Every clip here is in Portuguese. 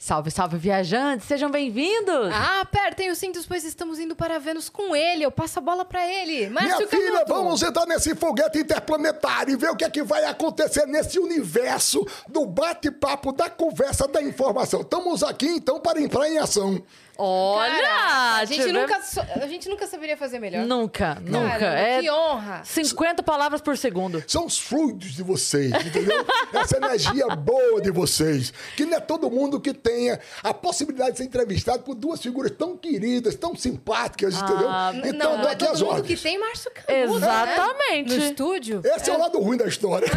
Salve, salve, viajantes! Sejam bem-vindos! Ah, apertem os cintos, pois estamos indo para Vênus com ele. Eu passo a bola para ele. Márcio Minha filha, Canuto. vamos entrar nesse foguete interplanetário e ver o que é que vai acontecer nesse universo do bate-papo, da conversa, da informação. Estamos aqui, então, para entrar em ação. Olha! Cara, a gente, tivemos- nunca, so- a gente nunca saberia fazer melhor. Nunca, nunca. Caramba, É Que honra. 50 palavras por segundo. São os fluidos de vocês, entendeu? Essa energia boa de vocês. Que não é todo mundo que tenha a possibilidade de ser entrevistado por duas figuras tão queridas, tão simpáticas, entendeu? N- Então, não, tô é todo as mundo ordens. que tem Márcio Canuto, Exatamente. Né? No estúdio. Esse é o lado ruim da história.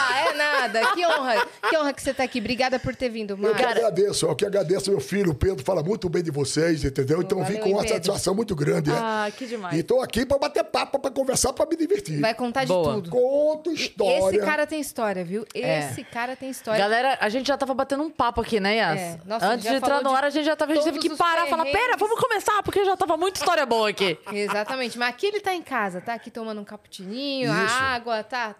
Ah, é nada. Que honra. Que honra que você tá aqui. Obrigada por ter vindo, Eu Márcio. que agradeço, eu que agradeço meu filho, o Pedro, fala muito bem de vocês, entendeu? Então vim com uma Pedro. satisfação muito grande. é. Ah, que demais. E tô aqui pra bater papo, pra conversar, pra me divertir. Vai contar de Boa. tudo. Conto história. Esse cara tem história, viu? É. Esse cara tem história. Galera, a gente já tava batendo um papo aqui, né, Yas? É. Nossa, Antes de entrar no de ar, a gente já tava, a gente teve que parar e falar, pera, vamos começar, porque já tava muita história boa aqui. Exatamente. Mas aqui ele tá em casa, tá aqui tomando um cappuccininho, Isso. água, tá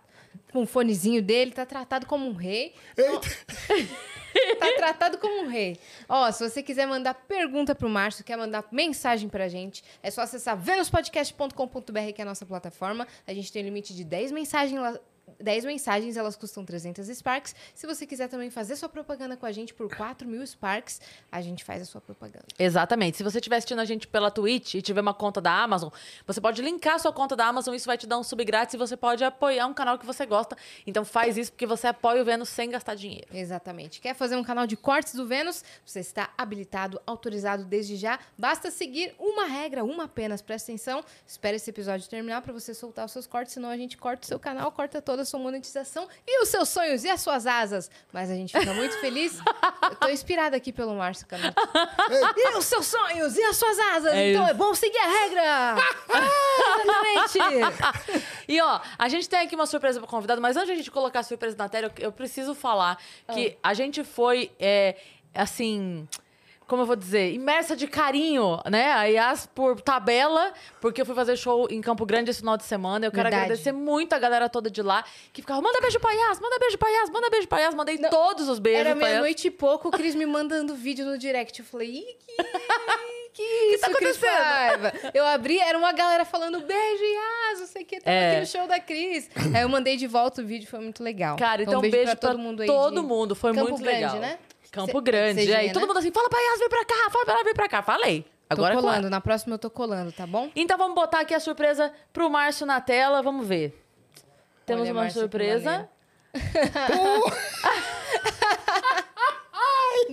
com o fonezinho dele, tá tratado como um rei. Então, tá tratado como um rei. Ó, se você quiser mandar pergunta pro Márcio, quer mandar mensagem pra gente, é só acessar venuspodcast.com.br, que é a nossa plataforma. A gente tem um limite de 10 mensagens lá. 10 mensagens, elas custam 300 Sparks. Se você quiser também fazer sua propaganda com a gente por 4 mil Sparks, a gente faz a sua propaganda. Exatamente. Se você estiver assistindo a gente pela Twitch e tiver uma conta da Amazon, você pode linkar a sua conta da Amazon, isso vai te dar um sub grátis e você pode apoiar um canal que você gosta. Então faz isso porque você apoia o Vênus sem gastar dinheiro. Exatamente. Quer fazer um canal de cortes do Vênus? Você está habilitado, autorizado desde já. Basta seguir uma regra, uma apenas. Presta atenção. Espere esse episódio terminar para você soltar os seus cortes, senão a gente corta o seu canal, corta toda a sua monetização e os seus sonhos e as suas asas. Mas a gente fica muito feliz. Eu tô inspirada aqui pelo Márcio Canuto. e os seus sonhos e as suas asas. É então isso. é bom seguir a regra. Ah, exatamente. E ó, a gente tem aqui uma surpresa pro convidado, mas antes de a gente colocar a surpresa na tela, eu, eu preciso falar que a gente foi, é, assim. Como eu vou dizer? Imersa de carinho, né? A Yas por tabela, porque eu fui fazer show em Campo Grande esse final de semana. Eu quero Verdade. agradecer muito a galera toda de lá que ficava: manda beijo pra Yas, manda beijo pra Yas, manda beijo pra Yas. Mandei todos os beijos Era pra meia-noite e pouco, o Cris me mandando vídeo no direct. Eu falei, ih, que, que isso, tá Cris? Paiva? Eu abri, era uma galera falando beijo, Yas, não sei o que, tava É. aqui no show da Cris. Aí eu mandei de volta o vídeo, foi muito legal. Cara, então, beijo, pra todo mundo, todo de mundo. Foi Campo muito Grande, legal. né? Campo Cê- Grande. cês é, e todo né? mundo assim, fala pra Yas, vem pra cá, fala pra ela vir pra cá. Falei. Agora tô é colando, na próxima eu tô colando, tá bom? Então vamos botar aqui a surpresa pro Márcio na tela, vamos ver. Temos Olha, uma Márcio, surpresa.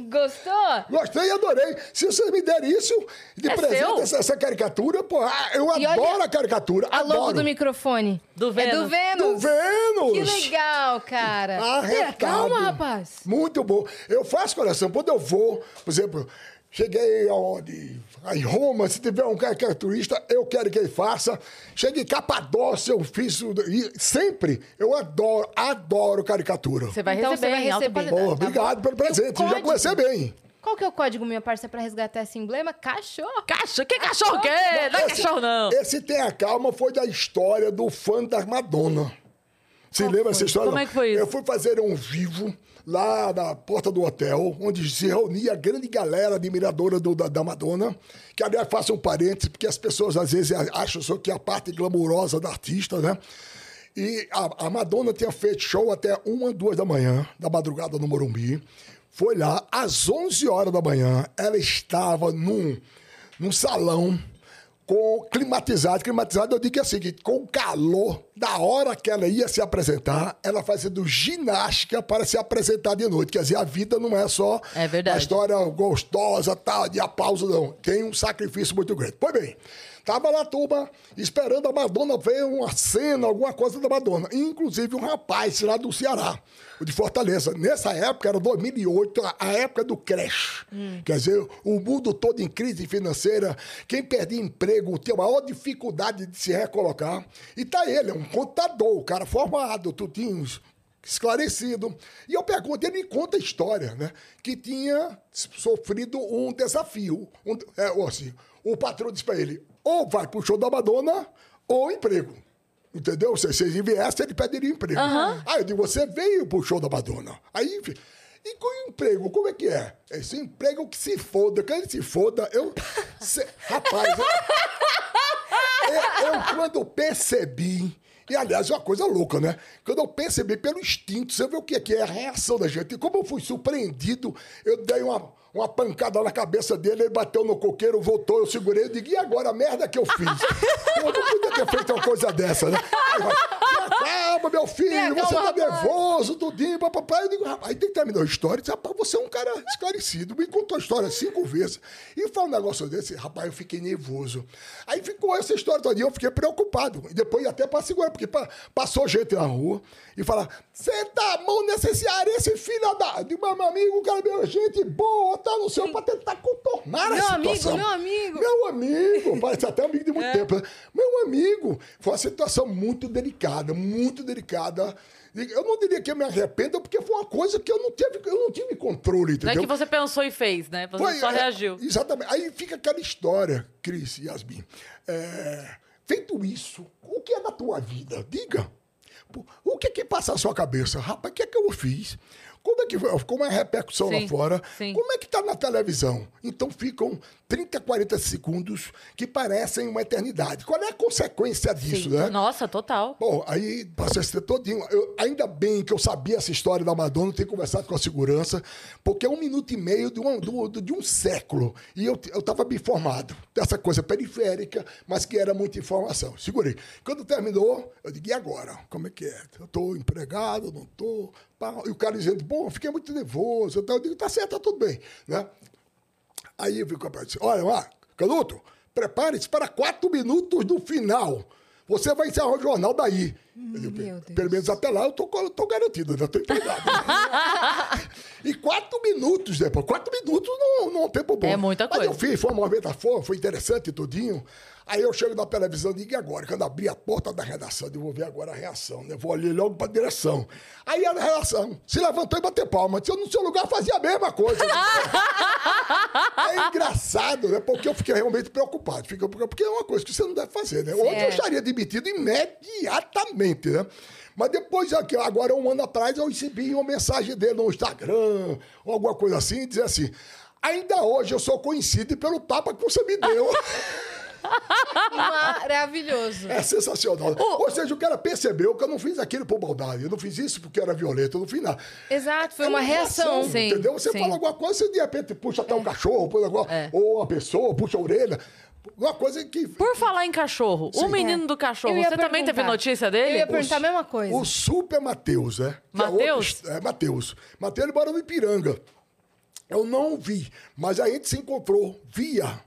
Gostou? Gostei e adorei. Se vocês me derem isso de É presente, essa, essa caricatura, pô, ah, eu E adoro a caricatura. A logo adoro. do microfone. Do É Vênus. do Vênus. Do Vênus. Que legal, cara. Arretado. Calma, rapaz. Muito bom. Eu faço coração. Quando eu vou, por exemplo, cheguei aonde? Em Roma, se tiver um caricaturista, eu quero que ele faça. Cheguei em Capadócia, eu fiz. E sempre, eu adoro, adoro caricatura. Você vai Então receber você vai em alta receber. qualidade. Pô, obrigado pelo presente. Já código? comecei bem. Qual que é o código, minha parça, pra resgatar esse emblema? Cachorro. Cachorro? Que cachorro que é? Não é cachorro, não. Esse Tem a Calma foi da história do fã da Madonna. Você lembra essa história? Como não? é que foi isso? Eu fui fazer um vivo lá na porta do hotel, onde se reunia a grande galera admiradora do- da, da Madonna. Que, aliás, faço um parênteses, porque as pessoas às vezes acham só que é a parte glamourosa da artista, né? E a, a Madonna tinha feito show até uma, duas da manhã, da madrugada no Morumbi. Foi lá, às 11 horas da manhã, ela estava num, num salão com climatizado. Climatizado, eu digo é o seguinte: com o calor da hora que ela ia se apresentar, ela fazendo ginástica para se apresentar de noite. Quer dizer, a vida não é só É verdade. a história gostosa, tal, de aplauso, não. Tem um sacrifício muito grande. Pois bem, tava lá a turma esperando a Madonna ver uma cena, alguma coisa da Madonna. Inclusive um rapaz lá do Ceará, de Fortaleza. Nessa época, era 2008, a- época do crash. Quer dizer, o mundo todo em crise financeira, quem perdia emprego tinha maior dificuldade de se recolocar. E tá ele, é um contador, cara formado, tudinho, esclarecido. E eu pergunto, ele me conta a história, né? Que tinha sofrido um desafio. Um, é, ou assim, o patrão disse para ele, ou vai pro show da Madonna, ou emprego. Entendeu? Se vocês viessem, ele pediria emprego. Aí eu digo, você veio pro show da Madonna. Aí, enfim. E com o emprego, como é que é? Esse emprego que se foda, que ele se foda, eu. se- rapaz, eu, eu, eu quando percebi. E aliás, é uma coisa louca, né? Quando eu percebi pelo instinto, você vê o que é, que é a reação da gente. E como eu fui surpreendido, eu dei uma, uma pancada na cabeça dele, ele bateu no coqueiro, voltou, eu segurei, eu digo, e agora a merda que eu fiz? eu não podia ter feito uma coisa dessa, né? Aí calma, meu filho, você tá nervoso, tudinho, papai. Eu digo, rapaz, aí tem que terminar a história. Eu disse, rapaz, você é um cara esclarecido. Me contou a história cinco vezes. E foi um negócio desse, rapaz, eu fiquei nervoso. Aí ficou essa história toda, eu fiquei preocupado. E depois até pra segurar, porque pa- passou gente na rua e fala, você tá a mão nesse cearense, filha da... Eu digo, mas, meu amigo, o cara é meu gente boa, tá no céu pra tentar contornar Meu a amigo, situação. meu amigo. Meu amigo, parece até amigo de muito tempo. né? Meu amigo, foi uma situação muito delicada, muito delicada. Eu não diria que eu me arrependo, porque foi uma coisa que eu não tive, eu não tive controle, Não é entendeu? que você pensou e fez, né? Você Foi, só é, reagiu. Exatamente. Aí fica aquela história, Cris e Yasmin. É, feito isso, o que é da tua vida? Diga. O que é que passa na sua cabeça? Rapaz, o que é que eu fiz? Como é que como é a repercussão lá Sim, fora? sim. Como é que tá na televisão? Então ficam 30, 40 segundos que parecem uma eternidade. Qual é a consequência disso, né? Nossa, total. Bom, aí passou esse tempo todinho. Eu- ainda bem que eu sabia essa história da Madonna, ter conversado com a segurança, porque é um minuto e meio de, do- do- de um século. E eu estava bem informado dessa coisa periférica, mas que era muita informação. Segurei. Quando terminou, eu digo, e agora? Como é que é? Eu estou empregado, não estou? E o cara dizendo, bom, fiquei muito nervoso. Então, eu digo, tá certo, tá tudo bem. Né? Aí eu vi o campeão disse: Olha lá, Canuto, prepare-se para quatro minutos do final. Você vai encerrar o jornal daí. Eu digo. Pelo menos até lá eu tô, eu tô garantido, ainda tô empregado. e quatro minutos depois, quatro minutos não, não é um tempo bom. É muita Mas eu coisa. fiz, foi uma metaforma, foi interessante tudinho. Aí eu chego na televisão e digo, e agora? Quando abri a porta da redação, eu vou ver agora a reação, né? Vou ali logo pra direção. Aí a redação se levantou e bateu palma. Se eu no seu lugar fazia a mesma coisa. É engraçado, né? Porque eu fiquei realmente preocupado. Porque é uma coisa que você não deve fazer, né? Hoje eu estaria demitido imediatamente, né? Mas depois, aqui, agora um ano atrás, eu recebi uma mensagem dele no Instagram, ou alguma coisa assim, dizer assim: ainda hoje eu sou conhecido pelo tapa que você me deu. Maravilhoso. É sensacional. Ou seja, o cara percebeu que eu não fiz aquilo por maldade. Eu não fiz isso porque era violento, eu não fiz nada. Exato, foi É uma reação. Sim, entendeu? Você sim. fala alguma coisa, você de repente puxa até um cachorro, puxa alguma, É. ou uma pessoa, puxa a orelha. Uma coisa que. Por falar em cachorro, o menino do cachorro, Eu você também teve notícia Eu dele? ia perguntar a mesma coisa. O Super Matheus, né? Que é Mateus? outro- É, Matheus. Matheus ele mora no Ipiranga. Eu não o vi, mas a gente se encontrou via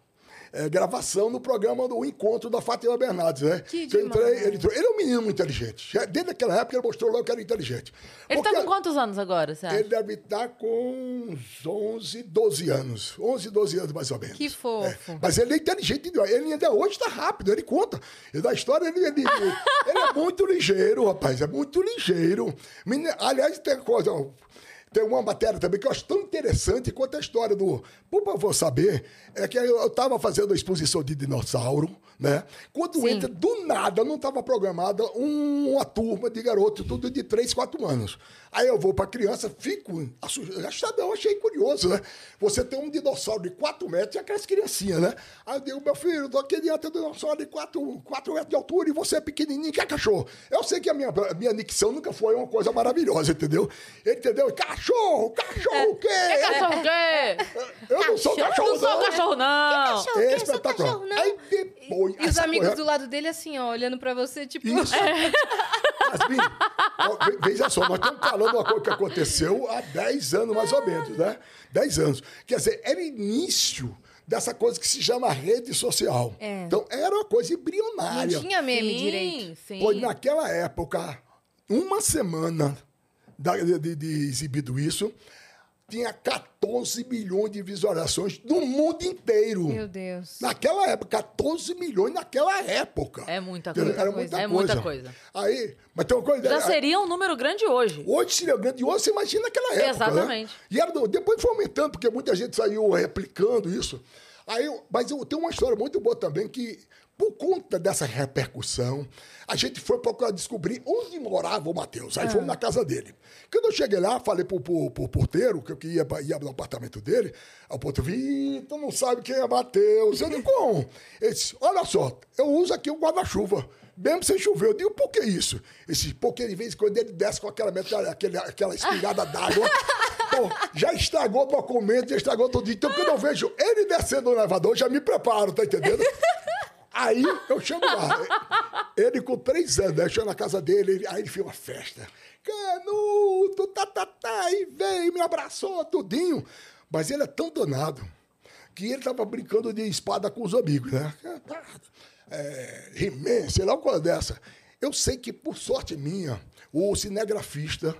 é, gravação no programa do Encontro da Fátima Bernardes, né? Que entrei, ele, entrou- ele é um menino muito inteligente. Já Desde aquela época ele mostrou logo que era inteligente. Ele tá Porque com quantos anos agora, você acha? Ele deve estar com uns 11, 12 anos. 11, 12 anos mais ou menos. Que fofo. É. Mas ele é inteligente, ele ainda hoje está rápido, ele conta. E da história, ele, ele, ele é muito ligeiro, rapaz, é muito ligeiro. Aliás, tem coisa. ó, Tem uma matéria também que eu acho tão interessante quanto a história do. Por favor, saber, é que eu estava fazendo a exposição de dinossauro, né? Quando Sim. entra, do nada, não estava programada um- uma turma de garoto, tudo de 3, 4 anos. Aí eu vou para criança, fico assustadão, achei curioso, né? Você tem um dinossauro de 4 metros e aquelas criancinhas, né? Aí eu digo, meu filho, tô aqui diante do dinossauro de 4, 4 metros de altura e você é pequenininho, que é cachorro? Eu sei que a minha, a minha dicção nunca foi uma coisa maravilhosa, entendeu? Entendeu? Cachorro, cachorro o quê? É cachorro o quê? Eu não sou cachorro, Não sou cachorro, não! Cachorro, É que sou espetacular. cachorro, não. Aí depois... E os amigos do lado dele, assim, ó, olhando pra você, tipo. Isso. Ve- veja só, nós estamos falando uma coisa que aconteceu há 10 anos, mais ou menos, né? 10 anos. Quer dizer, era início dessa coisa que se chama rede social. É. Então, era uma coisa Não embrionária. tinha meme sim, direito. sim. Pois naquela época, uma semana de, de- de exibido isso, tinha 14 milhões de visualizações no mundo inteiro. Meu Deus. Naquela época, 14 milhões naquela época. É muita coisa. Era muita É coisa. muita coisa. Aí, mas tem uma coisa. Já seria um número grande hoje. Hoje seria grande, hoje você imagina naquela época. Exatamente. Né? E era do- depois foi aumentando, porque muita gente saiu replicando isso. Aí, mas eu tenho uma história muito boa também que, por conta dessa repercussão, a gente foi procurar descobrir onde morava o Matheus. Aí fomos na casa dele. Quando eu cheguei lá, falei pro, pro, pro porteiro, que eu ia, ia no apartamento dele, aí o porteiro, Vitor, não sabe quem é Matheus. Eu digo, como? Ele disse, olha só, eu uso aqui o guarda-chuva. Mesmo sem chover. Eu digo, por que isso? Esse, porque de vez em quando ele desce com aquela, metralha- aquele, aquela espingarda d'água. Já estragou o documento, já estragou tudo. Então, quando eu vejo ele descendo no elevador, já me preparo, tá entendendo? Aí eu chego lá. Ele com três anos, né? Eu chego na casa dele, ele- aí ele fez uma festa. Canuto, tá, tá, tá, e veio, me abraçou, tudinho. Mas ele é tão danado que ele tava brincando de espada com os amigos, né? É, He-Man, sei lá uma coisa dessa. Eu sei que, por sorte minha, o cinegrafista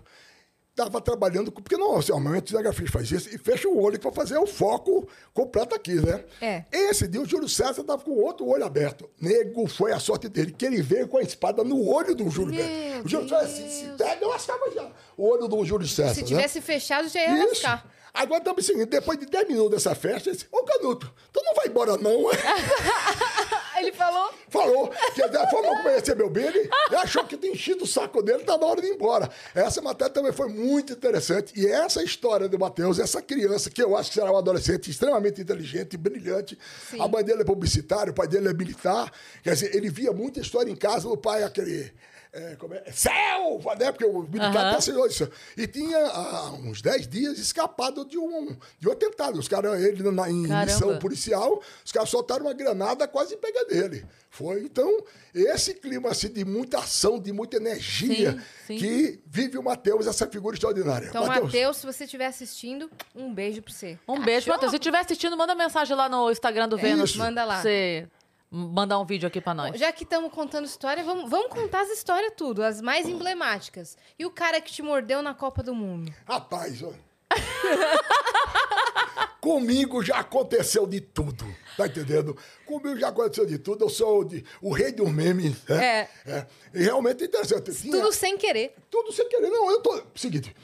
estava trabalhando, com- porque não, assim, normalmente o cinegrafista faz isso e fecha o olho para fazer o foco completo aqui, né? É. Esse dia o Júlio César estava com o outro olho aberto. Nego foi a sorte dele, que ele veio com a espada no olho do Júlio César. O Júlio César, se, se der, eu lascava já o olho do Júlio César. Se né? tivesse fechado, já ia Isso. lascar. Agora estamos seguindo, depois de 10 minutos dessa festa, ele disse, ô Canuto, tu não vai embora não? Ele falou. Falou que da forma como ele recebeu bem, ele achou que tinha enchido o saco dele, tá na hora de ir embora. Essa matéria também foi muito interessante. E essa história do Matheus, essa criança, que eu acho que será um adolescente extremamente inteligente, brilhante. A mãe dele é publicitária, o pai dele é militar. Quer dizer, ele via muita história em casa, o pai aquele. É, como é? Selva, né? Porque o militar Aham. perseguiu isso. E tinha há uns 10 dias escapado de um, de um atentado. Os caras, ele na, em Caramba. missão policial, os caras soltaram uma granada quase pega dele. Foi, então, esse clima assim, de muita ação, de muita energia Sim, sim. que vive o Matheus, essa figura extraordinária. Então, Matheus, se você estiver assistindo, um beijo pra você. Um beijo, Matheus. Se estiver assistindo, manda mensagem lá no Instagram do Vênus. Isso. Manda lá. Você mandar um vídeo aqui pra nós. Já que estamos contando história, vamos, vamos contar as histórias tudo, as mais emblemáticas. E o cara que te mordeu na Copa do Mundo? Rapaz, ó. Comigo já aconteceu de tudo. Tá entendendo? Comigo já aconteceu de tudo. Eu sou de- o rei dos memes. Né? É. E realmente é interessante. Tinha- Tudo sem querer. Tudo sem querer. Não, eu tô. Seguinte,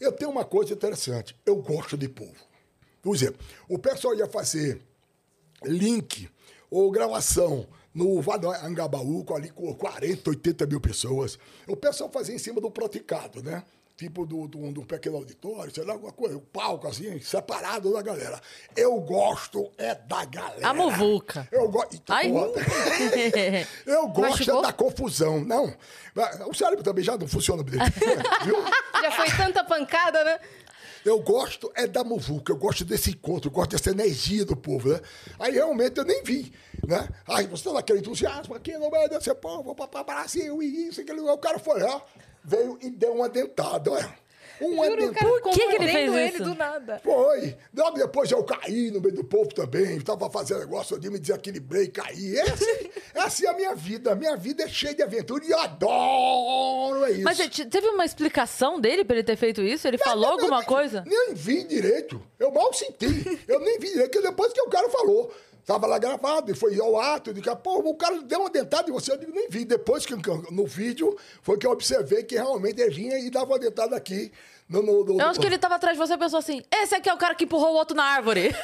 eu tenho uma coisa interessante. Eu gosto de povo. Por exemplo, o pessoal ia fazer link ou gravação no Angabaú, com ali com 40, 80 mil pessoas. O pessoal fazia em cima do praticado, né? Tipo do, do, do pequeno auditório, sei lá, alguma coisa, um palco assim, separado da galera. Eu gosto é da galera. A muvuca. Eu gosto. Ai. Eu gosto Machucou? da confusão. Não. O cérebro também já não funciona direito. Viu? Já foi tanta pancada, né? Eu gosto é da muvuca, eu gosto desse encontro, eu gosto dessa energia do povo, né? Aí realmente eu nem vi, né? Aí você tá naquele entusiasmo aqui no meio desse povo, para Brasil e isso, aquele O cara foi lá, veio e deu uma dentada, olha. Uma Juro, o dentada. cara Por que que ele fez ele isso? do nada. Foi. Logo depois eu caí no meio do povo também. Tava fazendo negócio de me desequilibrei caí. É assim, é assim a minha vida. A minha vida é cheia de aventura e eu adoro é isso. Mas te- teve uma explicação dele pra ele ter feito isso? Ele falou Eu alguma nem- coisa? Nem vi direito. Eu mal senti. Eu nem vi direito, porque depois que o cara falou. Tava lá gravado, e foi ao ato, de que, pô, o cara deu uma dentada em você, eu digo, nem vi. Depois que no vídeo foi que eu observei que realmente ele vinha e dava uma dentada aqui. No, no, no- Eu acho que ele tava atrás de você e pensou assim: esse aqui é o cara que empurrou o outro na árvore.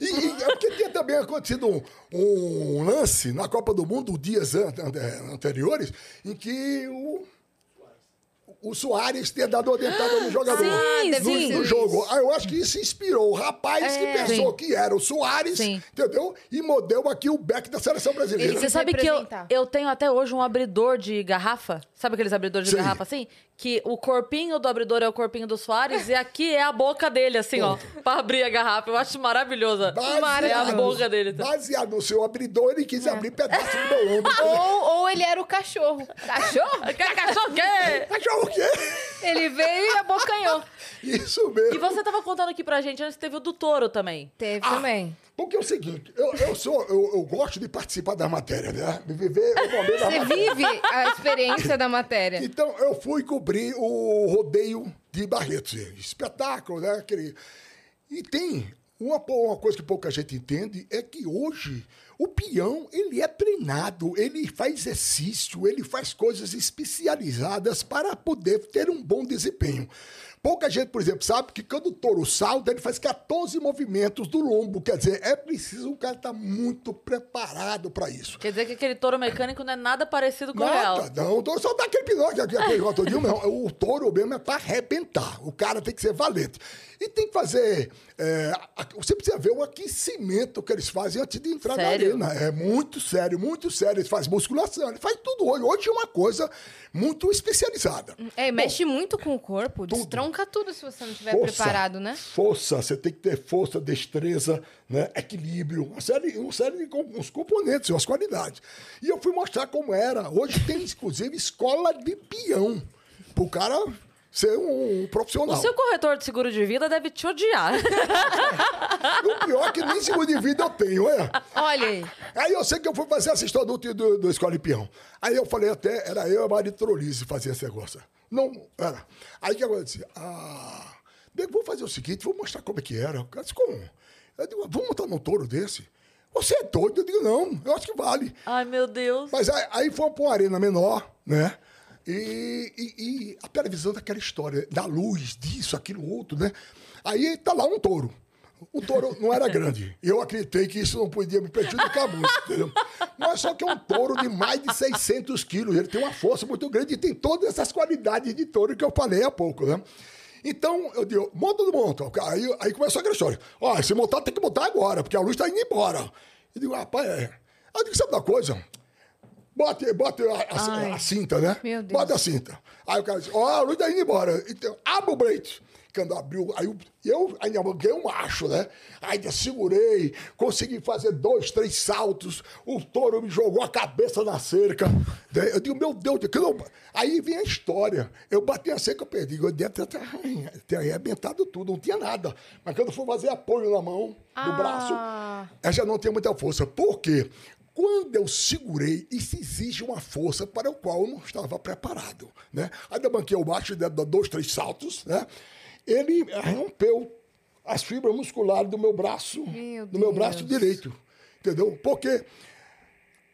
E, e é porque tinha também acontecido um, um lance na Copa do Mundo, dias an- an- anteriores, em que o, o Soares tinha dado uma dentada no jogador. Sim, no, sim. no jogo. Aí eu acho que isso inspirou o rapaz que É. pensou Sim. que era o Soares, entendeu? E modeu aqui o back da seleção brasileira. Ele Você sabe que eu, eu tenho até hoje um abridor de garrafa? Sabe aqueles abridores de Sim. garrafa assim? Que o corpinho do abridor é o corpinho do Soares e aqui é a boca dele, assim, ó. Pra abrir a garrafa. Eu acho maravilhosa. Baseado É a boca dele. tá? Baseado no seu abridor, ele É. quis abrir pedaço do meu ombro. Ou, ou ele era o cachorro. Cachorro? Cachorro que é? Cachorro o quê? Ele veio e abocanhou. Isso mesmo. E você tava contando aqui pra gente, antes teve o do touro também. Teve Ah, também. Porque é o seguinte, eu, eu sou, eu, eu gosto de participar da matéria, né? De viver o momento da Você matéria. vive a experiência da matéria. Então, eu fui cobrir o rodeio de Barretos. Espetáculo, né? Aquele... E tem uma, uma coisa que pouca gente entende, é que hoje o peão, ele é treinado, ele faz exercício, ele faz coisas especializadas para poder ter um bom desempenho. Pouca gente, por exemplo, sabe que quando o touro salta, ele faz 14 movimentos do lombo. Quer dizer, é preciso o cara estar muito preparado para isso. Quer dizer que aquele touro mecânico não é nada parecido com o real. Nada, não. O touro só dá aquele pinóquio, aquele, aquele rotodinho, não. O touro mesmo é para arrebentar. O cara tem que ser valente. E tem que fazer. É, você precisa ver o aquecimento que eles fazem antes de entrar Sério? na arena. É muito sério, muito sério. Eles fazem musculação, eles fazem tudo hoje. Hoje é uma coisa muito especializada. É, mexe muito com o corpo, destronca tudo se você não estiver preparado, né? Força, você tem que ter força, destreza, né? equilíbrio, uma série, uma série de uns componentes, umas qualidades. E eu fui mostrar como era. Hoje tem, inclusive, escola de peão. O cara ser um, profissional. O seu corretor de seguro de vida deve te odiar. O pior é que nem seguro de vida eu tenho, é. Olha aí. Aí eu sei que eu fui fazer essa história do, do, do Escola de Peão. Aí eu falei até, era eu e a Maria Trolise fazer esse negócio. Não, era. Aí que eu disse, ah, bem, vou fazer o seguinte, vou mostrar como é que era. Eu disse, como? Eu digo, vamos montar num touro desse? Você é doido? Eu digo, não, eu acho que vale. Ai, meu Deus. Mas aí, aí fomos para uma arena menor, né? E, e- e a televisão daquela história, da luz, disso, aquilo, outro, né? Aí tá lá um touro. O touro não era grande. Eu acreditei que isso não podia me prejudicar muito, entendeu? Mas só que é um touro de mais de 600 quilos. Ele tem uma força muito grande e tem todas essas qualidades de touro que eu falei há pouco, né? Então, eu digo, monta não monta? Aí, aí começou aquela história. Ó, se montar, tem que montar agora, porque a luz tá indo embora. Eu digo, rapaz, é. Aí eu digo, sabe da coisa? Bote, bote a, a- a cinta, né? Meu Deus. Bote a cinta. Aí o cara disse, ó, a luz tá indo embora. Então, abre o brete. Quando abriu, aí eu, eu ainda ganhei um macho, né? Ainda segurei, consegui fazer dois, três saltos. O touro me jogou a cabeça na cerca. Daí Eu digo, meu Deus, que não... aí vem a história. Eu bati a cerca, eu perdi. Eu deve ter, ter arrebentado tudo, não tinha nada. Mas quando eu fui fazer apoio na mão, no Ah. braço, eu já não tinha muita força. Por quê? Quando eu segurei, isso exige uma força para o qual eu não estava preparado, né? Aí eu banquei o baixo, dei dois, três saltos, né? Ele rompeu as fibras musculares do meu braço, Meu do meu braço direito, entendeu? Porque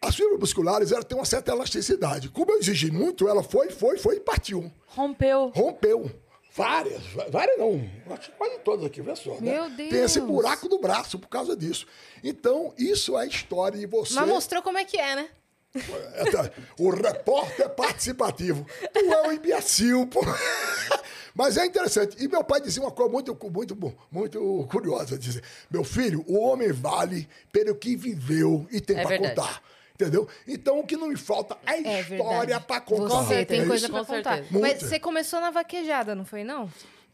as fibras musculares, ela tem uma certa elasticidade. Como eu exigi muito, ela foi, foi, foi e partiu. Rompeu. Rompeu. Várias, várias não. Acho que quase todas aqui, vê só. né? Meu Tem esse Deus. buraco no braço por causa disso. Então, isso é a história de você. Mas mostrou como é que é, né? Eita, O repórter participativo. Tu é um imbecil, pô. Mas é interessante. E meu pai dizia uma coisa muito, muito, muito curiosa. Dizia, meu filho, o homem vale pelo que viveu e tem É para contar. Entendeu? Então, o que não me falta é, É história verdade. para contar. Você tem É coisa isso. pra Com contar. Mas você começou na vaquejada, não foi, não?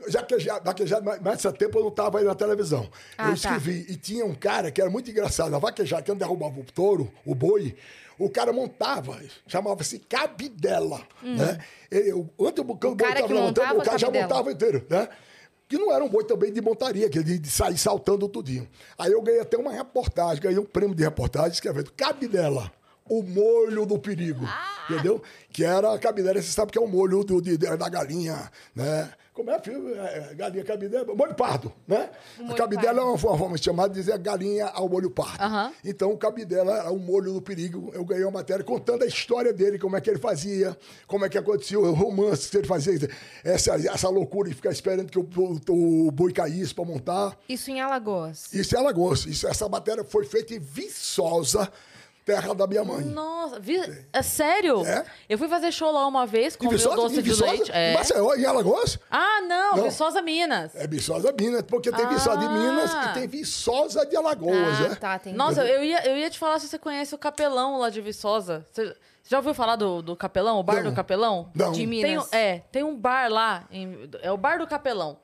Já que já, vaquejado, mas mas nesse tempo eu não estava aí na televisão. Ah, eu tá. escrevi. E tinha um cara que era muito engraçado. A vaquejada, quando derrubava o touro, o boi, o cara montava, chamava-se cabidela. Né? Ele, o, antes o, Hum. O cara montava o cara já montava inteiro. Né? Que não era um boi também de montaria, que de, de sair saltando tudinho. Aí eu ganhei até uma reportagem, ganhei um prêmio de reportagem escrevendo Cabidela, o molho do perigo. Ah! Entendeu? Que era a cabidela, você sabe que é o molho do, de- da galinha, né? Como é, filho? É, é, galinha cabidela, molho pardo, né? a molho cabidela pardo. é uma forma chamada de dizer galinha ao molho pardo. Aham. Então, o cabidela era o molho do perigo. Eu ganhei uma matéria contando a história dele, como é que ele fazia, como é que acontecia, o romance que ele fazia, essa, essa loucura de ficar esperando que o, o, o boi caísse para montar. Isso em Alagoas. Isso é Alagoas. Isso, essa matéria foi feita em Viçosa, terra da minha mãe. Nossa, vi... é sério? É? Eu fui fazer show lá uma vez com o meu Viçosa? doce de leite. Em É. Maceió, em Alagoas? Ah, não, Não. Viçosa, Minas. É Viçosa Minas, porque tem Viçosa de Ah. Minas e tem Viçosa de Alagoas, Ah, né? tá, tem. Nossa, eu ia, eu ia te falar se você conhece o Capelão lá de Viçosa. Você, já ouviu falar do, do Capelão, o bar Não. do Capelão? Não. De Tem, Minas. um- é, tem um bar lá, em- é o Bar do Capelão.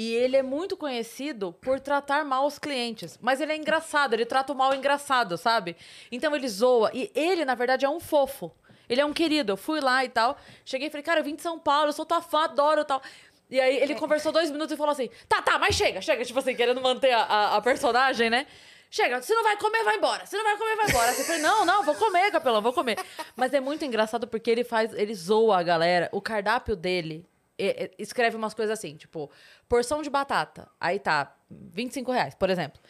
E ele é muito conhecido por tratar mal os clientes. Mas ele é engraçado, ele trata o mal engraçado, sabe? Então ele zoa. E ele, na verdade, é um fofo. Ele é um querido. Eu fui lá e tal. Cheguei e falei, cara, eu vim de São Paulo, eu sou tua fã, adoro e tal. E aí ele conversou dois minutos e falou assim: tá, tá, mas chega, chega, tipo assim, querendo manter a, a, a personagem, né? chega, se não vai comer, vai embora. Se não vai comer, vai embora. Você fala, não, não, vou comer, capelão, vou comer. Mas é muito engraçado porque ele faz, ele zoa a galera. O cardápio dele é, é, escreve umas coisas assim, tipo, porção de batata. Aí tá, 25 reais, por exemplo.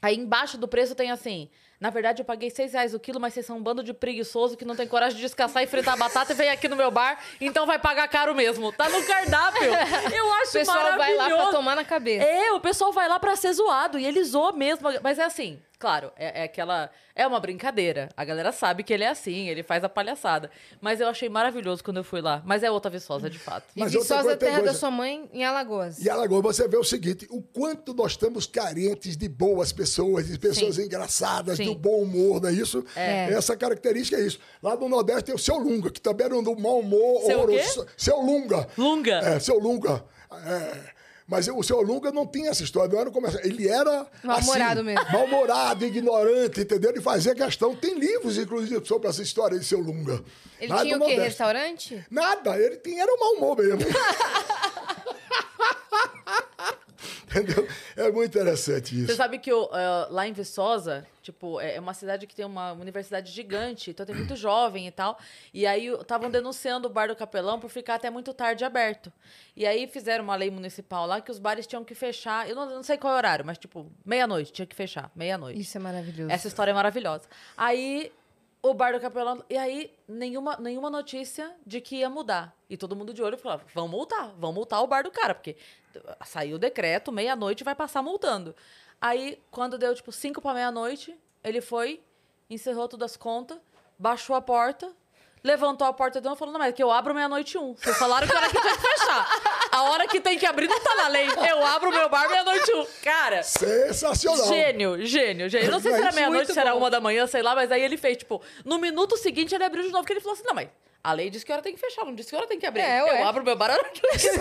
Aí embaixo do preço tem assim. Na verdade, eu paguei 6 reais o quilo, mas vocês são um bando de preguiçoso que não tem coragem de descansar e fritar batata e vem aqui no meu bar, então vai pagar caro mesmo. Tá no cardápio. Eu acho O pessoal vai lá maravilhoso. pra tomar na cabeça. É, o pessoal vai lá pra ser zoado e ele zoa mesmo. Mas é assim, claro, é, é aquela. É uma brincadeira. A galera sabe que ele é assim, ele faz a palhaçada. Mas eu achei maravilhoso quando eu fui lá. Mas é outra Viçosa, de fato. E Mas outra Viçosa, coisa, tem terra da coisa. sua mãe, em Alagoas. E Alagoas, você vê o seguinte: o quanto nós estamos carentes de boas pessoas, de pessoas Sim. engraçadas, Sim. do bom humor, não é isso? É. Essa característica é isso. Lá no Nordeste tem o seu Lunga, que também era um do mau humor. Seu horroroso. Seu Lunga. Lunga? É, seu Lunga. É, mas o seu Lunga não tinha essa história, não era essa- Ele era. Mal-humorado assim, mesmo. Mal-humorado, ignorante, entendeu? Ele fazia questão. Tem livros, inclusive, sobre essa história de seu Lunga. Ele Lá tinha o quê? Restaurante? Nada, ele tinha, era o mau humor mesmo. Entendeu? É muito interessante Você isso. sabe que eu, eh, lá em Viçosa, tipo, é é uma cidade que tem uma universidade gigante, então tem muito jovem e tal. E aí estavam denunciando o bar do Capelão por ficar até muito tarde aberto. E aí fizeram uma lei municipal lá que os bares tinham que fechar. Eu não, não sei qual é o horário, mas tipo, meia-noite, tinha que fechar. Meia-noite. Isso é maravilhoso. Essa história é maravilhosa. Aí o bar do Capelão. E aí, nenhuma, nenhuma notícia de que ia mudar. E todo mundo de olho falava: vão multar, vão multar o bar do cara, porque saiu o decreto, meia-noite vai passar multando. Aí, quando deu, tipo, cinco para meia-noite, ele foi, encerrou todas as contas, baixou a porta. Levantou a porta de novo e falou: Não, mas é que eu abro meia-noite um. Vocês falaram que a hora que tinha que fechar. A hora que tem que abrir não tá na lei. Eu abro meu bar meia-noite um. Cara, Sensacional. Gênio, gênio, gênio. Não sei se era meia-noite, se era bom. uma da manhã, sei lá, mas aí ele fez, tipo, no minuto seguinte ele abriu de novo, porque ele falou assim: não, mas a lei diz que a hora tem que fechar, não diz que a hora tem que abrir. É, eu ué. abro meu bar a hora que eu quiser.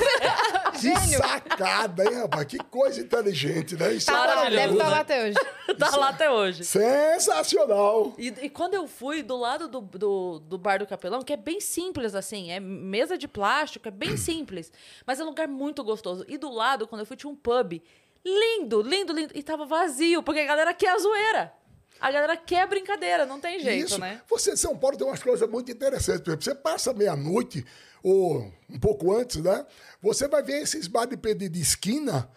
Que sacada, hein, rapaz? Que coisa inteligente, né? Isso Tá é lá, deve estar maravilhoso. lá até hoje. tá lá até hoje. Sensacional. E, e quando eu fui do lado do, do, do bar do capelão, que é bem simples assim, é mesa de plástico, é bem simples, mas é um lugar muito gostoso. E do lado, quando eu fui, tinha um pub lindo, lindo, lindo, e tava vazio, porque a galera quer a zoeira. A galera quer brincadeira, não tem jeito, Isso. né? Você, São Paulo tem umas coisas muito interessantes. Por exemplo, você passa meia-noite, ou um pouco antes, né? Você vai ver esses bares de, de esquina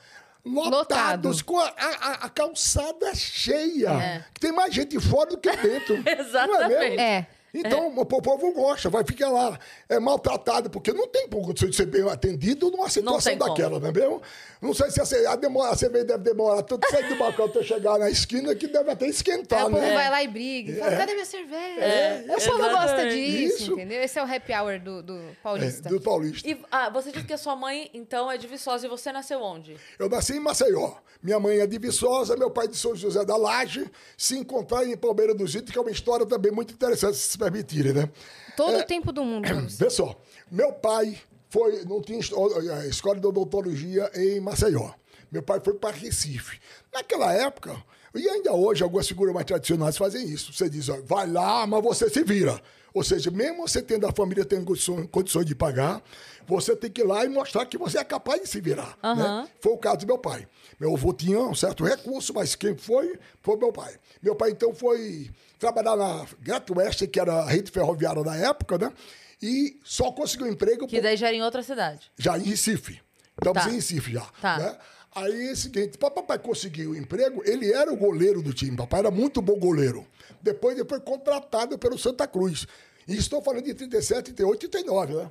lotados, Lotado. com a, a- a calçada cheia. É. Que tem mais gente fora do que dentro. Não é Exatamente. Mesmo? É. Então, o po- povo gosta, vai ficar lá é, maltratado, porque não tem condição de ser bem atendido numa situação como. daquela, não é mesmo? Não sei se a, a, demora, a cerveja deve demorar tanto sair do balcão até chegar na esquina que deve até esquentar, o povo né? vai lá e briga. E fala, cadê minha cerveja? É, o povo gosta disso, Isso. entendeu? Esse é o happy hour do, do É, paulista. do Paulista. E ah, você disse que a sua mãe, então, é de Viçosa e você nasceu onde? Eu nasci em Maceió. Minha mãe é de Viçosa, meu pai de São José da Laje. Se encontrar em Palmeira dos Índios, que é uma história também muito interessante, permitirem, né? Todo o tempo do mundo. Vê só, meu pai foi, não tinha a escola de odontologia em Maceió. Meu pai foi para Recife. Naquela época, e ainda hoje, algumas figuras mais tradicionais fazem isso. Você diz, ó, vai lá, mas você se vira. Ou seja, mesmo você tendo a família tendo condições, condições de pagar, você tem que ir lá e mostrar que você é capaz de se virar. né? Foi o caso do meu pai. Meu avô tinha um certo recurso, mas quem foi, foi meu pai. Meu pai, então, foi trabalhar na Gato Oeste, que era a rede ferroviária da época, né? E só conseguiu emprego Que por- daí já era em outra cidade. já em Recife. Estamos Tá. em Recife já. Tá. Né? Aí é o seguinte, para papai conseguir o emprego, ele era o goleiro do time. Papai era muito bom goleiro. Depois ele foi contratado pelo Santa Cruz. E estou falando de 37, 38, 39, né?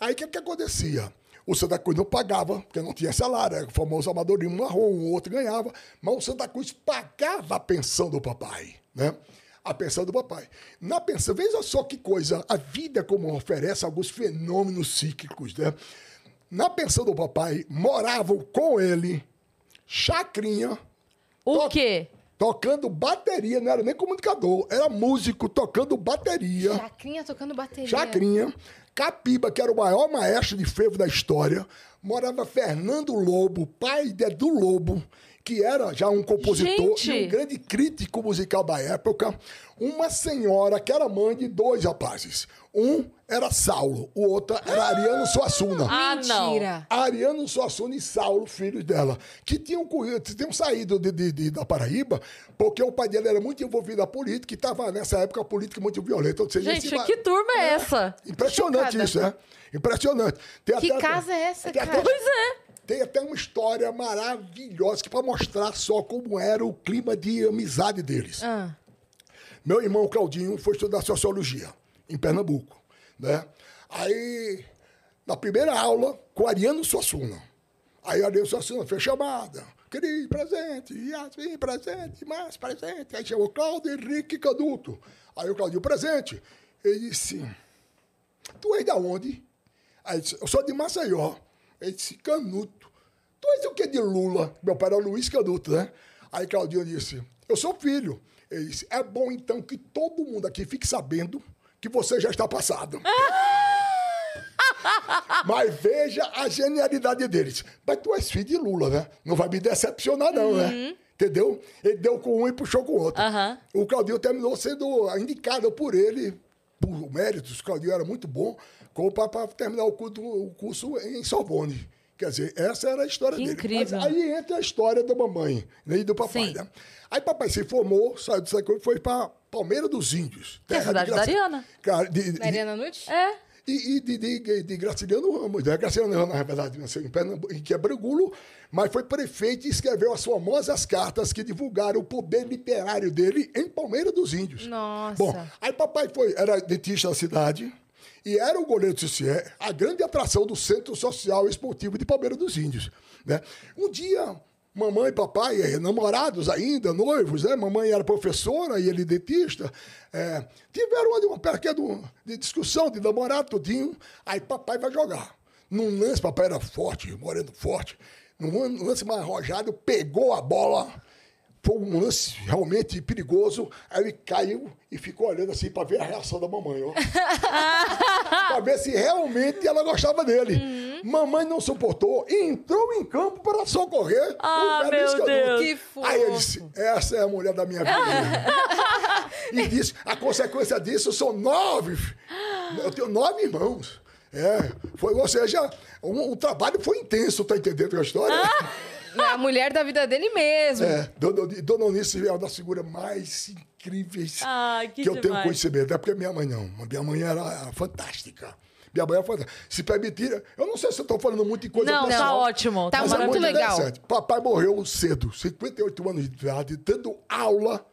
Aí o que, que acontecia? O Santa Cruz não pagava, porque não tinha salário, era o famoso amadorismo marrom, um outro ganhava, mas o Santa Cruz pagava a pensão do papai, né? A pensão do papai. Na pensão, veja só que coisa, a vida como oferece alguns fenômenos cíclicos, né? Na pensão do papai, moravam com ele Chacrinha, O To- quê? tocando bateria, não era nem comunicador, era músico tocando bateria. Chacrinha tocando bateria. Chacrinha, Capiba, que era o maior maestro de frevo da história, morava Fernando Lobo, pai de Lobo, que era já um compositor Gente! e um grande crítico musical da época, uma senhora que era mãe de dois rapazes. Um era Saulo, o outro era Ariano Suassuna. Ah, não. Mentira. Ariano Suassuna e Saulo, filhos dela, que tinham, corrido- tinham saído de, de- de- da Paraíba porque o pai dele era muito envolvido na política e estava, nessa época, a política muito violenta. Ou seja, Gente, esse- que turma é essa? Impressionante Chocada. isso, né? Impressionante. Tem Que até- casa é essa, cara? Até, Pois é. Tem até uma história maravilhosa que para mostrar só como era o clima de amizade deles. Ah, Meu irmão Claudinho foi estudar sociologia em Pernambuco, né? Aí, na primeira aula, com Ariano Suassuna. Aí Ariano Suassuna fez chamada. Querido, presente, Yasmin, presente, mais presente. Aí chamou Cláudio Henrique Canuto. Aí o Claudinho, presente. Ele disse, tu és da onde? Aí disse, eu sou de Maceió. Ele disse, Canuto. Tu és o que de Lula? Meu pai era Luiz Canuto, né? Aí Claudinho disse, eu sou filho. Ele disse, é bom então que todo mundo aqui fique sabendo que você já está passado. Mas veja a genialidade deles. Mas tu és filho de Lula, né? Não vai me decepcionar, não, né? Entendeu? Ele deu com um e puxou com o outro. Aham. O Claudinho terminou sendo indicado por ele, por méritos. O Claudinho era muito bom, para terminar o curso, o curso em Sorbonne. Quer dizer, essa era a história Que dele. incrível. Mas aí entra a história da mamãe né, e do papai. Sim. Né? Aí papai se formou, saiu dessa coisa e foi para Palmeira dos Índios. Que é a terra de cidade da Ariana. Cara, de- de- Mariana Nutt? É. e, e de, de, de Graciliano Ramos. Né? Graciliano Ramos, na verdade, nasceu em Pernambuco, em Quebrangulo, mas foi prefeito e escreveu as famosas cartas que divulgaram o poder literário dele em Palmeira dos Índios. Nossa. Bom, aí papai foi, era dentista da cidade e era o goleiro de Cici, a grande atração do Centro Social Esportivo de Palmeira dos Índios. Né? Um dia, mamãe e papai, eh, namorados ainda, noivos, né? mamãe era professora e ele dentista, eh, tiveram uma, uma pequena de discussão de namorado tudinho, aí papai vai jogar. Num lance, papai era forte, moreno forte, num lance mais arrojado, pegou a bola, foi um lance realmente perigoso. Aí ele caiu e ficou olhando assim para ver a reação da mamãe, ó. para ver se realmente ela gostava dele. Uhum. Mamãe não suportou e entrou em campo para socorrer Ah, o meu. Deus. Que fofo. Aí ele disse: Essa é a mulher da minha vida. e disse: A consequência disso são nove. Eu tenho nove irmãos. É, foi, ou seja, o, o trabalho foi intenso, tá entendendo a história? É a mulher da vida dele mesmo. É, Dona, Dona Eunice é uma das figuras mais incríveis Ai, que eu tenho conhecimento. Não é porque minha mãe não. Minha mãe era fantástica. Minha mãe era fantástica. Se permitir, eu não sei se eu estou falando muito de coisa Não, tá pessoal, ótimo. Tá mas muito é muito legal. Papai morreu cedo, 58 anos de idade, dando aula,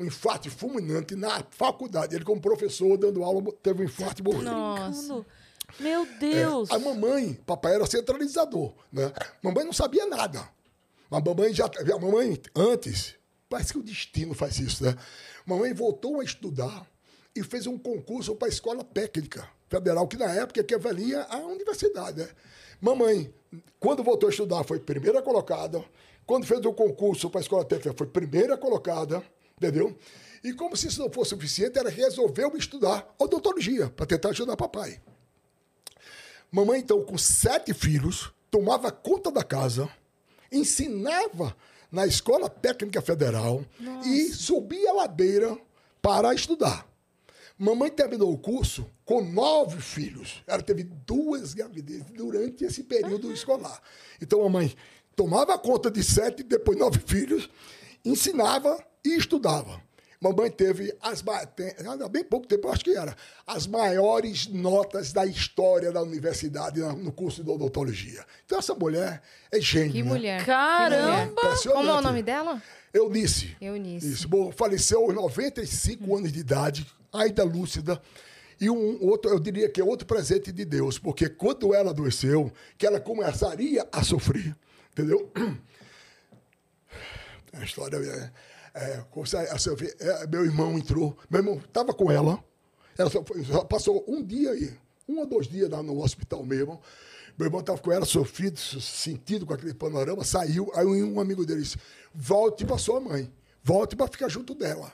um infarto fulminante na faculdade. Ele, como professor, dando aula, teve um infarto e morreu. Nossa. Meu É, Deus. a mamãe, papai era centralizador, né? Mamãe não sabia nada. Mas mamãe já, a mamãe antes, parece que o destino faz isso, né? Mamãe voltou a estudar e fez um concurso para a escola técnica federal, que na época equivalia à universidade, né? Mamãe, quando voltou a estudar, foi primeira colocada. Quando fez o concurso para a escola técnica, foi primeira colocada, entendeu? E como se isso não fosse suficiente, ela resolveu estudar odontologia para tentar ajudar papai. Mamãe, então, com sete filhos, tomava conta da casa, ensinava na Escola Técnica Federal e subia a ladeira para estudar. Mamãe terminou o curso com nove filhos. Ela teve duas gravidezes durante esse período escolar. Então, a mãe tomava conta de sete, depois nove filhos, ensinava e estudava. Mamãe teve, as, há bem pouco tempo, eu acho que era, as maiores notas da história da universidade no curso de odontologia. Então, essa mulher é gênio. Que né? mulher. Caramba! Que mulher. Como é o nome dela? Eunice. Eunice. Isso. Bom, faleceu aos 95 anos de idade, ainda lúcida. E um outro, eu diria que é outro presente de Deus, porque quando ela adoeceu, que ela começaria a sofrer, entendeu? A história é. É, é, meu irmão entrou, meu irmão estava com ela, ela só, só passou um dia aí, um ou dois dias lá no hospital mesmo. Meu irmão estava com ela, sofrido, sentido com aquele panorama, saiu. Aí um amigo dele disse: volte para sua mãe, volte para ficar junto dela.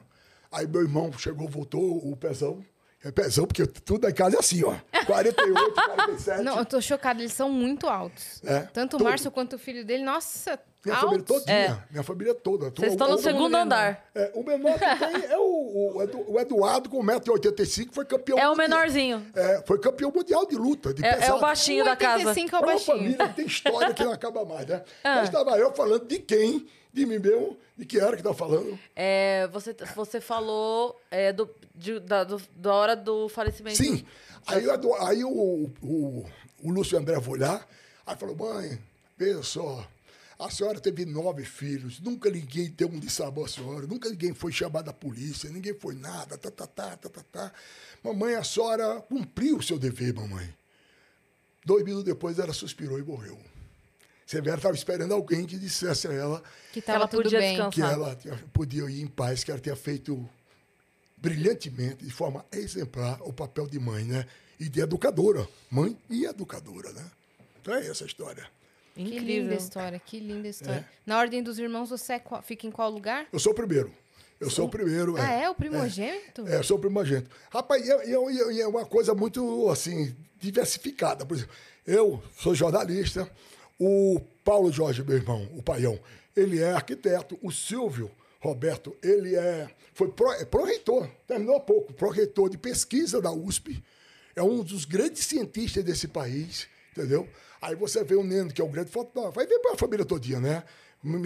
Aí meu irmão chegou, voltou, o pezão. É pezão, porque tudo em casa é assim, ó. 48, 47. Não, eu tô chocada, eles são muito altos. É, Tanto o. Márcio quanto o filho dele, nossa, Minha Altos? família todinha. Minha família toda. Vocês estão no O- segundo menor. andar. É, o menor que tem é o, o Edu- o Eduardo, com 1,85m, foi campeão É o mundial. menorzinho. É, foi campeão mundial de luta, de É, é o baixinho da casa. 1,85 é o baixinho. família tem história que não acaba mais, né? Ah. Mas estava eu falando de quem? De mim mesmo? De que era que tá falando? É, você, você falou é, do, de- da, do- da hora do falecimento. Sim. Aí, o aí o, o, o Lúcio André foi lá, aí falou, mãe, veja só, a senhora teve nove filhos, nunca ninguém deu um de sabor à senhora, nunca ninguém foi chamado da polícia, ninguém foi nada, tá, tá, tá, tá, tá, tá. Mamãe, a senhora cumpriu o seu dever, mamãe. Dois minutos depois ela suspirou e morreu. Severa estava esperando alguém que dissesse a ela Que ela tava tudo podia bem. descansar. que ela tinha- podia ir em paz, que ela tinha feito brilhantemente, de forma exemplar, o papel de mãe, né? E de educadora. Mãe e educadora, né? Então é essa a história. Que linda Incrível. história, que linda É. história. Na ordem dos irmãos, você é qual- fica em qual lugar? Eu sou o primeiro. Eu sou o primeiro. Ah, é? O primogênito? É, eu sou o primogênito. Rapaz, e é, e é- e é uma coisa muito, assim, diversificada. Por exemplo, eu sou jornalista, o Paulo Jorge, meu irmão, o paião, ele é arquiteto, o Silvio Roberto, ele é, foi pró- é pró-reitor, terminou há pouco, pró-reitor de pesquisa da USP, é um dos grandes cientistas desse país, entendeu? Aí você vê o Neno, que é um grande fotógrafo, vai ver para a família todinha, né?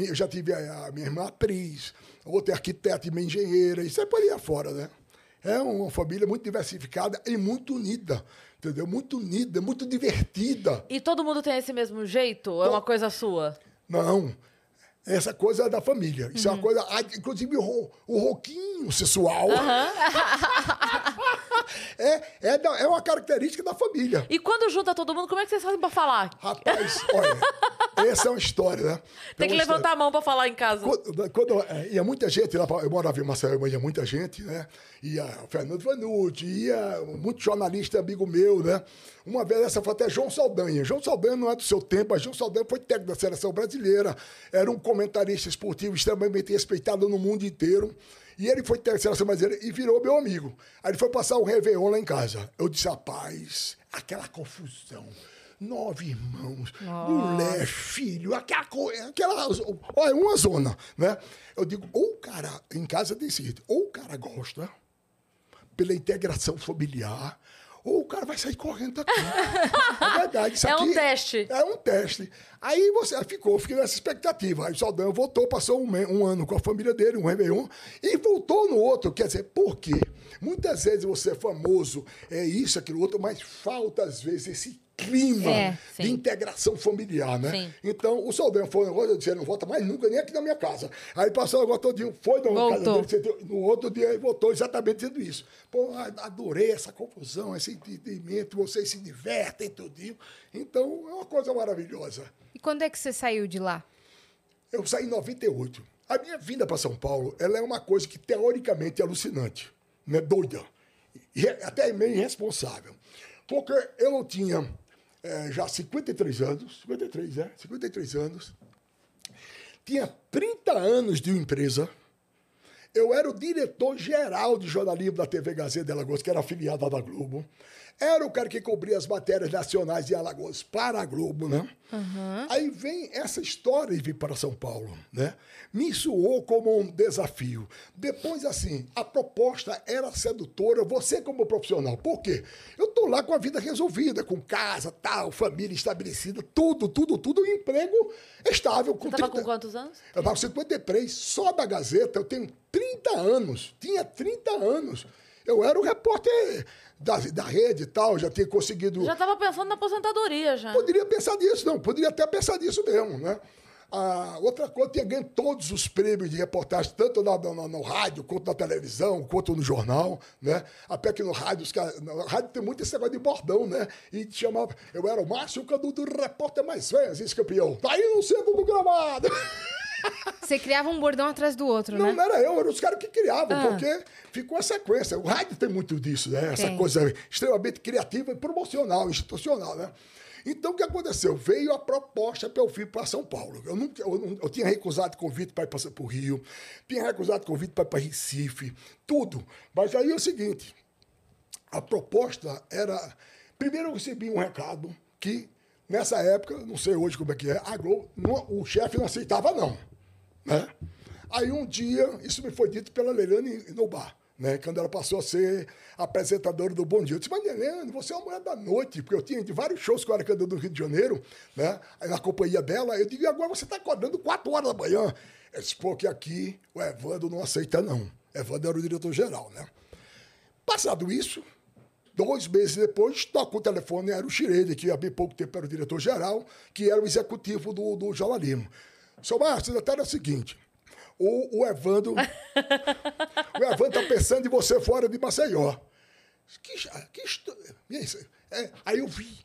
Eu já tive a, minha irmã atriz, outra é arquiteta e minha engenheira, isso é por aí afora, né? É uma família muito diversificada e muito unida, entendeu? Muito unida, muito divertida. E todo mundo tem esse mesmo jeito? Ou é uma coisa sua? Não, essa coisa é da família. Isso é uma coisa, ah, inclusive o, o roquinho sensual. é, é, da- é uma característica da família. E quando junta todo mundo, como é que vocês fazem pra falar? Rapaz, olha, essa é uma história, né? Tem que É uma levantar a mão pra falar em casa. Quando, quando é, ia muita gente, lá eu morava em Maceió, ia muita gente, né? Ia o Fernando Vanucci, ia muito jornalista amigo meu, né? Uma vez essa foi até João Saldanha. João Saldanha não é do seu tempo, mas João Saldanha foi técnico da seleção brasileira, era um comentarista esportivo extremamente respeitado no mundo inteiro. E ele foi técnico da seleção brasileira e virou meu amigo. Aí ele foi passar o Réveillon lá em casa. Eu disse, rapaz, aquela confusão. Nove irmãos, mulher, filho, aquela coisa, aquela. Olha, uma zona, né? Eu digo, ou o cara, em casa tem seguinte, ou o cara gosta pela integração familiar, ou o cara vai sair correndo daqui. É verdade. Isso É um teste. É um teste. Aí você ficou, fiquei nessa expectativa. Aí o Saldanha voltou, passou um, um ano com a família dele, um Réveillon, e voltou no outro. Quer dizer, por quê? Muitas vezes você é famoso, é isso, aquilo outro, mas falta às vezes esse clima É, de integração familiar, né? Sim. Então, o Saldanha foi um negócio, eu disse, ele não volta mais nunca, nem aqui na minha casa. Aí passou o negócio todinho, foi na casa Voltou. dele, no outro dia ele voltou exatamente dizendo isso. Pô, adorei essa confusão, esse entendimento, vocês se divertem tudinho. Então, é uma coisa maravilhosa. E quando é que você saiu de lá? Eu saí em 98. A minha vinda para São Paulo, ela é uma coisa que teoricamente é alucinante, né? doida, e é até meio irresponsável. Porque eu não tinha eh, já 53 anos, 53, é? 53 anos, tinha 30 anos de empresa, eu era o diretor-geral de jornalismo da TV Gazeta de Alagoas, que era afiliada da Globo. Era o cara que cobria as matérias nacionais de Alagoas para a Globo, né? Aí vem essa história de vir para São Paulo, né? Me soou como um desafio. Depois, assim, a proposta era sedutora, você como profissional. Por quê? Eu tô lá com a vida resolvida, com casa, tal, família estabelecida, tudo, tudo, tudo, um emprego estável. Com Você tava 30 com quantos anos? eu estava com 53, só da Gazeta, eu tenho 30 anos. Tinha 30 anos. Eu era o repórter da, da rede e tal, já tinha conseguido. Já tava pensando na aposentadoria já. Poderia pensar nisso, não, poderia até pensar nisso mesmo, né? Ah, outra coisa, tinha ganho todos os prêmios de reportagem, tanto na, na- no rádio, quanto na televisão, quanto no jornal, né? Até que no rádio, os caras- no rádio tem muito esse negócio de bordão, né? E te chamava, eu era o Márcio Cadu do repórter mais velho, esse campeão. Tá aí no centro do gramado. Você criava um bordão atrás do outro, Não, né? não era eu, eram os caras que criavam, Ah. porque ficou a sequência. O rádio tem muito disso, né? Essa Tem. coisa extremamente criativa e promocional, institucional, né? Então, o que aconteceu? Veio a proposta para eu vir para São Paulo. Eu, nunca, eu, não- eu tinha recusado convite para ir para o Rio, tinha recusado convite para ir para Recife, tudo. Mas aí é o seguinte, a proposta era... Primeiro eu recebi um recado que Nessa época, não sei hoje como é que é, a Globo, não- o chefe não aceitava, não. Né? Aí um dia, isso me foi dito pela Leilane no bar, né? Quando ela passou a ser apresentadora do Bom Dia. Eu disse, mas Leilane, você é uma mulher da noite, porque eu tinha de vários shows que eu era cantando no Rio de Janeiro, né? Aí na companhia dela, eu digo, e agora você está acordando 4 horas da manhã. Ela disse, pô, que aqui o Evandro não aceita, não. Evandro era o diretor-geral, né? Passado isso, dois meses depois, toca o telefone, era o Schroeder, que há bem pouco tempo era o diretor-geral, que era o executivo do, do jornalismo. Seu Márcio, até era o seguinte, o, o Evandro... o Evandro tá pensando em você fora de Maceió. Que, que é aí eu vi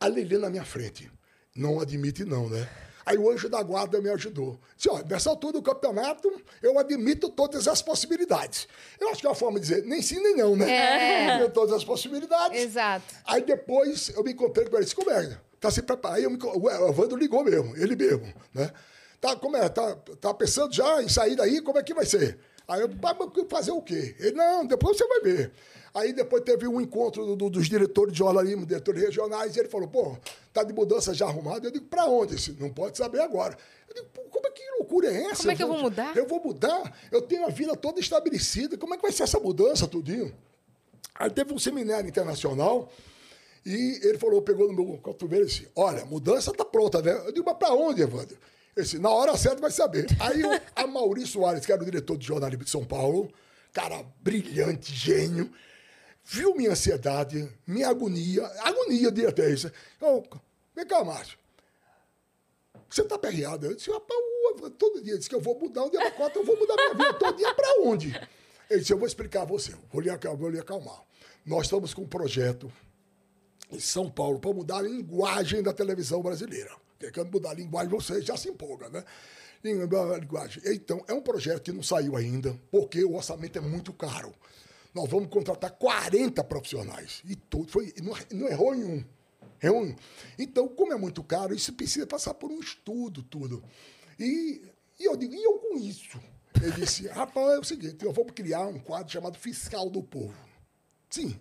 a Lelê na minha frente. Não admite, não, né? Aí o anjo da guarda me ajudou. Disse, ó, nessa altura do campeonato, eu admito todas as possibilidades. Eu acho que é uma forma de dizer, nem sim, nem não, né? É. Admito todas as possibilidades. Exato. Aí depois eu me encontrei com ele, disse, como é? Tá se preparando. Aí eu me, o Evandro ligou mesmo, ele mesmo, né? Tá, como é? Tá, tá pensando já em sair daí? Como é que vai ser? Aí eu, "Mas fazer o quê? Ele, não, depois você vai ver. Aí depois teve um encontro do- do- dos diretores de jornalismo, diretores regionais, e ele falou, pô, tá de mudança já arrumada? Eu digo, pra onde? Disse, não pode saber agora. Eu digo, como é que loucura é essa? Como é que eu vou gente? mudar? Eu vou mudar? Eu tenho a vida toda estabelecida. Como é que vai ser essa mudança, tudinho? Aí teve um seminário internacional e ele falou, pegou no meu cotovelo e disse, olha, mudança tá pronta, né? Eu digo, mas pra onde, Evandro? Ele disse, na hora certa vai saber. Aí o a Maurício Soares, que era o diretor de jornalismo de São Paulo, cara brilhante, gênio, viu minha ansiedade, minha agonia, agonia de até isso. Eu, vem cá, Márcio. Você tá perreado? Eu disse, rapaz, todo dia disse que eu vou mudar um dia pra quatro, eu vou mudar minha vida todo dia pra onde? Ele disse, eu vou explicar a você, vou lhe, vou lhe acalmar. Nós estamos com um projeto em São Paulo para mudar a linguagem da televisão brasileira. Porque quando mudar a linguagem, você já se empolga, né? Linguagem. Então, é um projeto que não saiu ainda, porque o orçamento é muito caro. Nós vamos contratar 40 profissionais. E tudo foi. Não, não errou em um. Errou. Então, como é muito caro, isso precisa passar por um estudo, tudo. E, e eu digo, e eu com isso? Ele disse, rapaz, é o seguinte, eu vou criar um quadro chamado Fiscal do Povo. Sim.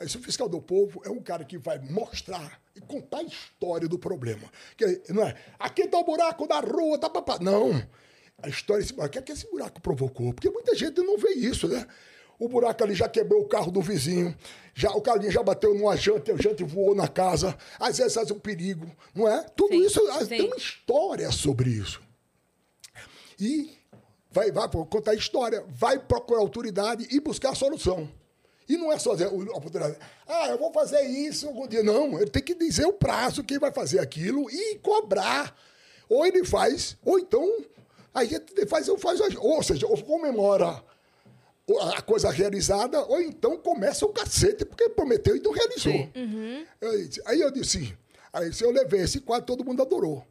Esse fiscal do povo é um cara que vai mostrar e contar a história do problema. Que, não é, aqui tá o buraco da rua, tá papá. Não. A história desse buraco, o que é que esse buraco provocou? Porque muita gente não vê isso, né? O buraco ali já quebrou o carro do vizinho, já, o carrinho já bateu numa janta, a janta voou na casa, às vezes faz um perigo, não é? Tudo Sim, isso, sim. tem uma história sobre isso. E vai, vai contar a história, vai procurar autoridade e buscar a solução. E não é só dizer, o- a autoridade, ah, eu vou fazer isso algum dia. Não, ele tem que dizer o prazo que vai fazer aquilo e cobrar. Ou ele faz, ou então a gente faz, faz ou seja, ou comemora a coisa realizada, ou então começa o cacete, porque prometeu e não realizou. Disse- Aí eu disse, aí se eu levei esse quadro, todo mundo adorou.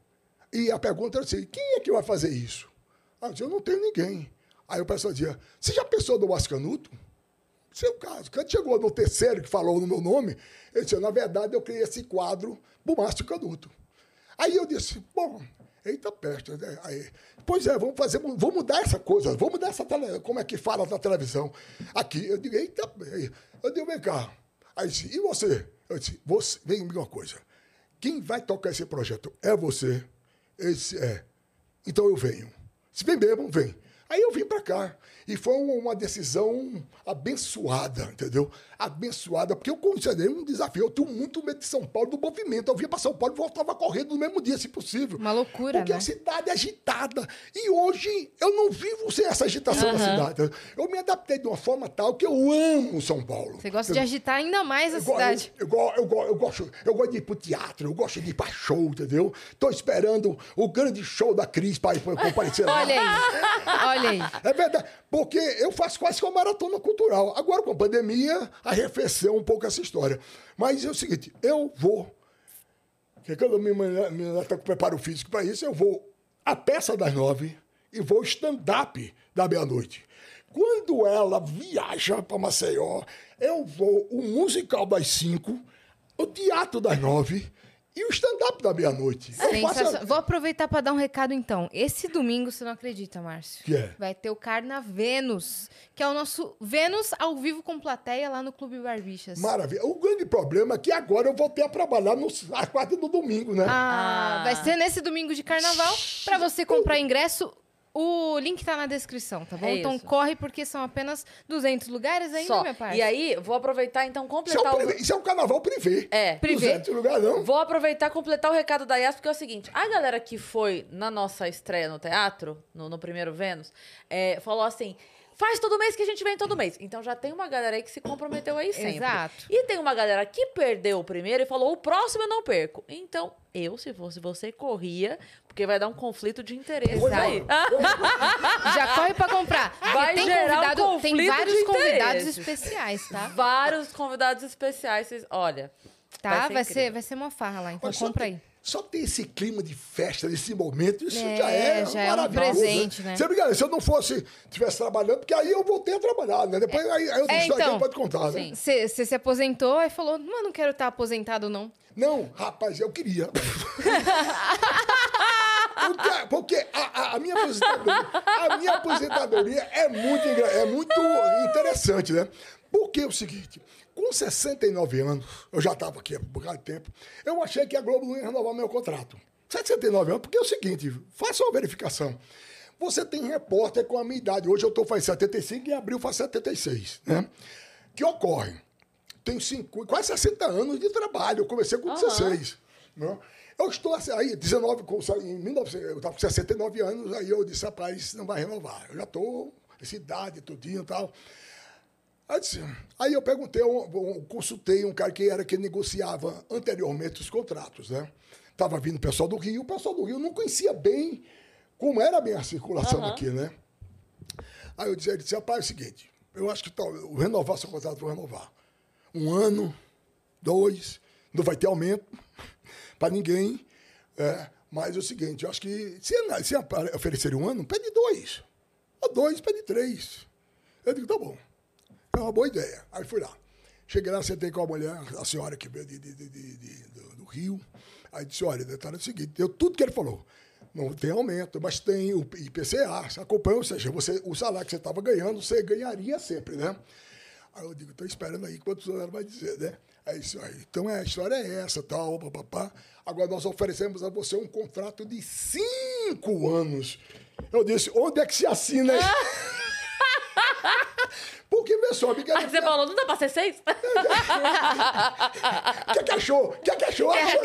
E a pergunta era assim, quem é que vai fazer isso? Ah, eu disse, eu não tenho ninguém. Aí o pessoal dizia, você já pensou no Ascanuto? Seu caso. Quando chegou no terceiro que falou no meu nome, ele disse, na verdade, eu criei esse quadro pro Márcio Canuto. Aí eu disse, bom, eita peste. né? Aí, pois é, vamos fazer, vamos mudar essa coisa, vamos mudar essa como é que fala na televisão. Aqui, eu digo, eita, eu digo, vem cá. Aí disse, e você? Eu disse, você, vem me uma coisa. Quem vai tocar esse projeto é você. Ele disse, é. Então eu venho. Se vem mesmo, vem. Aí eu vim para cá. E foi uma, decisão abençoada, entendeu? Abençoada, porque eu considerei um desafio. Eu tenho muito medo de São Paulo, do movimento. Eu vinha para São Paulo e voltava correndo no mesmo dia, se possível. Uma loucura, Porque né? a cidade é agitada. E hoje eu não vivo sem essa agitação da cidade. Eu me adaptei de uma forma tal que eu amo São Paulo. Você gosta de agitar ainda mais a Eu, cidade. eu, eu, eu, eu gosto, eu gosto de ir pro teatro, eu gosto de ir pra show, entendeu? Tô esperando o grande show da Cris para comparecer lá. Olha aí. Olha aí. É verdade, porque eu faço quase que uma maratona cultural. Agora, com a pandemia, arrefeceu um pouco essa história. Mas é o seguinte, eu vou. Porque quando eu me, me, me tá com preparo físico para isso, eu vou a peça das nove e vou stand-up da meia-noite. Quando ela viaja para Maceió, eu vou o musical das cinco, o teatro das nove E o stand-up da meia-noite. Faço-. Vou aproveitar para dar um recado então. Esse domingo, você não acredita, Márcio? Que é? Vai ter o Carna Vênus, que é o nosso Vênus ao vivo com plateia lá no Clube Barbixas. Maravilha. O grande problema é que agora eu voltei a trabalhar no, às quarta do domingo, né? Ah, Ah. vai ser nesse domingo de carnaval. Para você comprar ingresso, o link tá na descrição, tá bom? É então isso. corre, porque são apenas 200 lugares ainda, Só. minha parte. E aí, vou aproveitar então Isso é, um, completar o. privê- isso é um carnaval privê. É. Privê. 200 lugar não. Vou aproveitar e completar o recado da Yas, porque é o seguinte: a galera que foi na nossa estreia no teatro, no, no primeiro Vênus, é, falou assim. Faz todo mês que a gente vem todo mês. Então já tem uma galera aí que se comprometeu aí sempre. Exato. E tem uma galera que perdeu o primeiro e falou: o próximo eu não perco. Então, eu, se fosse você, corria, porque vai dar um conflito de interesse Exato. aí. Já corre pra comprar. Vai tem gerar um convidado, tem vários de convidados especiais, tá? Vários convidados especiais. vocês- Olha. Tá, vai ser, incrível. vai ser uma farra lá, então compra tem- aí. Só ter esse clima de festa nesse momento, isso É, já é já é um maravilhoso. presente, né? Você me engana, se eu não fosse, estivesse trabalhando, porque aí eu voltei a trabalhar, né? Depois aí, aí eu É, história que então. ele pode contar, né? Sim. Você você se aposentou e falou, mas não quero estar aposentado, não. Não, rapaz, eu queria. porque porque a, a- a minha aposentadoria, a minha aposentadoria é muito, é muito interessante, né? Porque é o seguinte, com 69 anos, eu já estava aqui há um bocado de tempo, eu achei que a Globo não ia renovar meu contrato. 69 anos, porque é o seguinte, faça uma verificação. Você tem repórter com a minha idade. Hoje eu estou fazendo 75 e em abril faz 76, né? Que ocorre? Tenho cinco, quase 60 anos de trabalho. Eu comecei com 16. Né? Eu estou assim, aí, 19, com- em 1900, eu estava com 69 anos, aí eu disse, rapaz, não vai renovar. Eu já estou, essa idade, tudinho e tal. Aí, eu disse- aí eu perguntei, eu, eu consultei um cara que era que negociava anteriormente os contratos, né? Tava vindo o pessoal do Rio, o pessoal do Rio não conhecia bem como era a minha circulação aqui, né? Aí eu disse, ele disse, rapaz, é o seguinte, eu acho que tal, eu renovar seu contrato, vou renovar. Um ano, dois, não vai ter aumento para ninguém. É, mas é o seguinte, eu acho que se, se oferecer um ano, pede dois. Ou dois, pede três. Eu digo, tá bom. É uma boa ideia. Aí fui lá. Cheguei lá, sentei com a mulher, a senhora que veio de, de- de- de- do, do Rio. Aí disse, olha, detalhe é o seguinte, deu tudo que ele falou. Não tem aumento, mas tem o IPCA, você acompanha, ou seja, você, o salário que você estava ganhando, você ganharia sempre, né? Aí eu digo, estou esperando aí quanto o senhor vai dizer, né? Aí disse, "Aí, então é, a história é essa, tal, papapá. Agora nós oferecemos a você um contrato de cinco anos. Eu disse, onde é que se assina? Porque, pessoal, me Aí você falou, não dá pra ser seis? O que, que achou? O que, que achou? Achou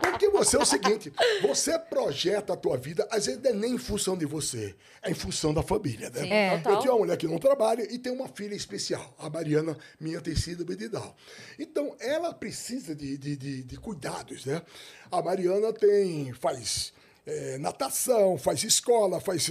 porque você é o seguinte, você projeta a tua vida, às vezes não é nem em função de você, é em função da família, né? Sim, É. total. Eu tenho uma mulher que não trabalha e tem uma filha especial, a Mariana, minha tecida Bedidal. Então, ela precisa de, de, de, de cuidados, né? A Mariana tem, faz eh, natação, faz escola, faz,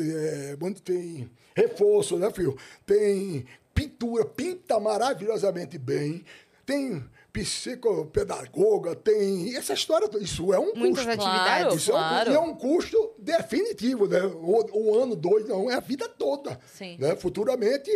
onde tem reforço, né, filho? Tem pintura, pinta maravilhosamente bem, tem psicopedagoga, tem essa história, isso é um Muitas custo. atividades. Isso é um- Claro. é um custo definitivo, né? Um, um ano, dois, não, é a vida toda. Sim. Né? Futuramente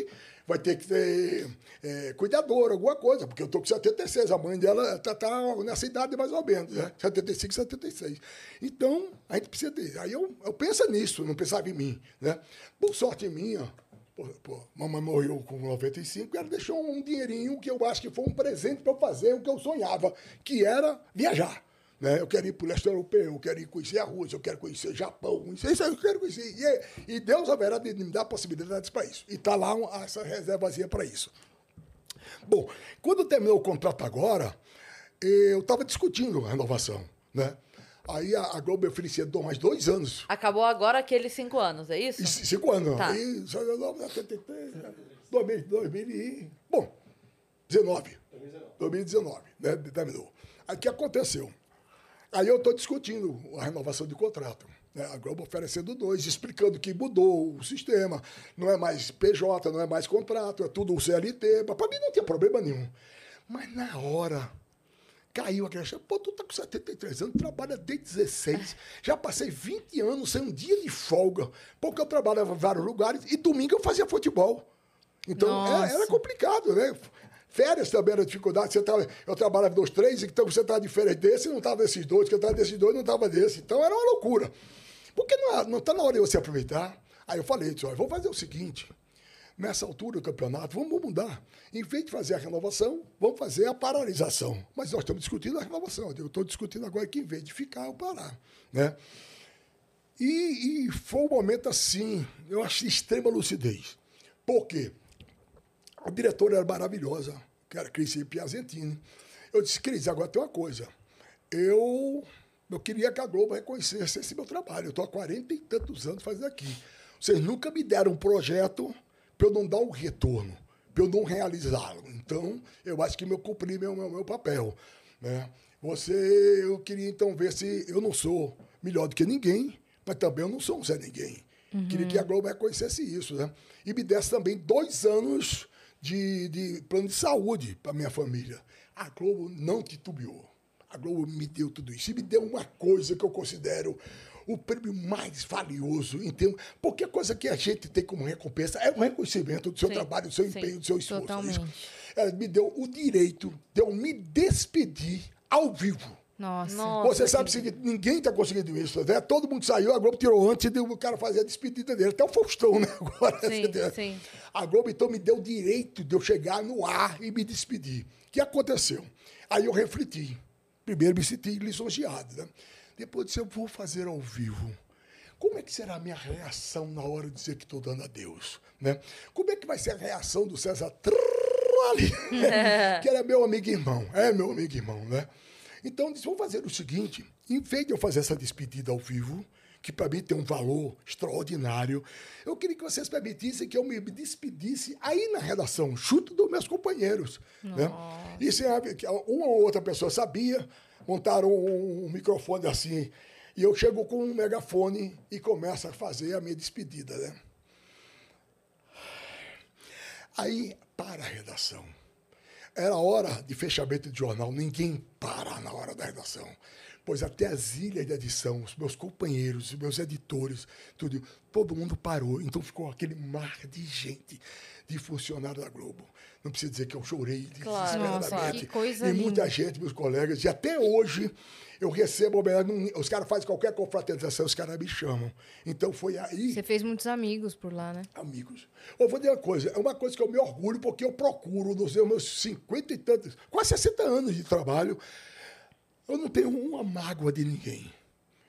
vai ter que ter é, cuidador, alguma coisa, porque eu tô com 76, a mãe dela tá, tá nessa idade mais ou menos, né? 75, 76. Então, a gente precisa. Aí eu, eu penso nisso, não pensava em mim, né? Por sorte minha, pô, pô, mamãe morreu com 95 e ela deixou um dinheirinho que eu acho que foi um presente para eu fazer o que eu sonhava, que era viajar. Né? Eu quero ir para o leste europeu, eu quero ir conhecer a Rússia, eu quero conhecer o Japão, isso aí eu quero conhecer. E, e Deus haverá de me dar possibilidades para isso. E está lá um- essa reservazinha para isso. Bom, quando terminou o contrato agora, eu estava discutindo a renovação. Né? Aí a, a Globo me oferecia mais dois anos. Acabou agora aqueles cinco anos, é isso? E cinco anos. Tá. Aí, só- 2000, 2000 e... Bom, 19. 2019, né? Terminou. Aí o que aconteceu? Aí eu estou discutindo a renovação de contrato. Né? A Globo oferecendo dois, explicando que mudou o sistema. Não é mais PJ, não é mais contrato, é tudo o CLT. Para mim não tinha problema nenhum. Mas na hora caiu a questão. Pô, tu tá com 73 anos, trabalha desde 16. Já passei 20 anos sem um dia de folga, porque eu trabalhava em vários lugares e domingo eu fazia futebol. Então era, Nossa. era complicado, né? Férias também era dificuldade. Você tava, eu trabalhava dos três, então você estava diferente desse, não estava desses dois, que eu estava desses dois, não estava desse. Então era uma loucura. Porque não está na hora de você aproveitar. Aí eu falei, olha, vamos fazer o seguinte. Nessa altura do campeonato, vamos mudar. Em vez de fazer a renovação, vamos fazer a paralisação. Mas nós estamos discutindo a renovação. Eu estou discutindo agora que, em vez de ficar, eu parar. Né? E, e foi um momento assim, eu acho de extrema lucidez. Por quê? A diretora era maravilhosa, que era Cris Piazentini. Eu disse, Cris, agora tem uma coisa. Eu, eu queria que a Globo reconhecesse esse meu trabalho. Eu estou há 40 e tantos anos fazendo aqui. Vocês nunca me deram um projeto para eu não dar um retorno, para eu não realizá-lo. Então, eu acho que eu cumpri meu, meu, meu papel. Né? Você, eu queria então ver se eu não sou melhor do que ninguém, mas também eu não sou um Zé Ninguém. Uhum. Queria que a Globo reconhecesse isso, né? E me desse também dois anos de, de plano de saúde para minha família. A Globo não titubeou. A Globo me deu tudo isso. E me deu uma coisa que eu considero o prêmio mais valioso em termos. Porque a coisa que a gente tem como recompensa é o reconhecimento do seu sim, trabalho, do seu sim, empenho, do seu esforço. Totalmente. Ela me deu o direito de eu me despedir ao vivo nossa. Você sabe o seguinte, ninguém está conseguindo isso, né? Todo mundo saiu, a Globo tirou antes e o cara fazer a despedida dele. Até o Faustão, né? Agora, sim, sim. A Globo, então, me deu o direito de eu chegar no ar e me despedir. O que aconteceu? Aí eu refleti. Primeiro me senti lisonjeado, né? Depois disse, eu vou fazer ao vivo. Como é que será a minha reação na hora de dizer que estou dando a Deus? Né? Como é que vai ser a reação do César ali? que era meu amigo e irmão. É meu amigo e irmão, né? Então, disse, vamos fazer o seguinte, em vez de eu fazer essa despedida ao vivo, que para mim tem um valor extraordinário, eu queria que vocês permitissem que eu me despedisse aí na redação, junto dos meus companheiros. Né? E se uma ou outra pessoa sabia, montaram um, um microfone assim, e eu chego com um megafone e começo a fazer a minha despedida. Né? Aí, para a redação era hora de fechamento de jornal, ninguém para na hora da redação. Pois até as ilhas de edição, os meus companheiros, os meus editores, tudo, todo mundo parou. Então ficou aquele mar de gente, de funcionário da Globo. Não precisa dizer que eu chorei claro. Nossa, que coisa e muita gente, meus colegas, e até hoje eu recebo homenagem. Os caras fazem qualquer confraternização, os caras me chamam. Então foi aí. Você fez muitos amigos por lá, né? Amigos. Eu vou dizer uma coisa: é uma coisa que eu me orgulho, porque eu procuro, nos meus 50 e tantos, quase 60 anos de trabalho, eu não tenho uma mágoa de ninguém.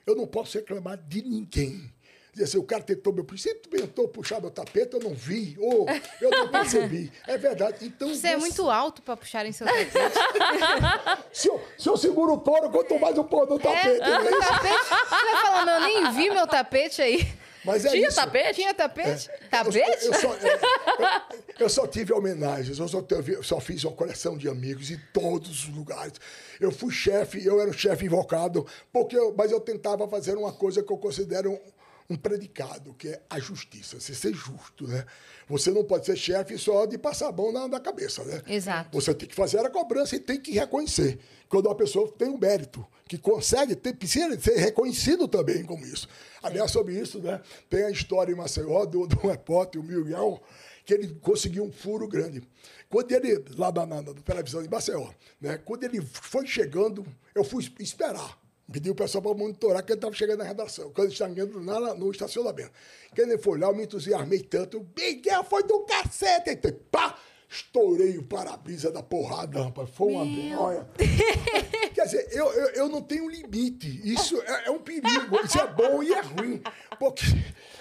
Eu não posso reclamar de ninguém. Dizer assim, o cara tentou meu princípio, tentou puxar meu tapete, eu não vi, ou eu não percebi. É verdade. Então, você, você... é muito alto para puxarem seu tapete. se, eu, se eu seguro o touro, quanto mais eu pôr no tapete. É, né? tapete. Você vai falando, eu nem vi meu tapete aí. Mas é Tinha isso. tapete? Tinha tapete? É. Tapete? Eu, eu, só, é, eu, eu, só, tive homenagens, eu só, teve, só, fiz uma coleção de amigos em todos os lugares. Eu fui chefe, eu era o chefe invocado, porque mas eu tentava fazer uma coisa que eu considero um predicado, que é a justiça, você ser justo, né? Você não pode ser chefe só de passar a mão na, na, cabeça, né? Exato. Você tem que fazer a cobrança e tem que reconhecer. Quando uma pessoa tem um mérito, que consegue, ter, precisa ser reconhecido também como isso. Aliás, sobre isso, né? Tem a história em Maceió do, do repórter, o Miguel, que ele conseguiu um furo grande. Quando ele, lá na, na, na televisão de Maceió, né? Quando ele foi chegando, eu fui esperar Pediu o pessoal para monitorar que ele estava chegando na redação, quando ele estava chegando lá no estacionamento. Quando ele foi lá, eu me entusiasmei tanto. Miguel foi do cacete! E, pá! Estourei o para-brisa da porrada, rapaz. Foi uma vergonha. Quer dizer, eu, eu, eu, não tenho limite. Isso é, é um perigo. Isso é bom e é ruim. Porque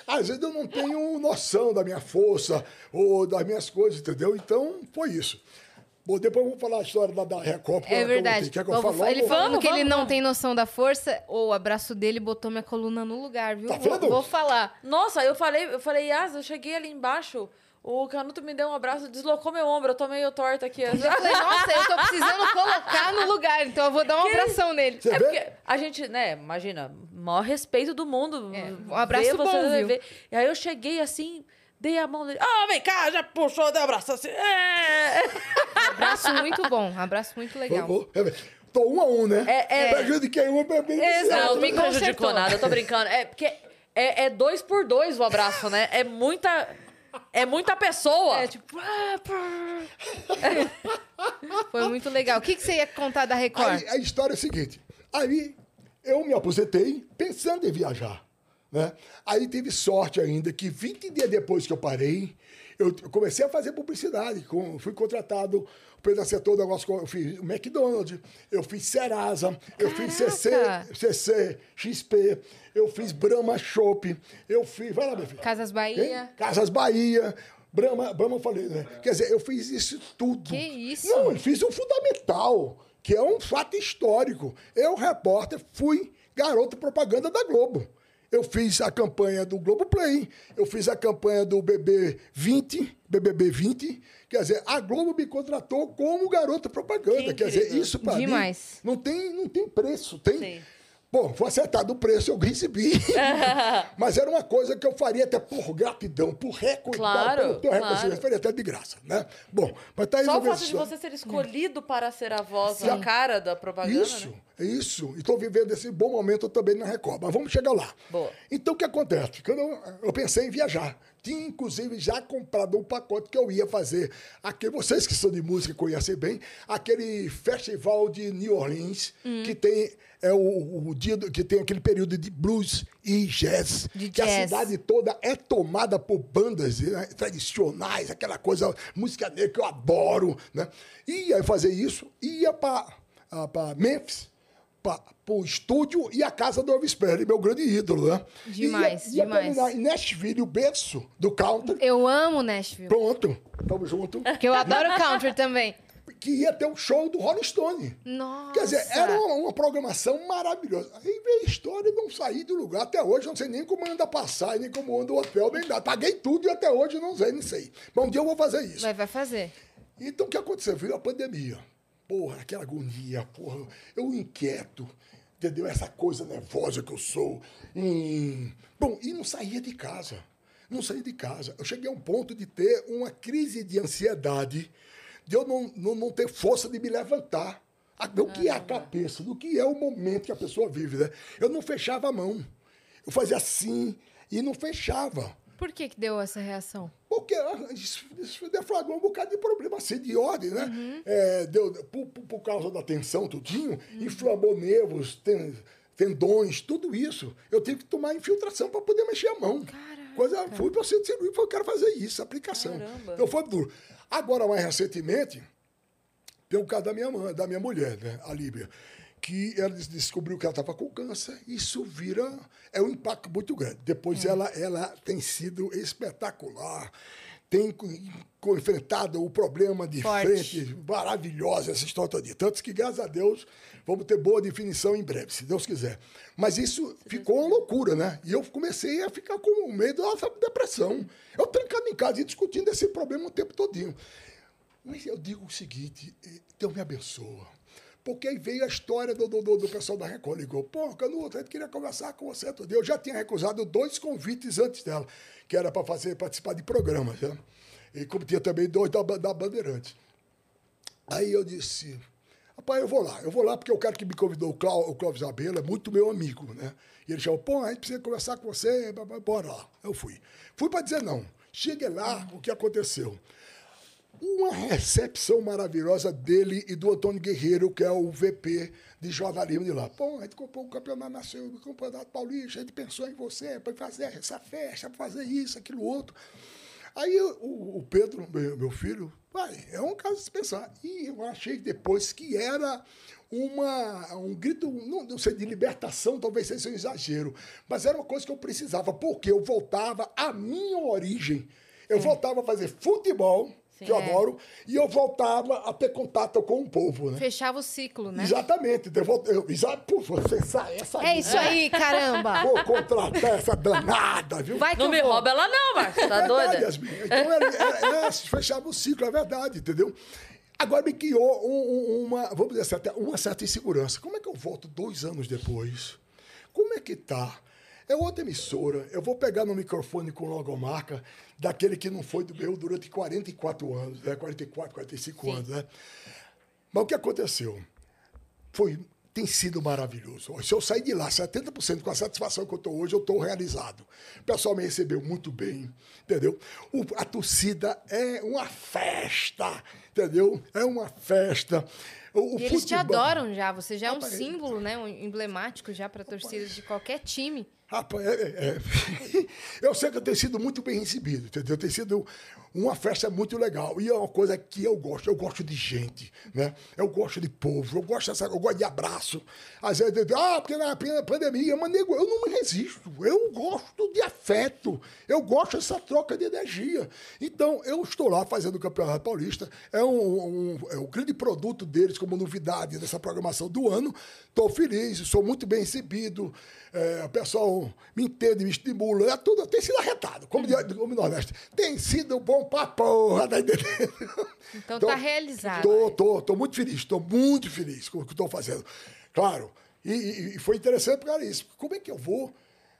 às vezes eu não tenho noção da minha força ou das minhas coisas, entendeu? Então, foi isso. Bom, depois vamos falar a história da, da Recopa. É verdade. Quer que eu fale ele falando vamos, que vamos, ele não tem noção da força, ou o abraço dele botou minha coluna no lugar, viu? Tá vendo? Vou, vou falar. Nossa, eu falei, eu falei, Yas, eu cheguei ali embaixo. O Canuto me deu um abraço, deslocou meu ombro, eu tô meio torta aqui. Eu falei, nossa, eu tô precisando colocar no lugar, então eu vou dar um que... abração nele. Você é vê? porque a gente, né, imagina, maior respeito do mundo. É, um abraço bom, viu? Ver. E aí eu cheguei assim, Dei a mão dele. Ah, oh, vem cá, já puxou, deu um abraço assim. É. Abraço muito bom, abraço muito legal. Tô um a um, né? É, é... Prejudiquei um, é bem Exato, não me prejudicou nada, eu tô brincando. É porque é, é dois por dois o abraço, né? É muita... É muita pessoa. É tipo. Foi muito legal. O que, que você ia contar da Record? Aí, a história é a seguinte. Aí eu me aposentei pensando em viajar. Né? Aí tive sorte ainda que 20 dias depois que eu parei, eu comecei a fazer publicidade. Com, fui contratado, o Pedro acertou o negócio, eu fiz McDonald's, eu fiz Serasa, eu fiz CC, Caraca! CC, XP, eu fiz Brahma Shop, eu fiz. Vai lá, meu filho. Casas Bahia. Hein? Casas Bahia. Brahma, Brahma eu falei, né? Quer dizer, eu fiz isso tudo. Que isso? Não, eu fiz o fundamental, que é um fato histórico. Eu, repórter, fui garoto propaganda da Globo. Eu fiz a campanha do Globo Play, eu fiz a campanha do BB 20, BBB 20. Quer dizer, a Globo me contratou como garoto propaganda. Que Quer dizer, isso para mim Demais. não tem, não tem preço. Tem, Sim. Bom, foi acertado o preço, eu recebi. Mas era uma coisa que eu faria até por gratidão, por recorde. Claro, pelo teu claro. reconhecimento, faria até de graça, né? Bom, mas tá Só o fato de você ser escolhido para ser a voz, Sim. a cara da propaganda, Isso, né? é isso. E estou vivendo esse bom momento também na Record. Mas vamos chegar lá. Boa. Então, o que acontece? Quando eu, eu pensei em viajar. Tinha, inclusive, já comprado um pacote que eu ia fazer. Aqui, vocês que são de música conhecem bem, aquele festival de New Orleans, Hum. que tem é o, o dia do- que tem aquele período de blues e jazz. De que a jazz. cidade toda é tomada por bandas né, tradicionais, aquela coisa, música negra que eu adoro, né? Ia fazer isso, ia para Memphis, para o estúdio e a casa do Elvis Presley, meu grande ídolo, né? Demais, ia, ia demais. terminar em Nashville, o berço do country. Eu amo Nashville. Pronto, tamo junto. Porque eu adoro country também. Que ia ter um show do Rolling Stone. Nossa. Quer dizer, era uma, uma programação maravilhosa. Aí veio a história e não saí do lugar. Até hoje não sei nem como anda a passagem, nem como anda o hotel, nem nada. Paguei tudo e até hoje não sei, nem sei. Mas um dia eu vou fazer isso. Vai, vai fazer. Então o que aconteceu? Veio a pandemia. Porra, aquela agonia, porra. Eu inquieto, entendeu? Essa coisa nervosa que eu sou. Hum. Bom, e não saía de casa. Não saía de casa. Eu cheguei a um ponto de ter uma crise de ansiedade, de eu não, não, não ter força de me levantar. Do que é a cabeça, do que é o momento que a pessoa vive, né? Eu não fechava a mão. Eu fazia assim e não fechava. Por que, que deu essa reação? Porque ah, isso, isso deflagrou um bocado de problema assim, de ordem, né? É, deu, por, por- causa da tensão, tudinho, inflamou nervos, ten- tendões, tudo isso. Eu tive que tomar infiltração para poder mexer a mão. Coisa, fui para o centro cirúrgico, falei, eu quero fazer isso, aplicação. Caramba. Então foi duro. Agora, mais recentemente, tem o caso da minha mãe, da minha mulher, né, a Líbia, que ela des- descobriu que ela estava com câncer. Isso vira é um impacto muito grande. Depois ela ela tem sido espetacular. Tem enfrentado o problema de Forte. frente, maravilhosa essa história toda. Tanto que, graças a Deus, vamos ter boa definição em breve, se Deus quiser. Mas isso ficou uma loucura, né? E eu comecei a ficar com medo da depressão. Eu trancado em casa e discutindo esse problema o tempo todinho. Mas eu digo o seguinte, eh, Deus me abençoa. Porque aí veio a história do, do, do- pessoal da Record. Ligou, pô, Canuto, a gente queria conversar com você dia. Eu já tinha recusado dois convites antes dela, que era para fazer participar de programas. Né? E como tinha também dois da, da Bandeirantes. Aí eu disse, rapaz, eu vou lá. Eu vou lá porque o cara que me convidou, o, Clá- o Clóvis Abela, é muito meu amigo, né? E ele chamou, pô, a gente precisa conversar com você, bora lá. Eu fui. Fui para dizer não. Cheguei lá, o que aconteceu? Uma recepção maravilhosa dele e do Antônio Guerreiro, que é o VP de jornalismo de lá. Pô, a gente comprou o campeonato nacional, o campeonato paulista, a gente pensou em você para fazer essa festa, para fazer isso, aquilo outro. Aí o, o Pedro, meu, meu filho, vai, é um caso de se pensar. E eu achei depois que era uma, um grito, não, não sei, de libertação, talvez seja um exagero, mas era uma coisa que eu precisava, porque eu voltava à minha origem. Eu voltava a fazer futebol, que eu É. adoro, e eu voltava a ter contato com o povo, né? Fechava o ciclo, né? Exatamente. Eu, vol- eu, pô, você sai, essa É isso aí, caramba! Vou contratar essa danada, viu? Vai que Não me vou. rouba ela não, Marcos. Tá É verdade, doida? Yasmin. Então, era, era, era- fechava o ciclo, é verdade, entendeu? Agora me criou um- um- uma, vamos dizer assim, até uma certa insegurança. Como é que eu volto dois anos depois? Como é que tá? É outra emissora. Eu vou pegar no microfone com logomarca daquele que não foi do meu durante 44 anos, né? 44, 45 anos, né? Mas o que aconteceu? Foi tem sido maravilhoso. Se eu sair de lá 70% com a satisfação que eu estou hoje, eu estou realizado. O pessoal me recebeu muito bem, entendeu? O, a torcida é uma festa, entendeu? É uma festa. O, o eles te adoram já, você já é um símbolo, né? Um emblemático já para a torcida de qualquer time. Rapaz, é, é, é. eu sei que eu tenho sido muito bem recebido, entendeu? Tem sido uma festa muito legal. E é uma coisa que eu gosto. Eu gosto de gente, né? Eu gosto de povo, eu gosto, dessa, eu gosto de abraço. Às vezes, ah, porque na pandemia, mas nego, eu não me resisto. Eu gosto de afeto. Eu gosto dessa troca de energia. Então, eu estou lá fazendo o Campeonato Paulista. É um, um, é um grande produto deles como novidade dessa programação do ano. Estou feliz, sou muito bem recebido. É, o pessoal me entende, me estimula. É tudo, tem sido arretado, como, como Nordeste. Tem sido bom pra porra, tá entendendo? Então, então tá realizado. Tô, tô, tô muito feliz, tô muito feliz com o que estou fazendo. Claro, e, e, foi interessante por causa disso. Como é que eu vou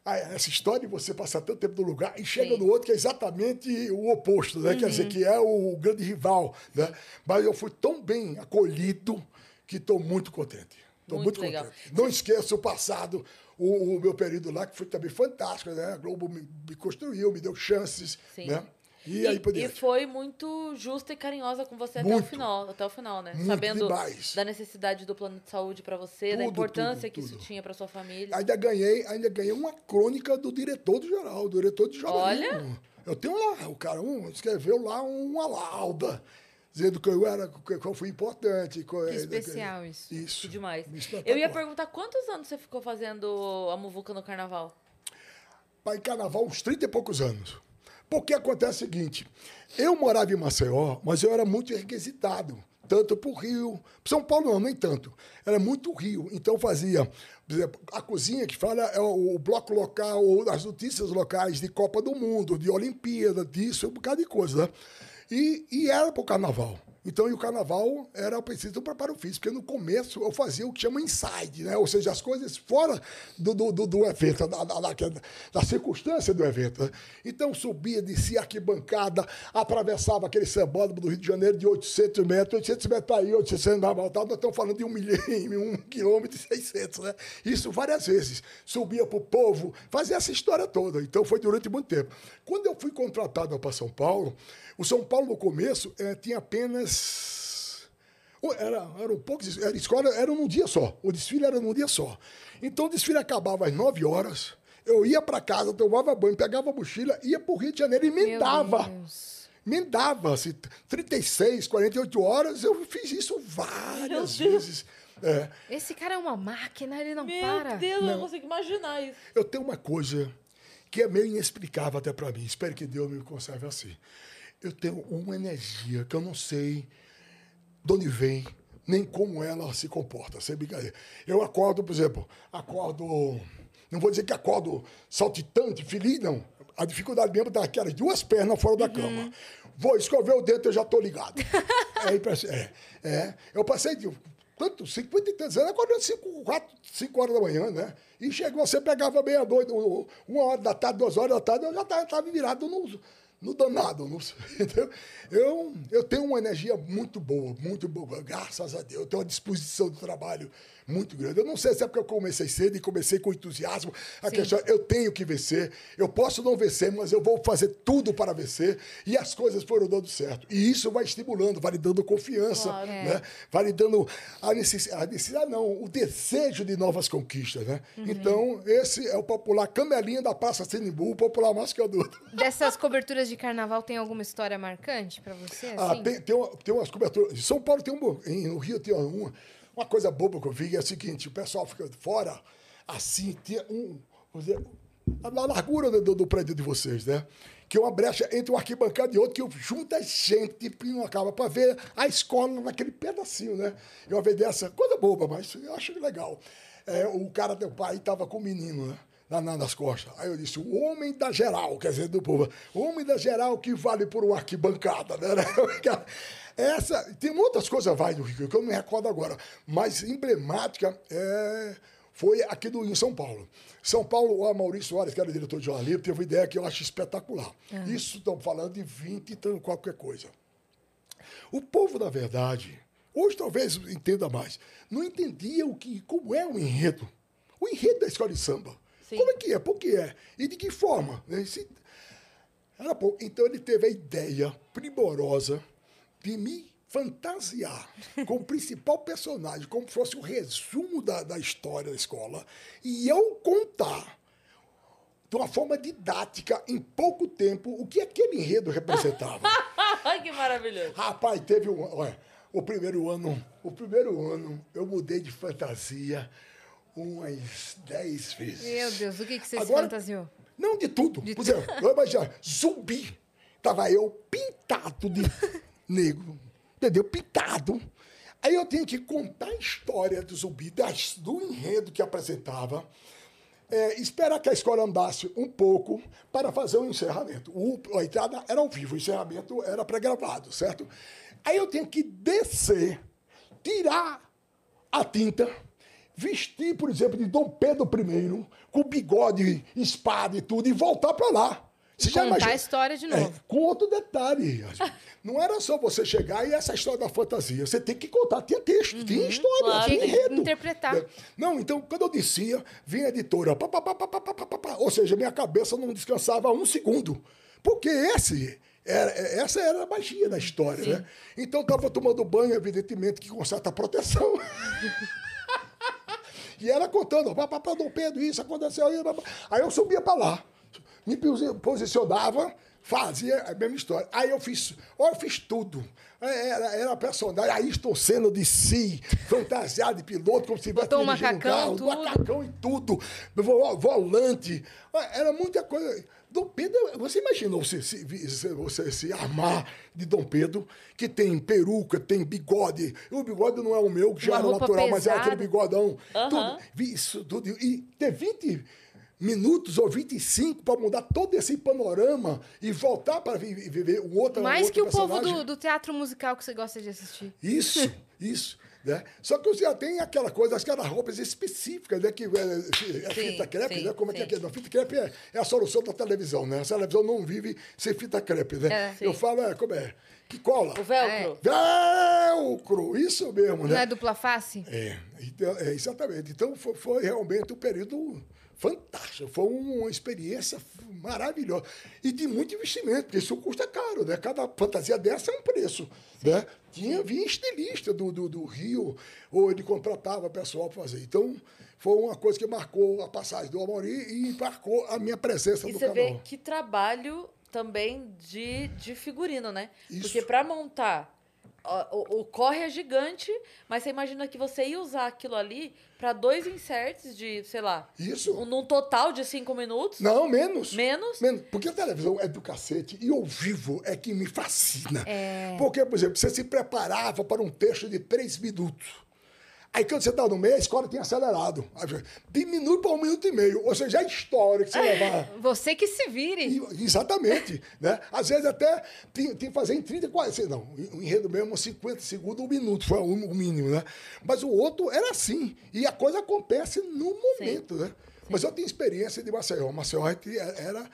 essa história de você passar tanto tempo no lugar e chega Sim. no outro que é exatamente o oposto, né? Uhum. Quer dizer, uhum. que é o grande rival, né? Mas eu fui tão bem acolhido que estou muito contente. Estou muito, muito contente. Não esqueço o passado, o, o, meu período lá, que foi também fantástico, né? A Globo me, me construiu, me deu chances, Sim. né? E, e, aí e foi muito justa e carinhosa com você muito, até o final, até o final, né? Sabendo demais. da necessidade do plano de saúde para você, tudo, da importância tudo, que tudo. isso tinha para sua família. Ainda ganhei, ainda ganhei uma crônica do diretor do geral, do diretor de jornalismo. Olha. Eu tenho lá, o cara um, escreveu lá uma lauda dizendo que eu era, que eu fui importante. Que é, especial isso. Isso. Que demais. Eu ia perguntar quantos anos você ficou fazendo a muvuca no carnaval? Pai, carnaval, uns 30 e poucos anos. Porque acontece o seguinte: eu morava em Maceió, mas eu era muito requisitado. Tanto para o Rio. São Paulo não, nem tanto. Era muito Rio. Então fazia, por exemplo, a cozinha que fala é o bloco local, ou as notícias locais de Copa do Mundo, de Olimpíada, disso, um bocado de coisa. Né? E, e era para o carnaval. Então, e o carnaval era preciso preparo físico, porque no começo eu fazia o que chama inside, né? ou seja, as coisas fora do, do, do, do evento, da, da, da, da, circunstância do evento. Né? Então, subia, descia arquibancada, atravessava aquele sambódromo do Rio de Janeiro de 800 metros, 800 metros aí, 800 na volta, nós estamos falando de um milhão, um quilômetro e 600, né? Isso várias vezes. Subia para o povo, fazia essa história toda. Então, foi durante muito tempo. Quando eu fui contratado para São Paulo, o São Paulo, no começo, é, tinha apenas. Era, era um pouco. Era, escola era num dia só. O desfile era num dia só. Então o desfile acabava às 9 horas. Eu ia para casa, tomava banho, pegava a mochila, ia para o Rio de Janeiro e emendava. Emendava. Assim, 36, 48 horas. Eu fiz isso várias vezes. É. Esse cara é uma máquina, ele não Meu para. Meu Deus, não. eu não consigo imaginar isso. Eu tenho uma coisa que é meio inexplicável até para mim. Espero que Deus me conserve assim eu tenho uma energia que eu não sei de onde vem, nem como ela se comporta, sem brincadeira. Eu acordo, por exemplo, acordo. Não vou dizer que acordo saltitante, feliz, não. A dificuldade mesmo tá aquelas duas pernas fora da uhum. cama. Vou escover o dente, eu já estou ligado. é, é, é, eu passei de quanto? 50 e tantos anos, acordando 5, 4, 5 horas da manhã, né? E chegou, você pegava meia-noite, uma hora da tarde, duas horas da tarde, eu já estava virado no, no danado. No, eu, eu tenho uma energia muito boa, muito boa, graças a Deus. Eu tenho uma disposição de trabalho muito grande. Eu não sei se é porque eu comecei cedo e comecei com entusiasmo. A questão, eu tenho que vencer. Eu posso não vencer, mas eu vou fazer tudo para vencer. E as coisas foram dando certo. E isso vai estimulando, vai lhe dando confiança, claro. né? É. vai lhe dando a necessidade, a necessidade, não, o desejo de novas conquistas, né? Uhum. Então, esse é o popular camelinha da Praça Sinimbu, o popular mais que eu dou. Dessas coberturas de carnaval, tem alguma história marcante para você? Ah, assim? tem, tem, uma, tem umas coberturas. Em São Paulo tem um. No Rio tem uma uma coisa boba que eu vi é o seguinte: o pessoal fica fora, assim, tinha um. Dizer, na largura do, do, prédio de vocês, né? Que é uma brecha entre um arquibancada e outro, que junta gente e não acaba para ver a escola naquele pedacinho, né? Eu vi dessa, coisa boba, mas eu acho legal. É, o cara, teu pai, estava com o menino, né? Na, na, nas costas. Aí eu disse, o homem da geral, quer dizer, do povo. O homem da geral que vale por uma arquibancada, né? Essa, tem muitas coisas vai do Rio, que eu não me recordo agora, mas emblemática é, foi aqui do, em São Paulo. São Paulo, o Maurício Soares, que era diretor de jornalismo, teve uma ideia que eu acho espetacular. Uhum. Isso estamos falando de 20 e qualquer coisa. O povo, na verdade, Hoje talvez entenda mais. Não entendia o que, como é o enredo. O enredo da escola de samba. Sim. Como é que é? Por que é? E de que forma? né? Se- Era bom. Então ele teve a ideia primorosa de me fantasiar como principal personagem, como se fosse o resumo da, da história da escola, e eu contar de uma forma didática, em pouco tempo, o que aquele enredo representava. Ai, que maravilhoso. Rapaz, teve um. Olha, o primeiro ano, o primeiro ano, eu mudei de fantasia umas 10 vezes. Meu Deus, o que, que você se Agora- fantasiou? Não, de tudo. De Por exemplo, eu imagino, zumbi. Tava eu pintado de negro. Entendeu? Pintado. Aí eu tenho que contar a história do zumbi, das- do enredo que apresentava. é, esperar que a escola andasse um pouco para fazer o encerramento. O, a entrada era ao vivo, o encerramento era pré-gravado, certo? Aí eu tenho que descer, tirar a tinta, vestir, por exemplo, de Dom Pedro I, com bigode, espada e tudo, e voltar para lá. Você Contar imagina... a história de é, novo. É, com outro detalhe. Não era só você chegar e essa história da fantasia. Você tem que contar. Tinha texto, uhum, tinha história, claro, tem enredo. Interpretar. É. Não, então, quando eu descia, vinha a editora. Pá, pá, pá, pá, pá, pá, pá, ou seja, minha cabeça não descansava um segundo. Porque esse... Era, é, essa era a magia da história, Sim. né? Então, estava tomando banho, evidentemente, que conserta a proteção. e ela contando, papá, Dom Pedro, isso aconteceu. Aí, aí eu subia para lá me posi- posicionava, fazia a mesma história. Aí eu fiz, eu fiz tudo. É, Era, era personagem, aí estou sendo de si, fantasiado de piloto, como se estivesse Botou um macacão, tudo. macacão e tudo, vo- volante. Era muita coisa. Dom Pedro, você imaginou se, se- você se armar de Dom Pedro, que tem peruca, tem bigode. O bigode não é o meu, que já Uma era natural, mas é aquele pesada. bigodão. Tudo, vi isso tudo. E ter 20 minutos ou 25 para mudar todo esse panorama e voltar para vi- viver um outro Mais outro que o povo personagem. do, do teatro musical que você gosta de assistir. Isso, isso. Né? Só que você já tem aquela coisa, aquelas roupas específicas, né? Que é, é Sim, fita crepe, sim, né? Como é que é sim. que é? Não, fita crepe é, é a solução da televisão, né? A televisão não vive sem fita crepe, né? É, Eu sim. falo, é, como é? Que cola. O velcro. Velcro, isso mesmo, Não é né? dupla face? É, então, é, exatamente. Então foi, foi realmente um período fantástico. Foi uma experiência maravilhosa. E de muito investimento, porque isso custa caro, né? Cada fantasia dessa é um preço. Né? Tinha, vinha estilista do, do, do Rio, ou ele contratava pessoal para fazer. Então, foi uma coisa que marcou a passagem do Amaury e marcou a minha presença E no você canal. vê que trabalho também de, de figurino, né? Isso. Porque pra montar. ó, O, o corre é gigante, mas você imagina que você ia usar aquilo ali pra dois inserts de, sei lá, Isso. um- num total de cinco minutos. Não, menos. Menos? Menos. Porque a televisão é do cacete e ao vivo é que me fascina. É. Porque, por exemplo, você se preparava para um texto de três minutos. Aí quando você está no meio, a escola tem acelerado. Diminui para um minuto e meio. Ou seja, a história que você levar. Você que se vire. E- Exatamente. Né? Às vezes até tem, que fazer em 30, 40. Não, o enredo mesmo, 50 segundos, um minuto, foi o o mínimo, né? Mas o outro era assim. E a coisa acontece no momento, né? Mas eu tenho experiência de Maceió. Maceió era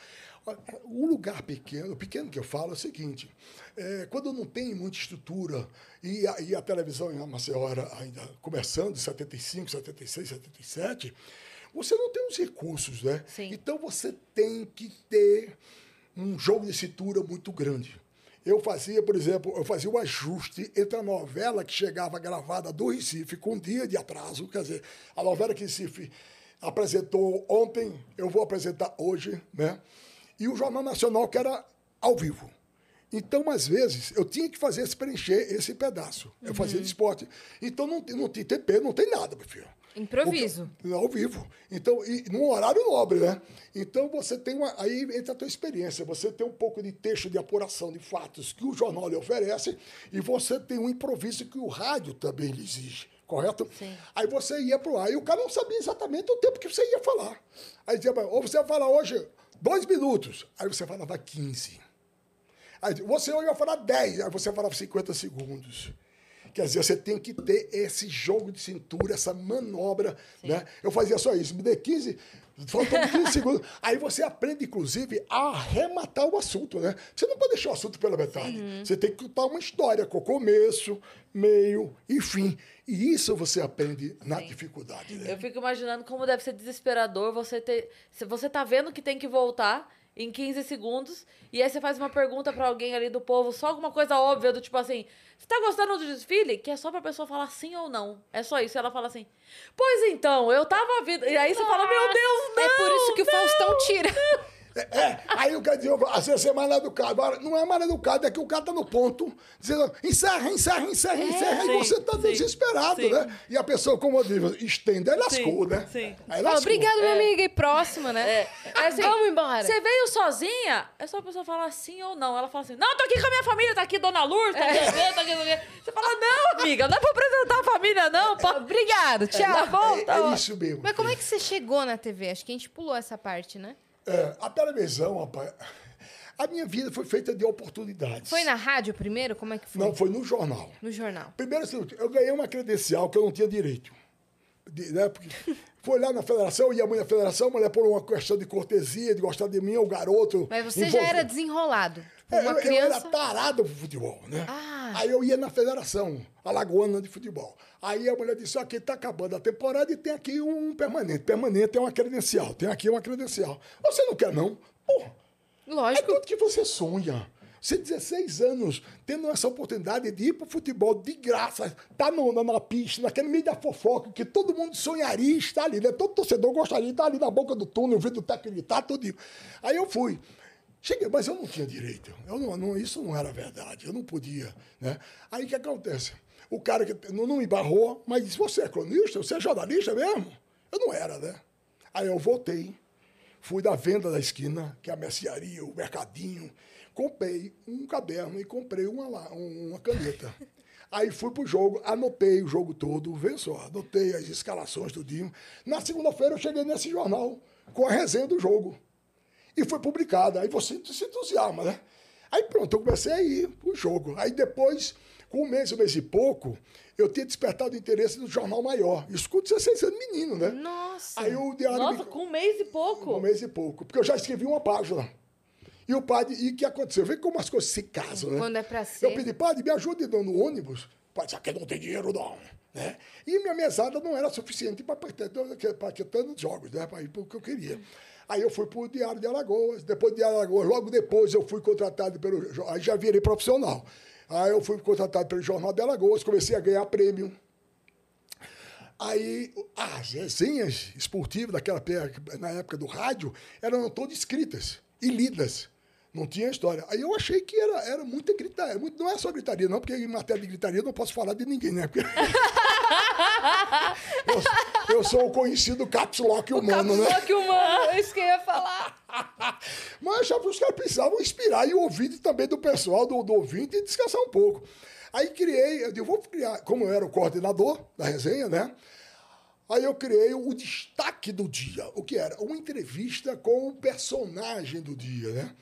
um lugar pequeno, pequeno que eu falo é o seguinte, é, quando não tem muita estrutura e a, e a televisão em Maceió era ainda começando, 75, 76, 77, você não tem os recursos, né? Sim. Então você tem que ter um jogo de cintura muito grande. Eu fazia, por exemplo, eu fazia o ajuste entre a novela que chegava gravada do Recife com um dia de atraso, quer dizer, a novela que Recife apresentou ontem, eu vou apresentar hoje, né? E o Jornal Nacional que era ao vivo. Então, às vezes, eu tinha que fazer esse preencher esse pedaço. Eu fazia de esporte. Então, não, tem- não tem TP, não tem nada, meu filho. Improviso. Porque- ao vivo. Então, e num horário nobre, né? Então você tem uma. Aí entra a tua experiência. Você tem um pouco de texto de apuração de fatos que o jornal lhe oferece, e você tem um improviso que o rádio também lhe exige. Correto? Sim. Aí você ia pro ar e o cara não sabia exatamente o tempo que você ia falar. Aí dizia, ou você vai falar hoje dois minutos. Aí você falava 15. Aí você ia falar 10, aí você falava 50 segundos. Quer dizer, você tem que ter esse jogo de cintura, essa manobra, né? Eu fazia só isso, me dê 15, faltando 15 segundos. Aí você aprende, inclusive, a arrematar o assunto, né? Você não pode deixar o assunto pela metade. Você tem que contar uma história com começo, meio e fim. E isso você aprende na dificuldade, né? Eu fico imaginando como deve ser desesperador você ter. Se você tá vendo que tem que voltar em 15 segundos, e aí você faz uma pergunta pra alguém ali do povo, só alguma coisa óbvia, do tipo assim, você tá gostando do desfile? Que é só pra pessoa falar sim ou não. É só isso. E ela fala assim, pois então, eu tava vindo. E aí você fala, meu Deus, não! é por isso que o Faustão tira. É, aí o cara diz, às vezes você é mal educado. Agora, não é mal educado, é que o cara tá no ponto, dizendo, encerra, encerra, encerra, encerra, sim, e você tá sim, desesperado, sim. né? E a pessoa, como eu digo, estende, aí lascou, Sim, né? sim. Aí lascou. obrigado, minha amiga. E próxima, né? É. É assim, Vamos embora. Você veio sozinha? É só a pessoa falar sim ou não. Ela fala assim: Não, tô aqui com a minha família, tá aqui Dona Lourdes, tá aqui, você, tá aqui, tá aqui. Você fala: Não, amiga, não é pra apresentar a família, não. Pô. Obrigado, tchau. Tá bom, É, tá é bom. isso mesmo. Mas como é que você chegou na TV? Acho que a gente pulou essa parte, né? É, a televisão, rapaz, a minha vida foi feita de oportunidades. Foi na rádio primeiro? Como é que foi? Não, foi no jornal. No jornal. Primeiro, assim, eu ganhei uma credencial que eu não tinha direito. De- né, porque foi lá na federação, ia mãe na federação, mas por uma questão de cortesia, de gostar de mim, o garoto. Mas você já envolveu. era desenrolado. É, Uma eu, eu criança. era tarado pro futebol, né? Ah. Aí eu ia na federação, alagoana de futebol. Aí a mulher disse, aqui tá acabando a temporada e tem aqui um permanente. Permanente é uma credencial, tem aqui uma credencial. Você não quer não? Porra, é Lógico. tudo que você sonha. Você, 16 anos, tendo essa oportunidade de ir pro futebol de graça, tá no, na, na pista, naquele meio da fofoca, que todo mundo sonharia estar ali, né? Todo torcedor gostaria de estar ali na boca do túnel, vendo o técnico gritar, tudo. Aí eu fui. Cheguei, mas eu não tinha direito. Eu não, não- isso não era verdade. Eu não podia. Né? Aí o que acontece? O cara que não, não me barrou, mas disse: Você é cronista? Você é jornalista mesmo? Eu não era, né? Aí eu voltei, fui da venda da esquina, que é a mercearia, o mercadinho, comprei um caderno e comprei uma, uma caneta. Aí fui pro jogo, anotei o jogo todo, vê só, anotei as escalações, tudinho. Na segunda-feira eu cheguei nesse jornal com a resenha do jogo. E foi publicada. Aí você se entusiasma, né? Aí pronto, eu comecei a ir pro jogo. Aí depois, com um mês, um mês e pouco, eu tinha despertado o interesse do jornal maior. Isso com 16 anos, menino, né? Nossa. Aí o diário. Nossa, me- com um mês e pouco. um mês e pouco. Porque eu já escrevi uma página. E o padre, e o que aconteceu? Vê como as coisas se casam, né? Quando é pra ser. Eu pedi, padre, me ajude no no ônibus. O padre disse, aqui não tem dinheiro, não. Né? E minha mesada não era suficiente para ter tantos jogos, né? Para ir para o que eu queria. Aí eu fui para o Diário de Alagoas. Depois do Diário de Alagoas, logo depois eu fui contratado pelo. Aí já virei profissional. Aí eu fui contratado pelo Jornal de Alagoas, comecei a ganhar prêmio. Aí as resenhas esportivas daquela na época do rádio eram todas escritas e lidas. Não tinha história. Aí eu achei que era, era muita gritaria. Muito, não é só gritaria, não, porque em matéria de gritaria eu não posso falar de ninguém, né? Porque eu, eu sou o conhecido caps lock humano, né? Só que humano, é isso que eu ia falar. Mas eu achava que os caras precisavam inspirar e o ouvido também do pessoal, do, do ouvinte, e descansar um pouco. Aí criei, eu digo, vou criar, como eu era o coordenador da resenha, né? Aí eu criei o destaque do dia, o que era? Uma entrevista com o personagem do dia, né?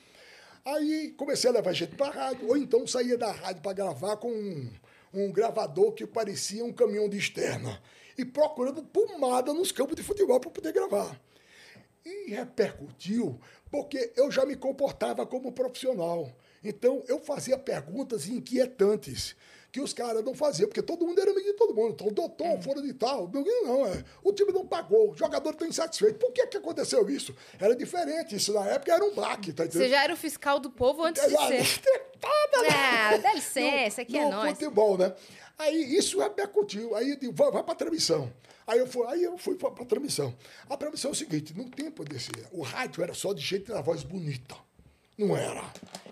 Aí comecei a levar gente para rádio, ou então saía da rádio para gravar com um, um gravador que parecia um caminhão de externa. E procurando pomada nos campos de futebol para poder gravar. E repercutiu porque eu já me comportava como profissional. Então, eu fazia perguntas inquietantes que os caras não faziam, porque todo mundo era amigo de todo mundo. Então, doutor, fora de tal. Não, não, é. O time não pagou, o jogador está insatisfeito. Por que, que aconteceu isso? Era diferente. Isso na época era um baque, tá entendendo? Você já era o fiscal do povo antes de ser. trepada, né? Ah, dá licença, aqui é no nós. futebol, né? Aí isso repercutiu. Aí eu digo, vai, vai para transmissão. Aí eu fui, aí eu fui para a transmissão. A transmissão é o seguinte: no tempo desse. O rádio era só de jeito da voz bonita. Não era.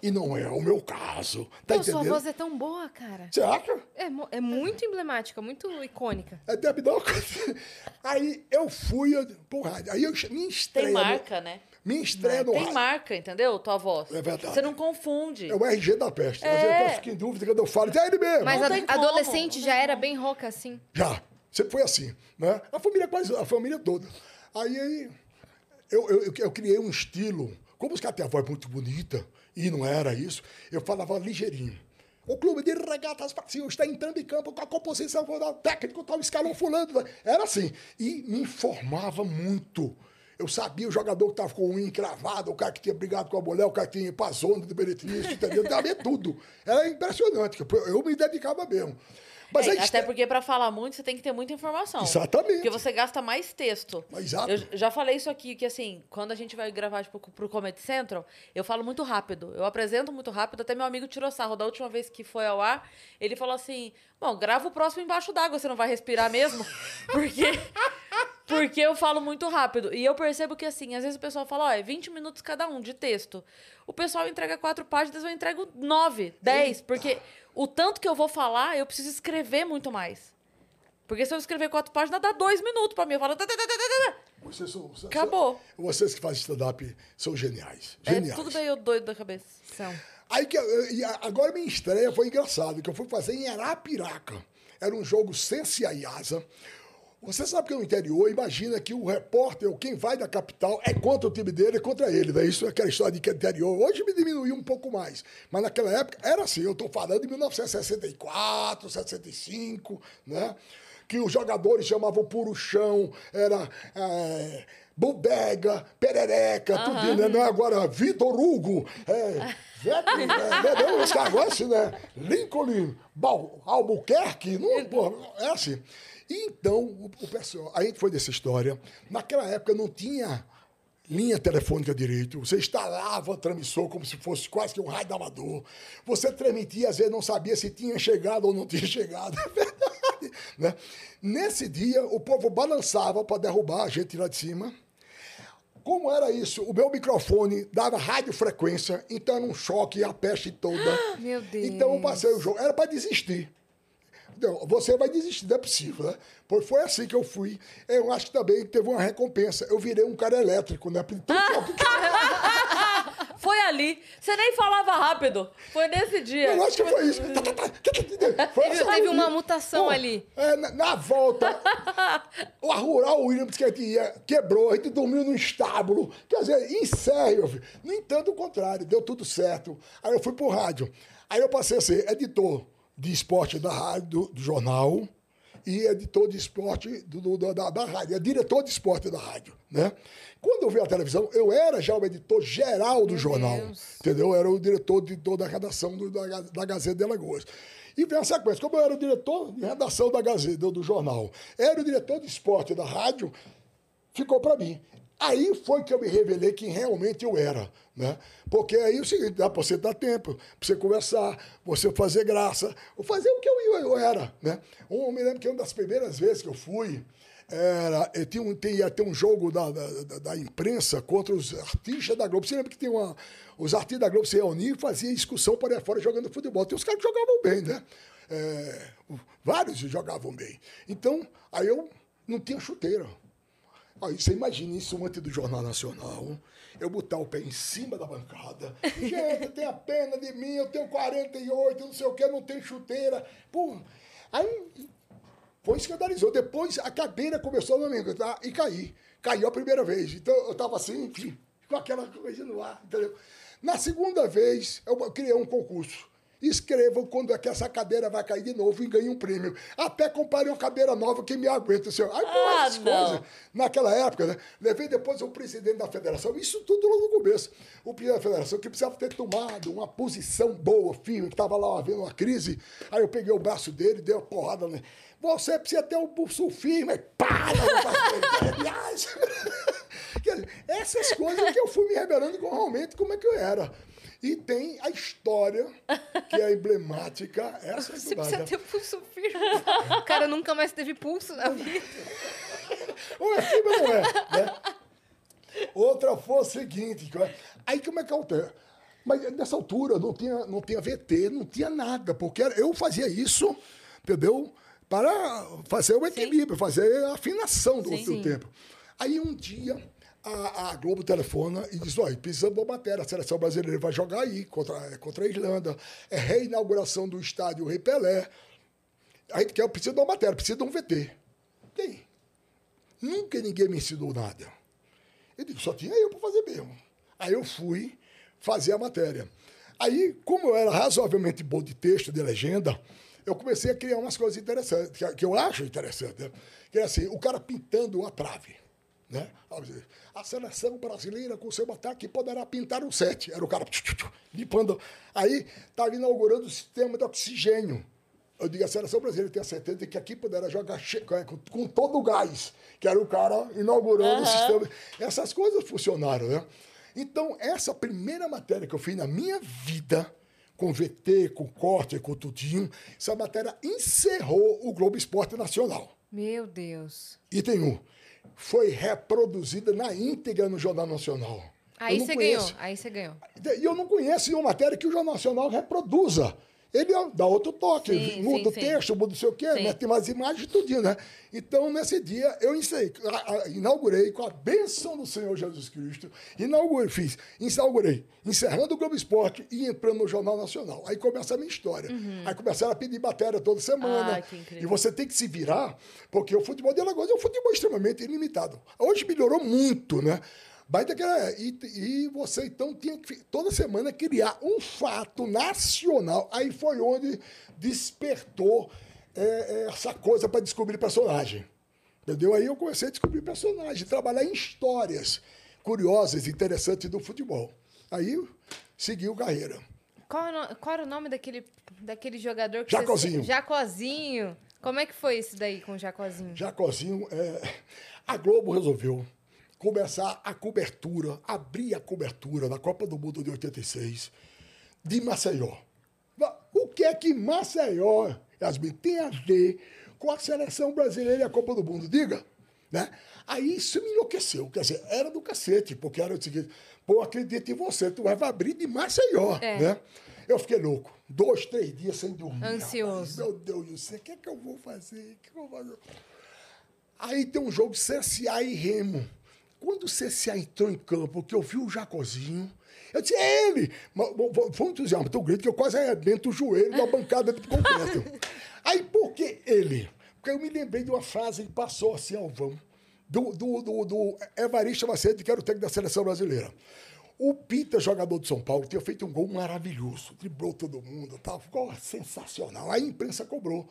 E não é o meu caso. Tá sua entendendo? voz é tão boa, cara. Você acha? É, é muito emblemática, muito icônica. É coisa. Aí eu fui eu- pro rádio. Aí eu minha estreia. Tem no- marca, né? Minha estreia no Tem rádio. marca, entendeu? Tua voz. É verdade. Você não confunde. É o RG da peste. É. Às vezes eu fico em dúvida quando eu falo. É ele mesmo. Mas a- adolescente já era bem rouca assim. Já, sempre foi assim, né? A família quase, a família toda. Aí, aí eu, eu, eu, eu criei um estilo, como os caras têm a voz muito bonita, e não era isso, eu falava ligeirinho. O clube de regatas Brasil está entrando em campo com a composição do técnico, tal escalão fulano. Era assim. E me informava muito. Eu sabia o jogador que estava com o unha encravado, o cara que tinha brigado com a mulher, o cara que tinha ido pra zona do Beretrício, entendeu? Eu sabia tudo. Era impressionante. Eu me dedicava mesmo. Mas É, até tem- porque pra falar muito você tem que ter muita informação. Exatamente. Porque você gasta mais texto. Exato. Eu já falei isso aqui, que assim, quando a gente vai gravar tipo, pro Comedy Central, eu falo muito rápido. Eu apresento muito rápido, até meu amigo tirou sarro. Da última vez que foi ao ar, ele falou assim: Bom, grava o próximo embaixo d'água, você não vai respirar mesmo? Porque. Porque eu falo muito rápido. E eu percebo que, assim, às vezes o pessoal fala, ó, é 20 minutos cada um de texto. O pessoal entrega quatro páginas, eu entrego nove, dez. Porque o tanto que eu vou falar, eu preciso escrever muito mais. Porque se eu escrever quatro páginas, dá dois minutos pra mim. Eu falo. Vocês, são- vocês- Acabou. Vocês que fazem stand-up são geniais. É Geniais. tudo meio doido da cabeça. São. Aí que, agora minha estreia foi engraçado, que eu fui fazer em Arapiraca. Era um jogo sem Iasa. Você sabe que no interior, imagina que o repórter, ou quem vai da capital, é contra o time dele, é contra ele. Né? Isso é aquela história de que é interior. Hoje me diminuiu um pouco mais. Mas naquela época era assim, eu estou falando de 1964, 65, né? Que os jogadores chamavam puro chão, era. É, Bubega, Perereca, tudo, né? Não é agora Vitor Hugo, é, Veto, é, né? Não, esse negócio, né? Lincoln, Bal, Albuquerque, não, pô, é assim. Então, o, o pessoal, a gente foi dessa história. Naquela época não tinha linha telefônica direito. Você instalava transmissor como se fosse quase que um rádio amador. Você transmitia, às vezes não sabia se tinha chegado ou não tinha chegado. É verdade. Né? Nesse dia, o povo balançava para derrubar a gente lá de cima. Como era isso? O meu microfone dava radiofrequência, então era um choque a peste toda. Meu Deus. Então eu passei o jogo. Era para desistir. Não, você vai desistir, não é possível, né? Pois foi assim que eu fui. Eu acho que também teve uma recompensa. Eu virei um cara elétrico, né? Porque tudo choque que- Foi ali. Você nem falava rápido. Foi nesse dia. Eu acho que foi isso. Foi Teve, essa teve uma mutação ali. é, na, na volta, a Rural Williams que a gente ia, quebrou, a gente dormiu no estábulo. Quer dizer, em sério, filho. No entanto, o contrário, deu tudo certo. Aí eu fui pro rádio. Aí eu passei a ser editor de esporte da rádio, do, do jornal, e editor de esporte do, do- da, da rádio, é diretor de esporte da rádio, né? Quando eu vi a televisão, eu era já o editor geral do jornal, Deus. entendeu? Eu era o diretor de toda a redação do- da, da Gazeta de Alagoas. E vem a sequência, como eu era o diretor de redação da Gazeta, do, do jornal, era o diretor de esporte da rádio, ficou para mim. Aí foi que eu me revelei quem realmente eu era, né? Porque aí é o seguinte, dá para você dar tempo, para você conversar, você fazer graça, ou fazer o que eu, eu era, né? Um, eu me lembro que uma das primeiras vezes que eu fui, era, tinha um, tem- ia ter um jogo da, da, da- imprensa contra os artistas da Globo. Você lembra que tem uma, os artistas da Globo se reuniam e faziam excursão por aí fora jogando futebol. Tem uns caras que jogavam bem, né? É, vários jogavam bem. Então, aí eu não tinha chuteira. Aí você imagina isso antes do Jornal Nacional, eu botar o pé em cima da bancada. Gente, tenha pena de mim, eu tenho 48, não sei o que, não tenho chuteira. Pô, aí foi escandalizou. Depois a cadeira começou a me aguentar e caí. Caiu a primeira vez. Então eu estava assim, enfim, com aquela coisa no ar, entendeu? Na segunda vez, eu criei um concurso. Escrevam quando é que essa cadeira vai cair de novo e ganhe um prêmio. Até comprarem uma cadeira nova que me aguenta. Assim, aí, Ah, não. coisas. Naquela época, né? Levei depois o presidente da federação, isso tudo lá no começo. O presidente da federação que precisava ter tomado uma posição boa, firme, que estava lá havendo uma crise. Aí eu peguei o braço dele, dei uma porrada nele. Você precisa ter um pulso firme. Dizer, essas coisas que eu fui me revelando realmente como é que eu era. E tem a história que é emblemática. Essa é Você precisa ter pulso firme. O cara nunca mais teve pulso na vida. Ou é firme ou não é, né? Outra foi o seguinte, eu- aí como é que acontece? Mas nessa altura não tinha, não tinha VT, não tinha nada, porque eu fazia isso, entendeu? Para fazer o equilíbrio, fazer a afinação do, Sim. do Sim. tempo. Aí um dia a, a Globo telefona e diz: olha, precisamos de uma matéria, a seleção brasileira vai jogar aí contra, contra a Irlanda, é reinauguração do estádio Rei Pelé. A gente quer, precisa de uma matéria, precisa de um VT. Tem. Nunca ninguém me ensinou nada. Eu digo, só tinha eu para fazer mesmo. Aí eu fui fazer a matéria. Aí, como eu era razoavelmente bom de texto, de legenda, eu comecei a criar umas coisas interessantes, que, que eu acho interessante. Né? Que é assim, o cara pintando a trave. Né? A seleção brasileira, com seu ataque, poderá pintar o sete. Era o cara limpando. Aí estava inaugurando o sistema de oxigênio. Eu digo, a seleção brasileira tem a certeza de que aqui poderá jogar com, com todo o gás, que era o cara inaugurando uhum. o sistema. Essas coisas funcionaram, né? Então, essa primeira matéria que eu fiz na minha vida, com VT, com corte, com tudinho, essa matéria encerrou o Globo Esporte Nacional. Meu Deus. Item 1. Foi reproduzida na íntegra no Jornal Nacional. Aí você ganhou, aí você ganhou. E eu não conheço nenhuma matéria que o Jornal Nacional reproduza ele dá outro toque, sim, muda sim, o texto, sim. muda não sei o quê, mete mais imagens, tudinho, né? Então, nesse dia, eu ensinei, inaugurei com a bênção do Senhor Jesus Cristo, inaugurei, fiz, inaugurei, encerrando o Globo Esporte e entrando no Jornal Nacional. Aí começa a minha história. Uhum. Aí começaram a pedir matéria toda semana. Ah, e você tem que se virar, porque o futebol de Alagoas é um futebol extremamente ilimitado. Hoje melhorou muito, né? Baita que era. E, e você então tinha que toda semana criar um fato nacional. Aí foi onde despertou é, é essa coisa para descobrir personagem. Entendeu? Aí eu comecei a descobrir personagem, trabalhar em histórias curiosas, interessantes do futebol. Aí seguiu carreira. Qual, qual era o nome daquele, daquele jogador que Jacozinho. Você... Jacozinho. Como é que foi isso daí com o Jacozinho? Jacozinho, é... a Globo resolveu começar a cobertura, abrir a cobertura da Copa do Mundo de 86 de Maceió. O que é que Maceió, Yasmin, tem a ver com a seleção brasileira e a Copa do Mundo? Diga. Né? Aí isso me enlouqueceu. Quer dizer, era do cacete, porque era o seguinte: pô, acredito em você, tu vai abrir de Maceió. É. Né? Eu fiquei louco. Dois, três dias sem dormir. Ansioso. Rapaz. Meu Deus do céu, o que é que eu vou fazer? O que eu vou fazer? Aí tem um jogo CSA e Remo. Quando o CCA entrou em campo, que eu vi o Jacozinho, eu disse, é ele! Foi um entusiasmo tão grande que eu quase arrebento o joelho da bancada de concreto. Aí, por que ele? Porque eu me lembrei de uma frase que passou assim ao vão, do, do, do, do Evaristo Macedo, que era o técnico da seleção brasileira. O Pita, jogador de São Paulo, tinha feito um gol maravilhoso, driblou todo mundo, tal, ficou sensacional. Aí a imprensa cobrou.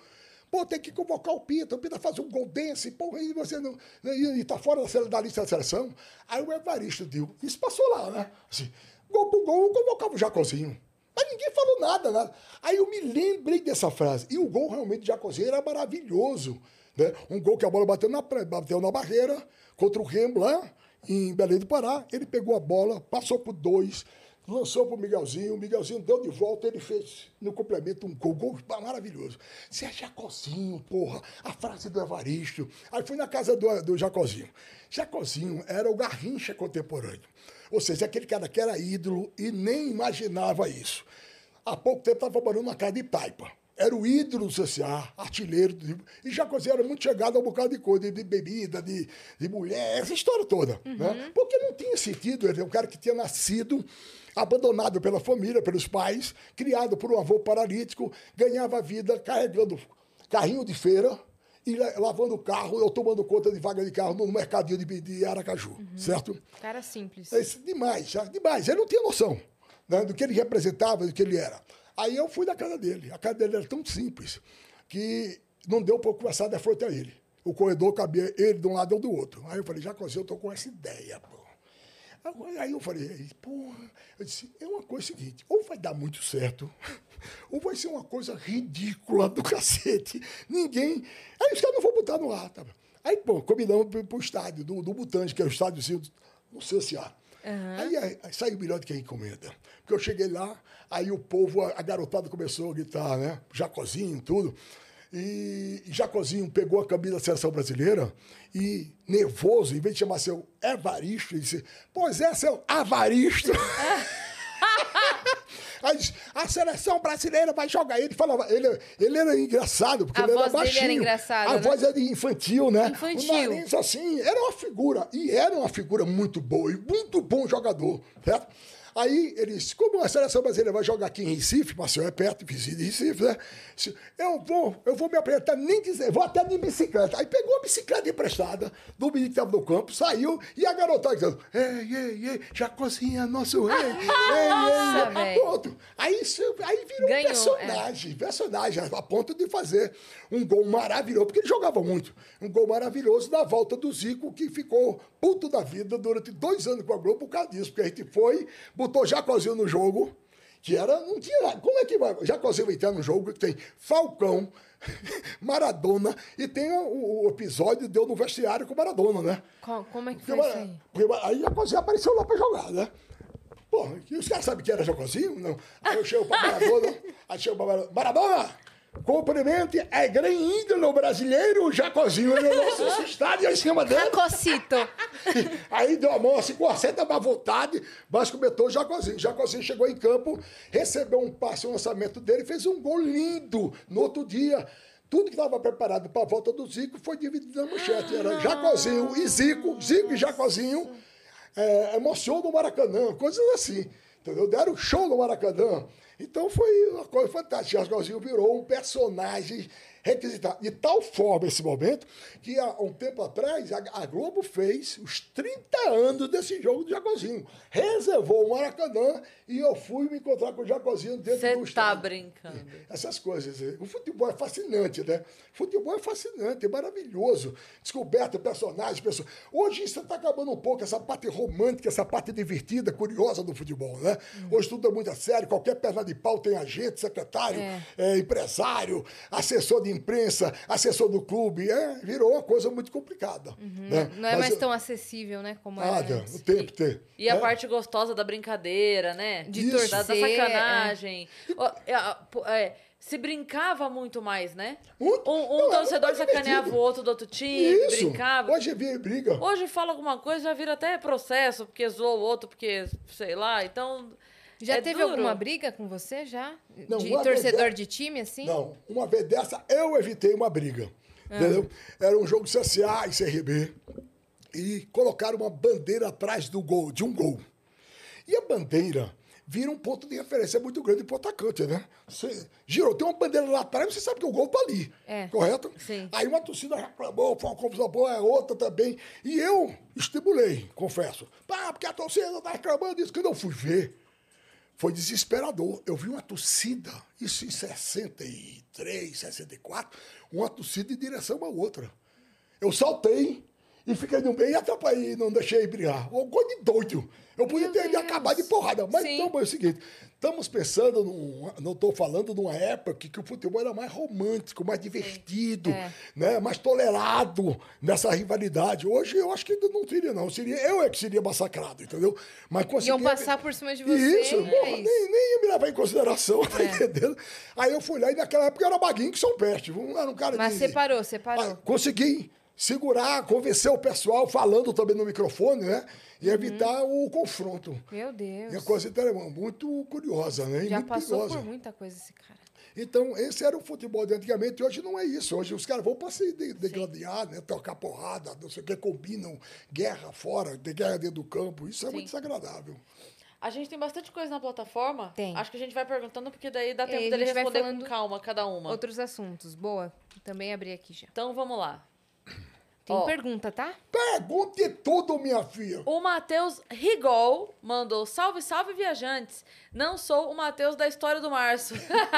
Pô, tem que convocar o Pita, o Pita faz um gol desse, pô, e você não. E, tá fora da lista da seleção. Aí o Evaristo deu. Isso passou lá, né? Assim, gol por gol, eu convocava o Jacozinho. Mas ninguém falou nada, nada. Aí eu me lembrei dessa frase. E o gol realmente de Jacozinho era maravilhoso. Né? Um gol que a bola bateu na, bateu na barreira contra o Remo lá em Belém do Pará. Ele pegou a bola, passou por dois, lançou pro Miguelzinho, o Miguelzinho deu de volta, ele fez no complemento um gol, gol maravilhoso. Você é Jacozinho, porra, a frase do Evaristo. Aí fui na casa do, do Jacozinho. Jacozinho era o Garrincha contemporâneo. Ou seja, aquele cara que era ídolo e nem imaginava isso. Há pouco tempo estava morando na casa de Taipa. Era o ídolo do CCA, artilheiro. E Jacozinho era muito chegado a um bocado de coisa, de, bebida, de, de mulher, essa história toda. Uhum. Né? Porque não tinha sentido. Ele é um cara que tinha nascido abandonado pela família, pelos pais, criado por um avô paralítico, ganhava vida carregando carrinho de feira e lavando carro ou tomando conta de vaga de carro no mercadinho de, de Aracaju, uhum. certo? Cara simples. É, demais, demais. Ele não tinha noção né, do que ele representava, do que ele era. Aí eu fui na casa dele. A casa dele era tão simples que não deu para conversar de frente a ele. O corredor cabia ele de um lado ou do outro. Aí eu falei, já eu estou com essa ideia, pô. Aí eu falei, porra, eu disse, é uma coisa seguinte, ou vai dar muito certo, ou vai ser uma coisa ridícula do cacete. Ninguém. Aí os caras não vão botar no ar, tá? Aí, pô, combinamos pro, pro estádio do, do Butante, que é o estádio assim, no CCA. Uhum. Aí, aí, saiu melhor do que a encomenda. Porque eu cheguei lá, aí o povo, a, a garotada começou a gritar, né? Jacozinho, tudo. E Jacozinho pegou a camisa da seleção brasileira e, nervoso, em vez de chamar seu Evaristo, ele disse: Pois é, seu Avaristo. Aí a seleção brasileira vai jogar. Ele falava, ele, ele era engraçado, porque a ele era baixinho. Era engraçada, a né? voz era infantil, né? Infantil. O nariz assim, era uma figura. E era uma figura muito boa, e muito bom jogador, certo? Aí ele disse, como a seleção brasileira vai jogar aqui em Recife, Marcelo é perto, vizinho de Recife, né? Eu vou, eu vou me apresentar, nem dizer, vou até de bicicleta. Aí pegou a bicicleta emprestada do menino que estava no campo, saiu, e a garotada dizendo, ei, ei, ei, Jacozinha, nosso rei, ei, ei, ei. velho. Pronto. Aí, aí virou Ganhou, um personagem, personagem, a ponto de fazer um gol maravilhoso, porque ele jogava muito. Um gol maravilhoso na volta do Zico, que ficou puto da vida durante dois anos com a Globo por causa disso, porque a gente foi, botou Jacozinho no jogo, que era, não tinha, como é que vai, Jacozinho vai entrar no jogo que tem Falcão, Maradona, e tem o, o episódio deu no vestiário com Maradona, né? Co- Como é que Porque, foi isso aí? porque aí Jacozinho apareceu lá pra jogar, né? Pô, e os caras sabem que era Jacozinho? Não. Aí eu chego pra Maradona, aí chego pra Maradona, Maradona, cumprimente é grande ídolo brasileiro, Jacozinho, no nosso estádio em cima dele. Racocito. Aí deu a mão assim, com a seta à vontade, mas comentou o Jacozinho. Jacozinho chegou em campo, recebeu um passe, um lançamento dele, fez um gol lindo no outro dia. Tudo que estava preparado para a volta do Zico foi dividido na manchete. Era Jacozinho e Zico, Zico e Jacozinho. É, emoção no Maracanã, coisas assim. Entendeu? Deram show no Maracanã. Então foi uma coisa fantástica. Jacozinho virou um personagem requisitado. De tal forma esse momento que há um tempo atrás a, Globo fez os 30 anos desse jogo do Jacozinho. Reservou o Maracanã e eu fui me encontrar com o Jacozinho dentro Você do tá estádio. brincando. Essas coisas. O futebol é fascinante, né? Futebol é fascinante, é maravilhoso. Descoberta, personagens, pessoas. Hoje isso está acabando um pouco, essa parte romântica, essa parte divertida, curiosa do futebol, né? Hoje tudo é muito a sério, qualquer perna de pau tem agente, secretário, é, empresário, assessor de imprensa, assessor do clube. É, virou uma coisa muito complicada. né? Não é Mas, mais tão acessível, né? Como era Nada, antes. o tempo ter. E a né? parte gostosa da brincadeira, né? De Isso. Da, da torcer. sacanagem. É, pô, é, se brincava muito mais, né? Muito. Um, um torcedor sacaneava o outro do outro time, Isso. brincava. Hoje vira briga. Hoje fala alguma coisa, já vira até processo, porque zoou o outro, porque, sei lá, então. Já é teve duro. alguma briga com você, já? Não, de torcedor vez- de time, assim? Não, uma vez dessa eu evitei uma briga. Ah. Entendeu? Era um jogo CSA e CRB. E colocaram uma bandeira atrás do gol, de um gol. E a bandeira vira um ponto de referência muito grande pro atacante, né? Você girou, tem uma bandeira lá atrás, você sabe que o gol tá ali. É. Correto? Sim. Aí uma torcida reclamou, foi uma confusão boa, a outra também. E eu estimulei, confesso. Ah, porque a torcida tá reclamando disso. Quando eu fui ver, foi desesperador. Eu vi uma torcida, isso em 63, 64, uma torcida em direção à outra. Eu saltei e fiquei no meio e atrapalhei, não deixei brigar. Uma coisa de doido. Eu podia Meu ter Deus. acabado de porrada. Mas Sim. então é o seguinte: estamos pensando, num, não estou falando numa época que, o futebol era mais romântico, mais divertido, É. né, mais tolerado nessa rivalidade. Hoje eu acho que não seria, não. Seria, eu é que seria massacrado, entendeu? Mas conseguia... Iam passar por cima de você. Isso, é porra, nem, nem ia me levar em consideração, tá É. entendendo? Aí eu fui lá e naquela época eu era baguinho que São Peste. Era um cara Mas de... separou, separou. Ah, consegui segurar, convencer o pessoal, falando também no microfone, né? E Uhum. evitar o confronto. Meu E a Deus. coisa inter- muito curiosa, né? E Já muito passou perigosa. por muita coisa esse cara. Então, esse era o futebol de antigamente, e hoje não é isso. Hoje os caras vão para se de- degladiar, né? Trocar porrada, não sei o que, combinam guerra fora, de guerra dentro do campo. Isso é Sim. muito desagradável. A gente tem bastante coisa na plataforma. Tem. Acho que a gente vai perguntando, porque daí dá É, tempo dele responder com calma cada uma. Outros assuntos. Boa. Também abri aqui já. Então vamos lá. Tem Ó. pergunta, tá? Pergunte tudo, minha filha. O Matheus Rigol mandou: Salve, salve, viajantes! Não sou o Matheus da história do Março.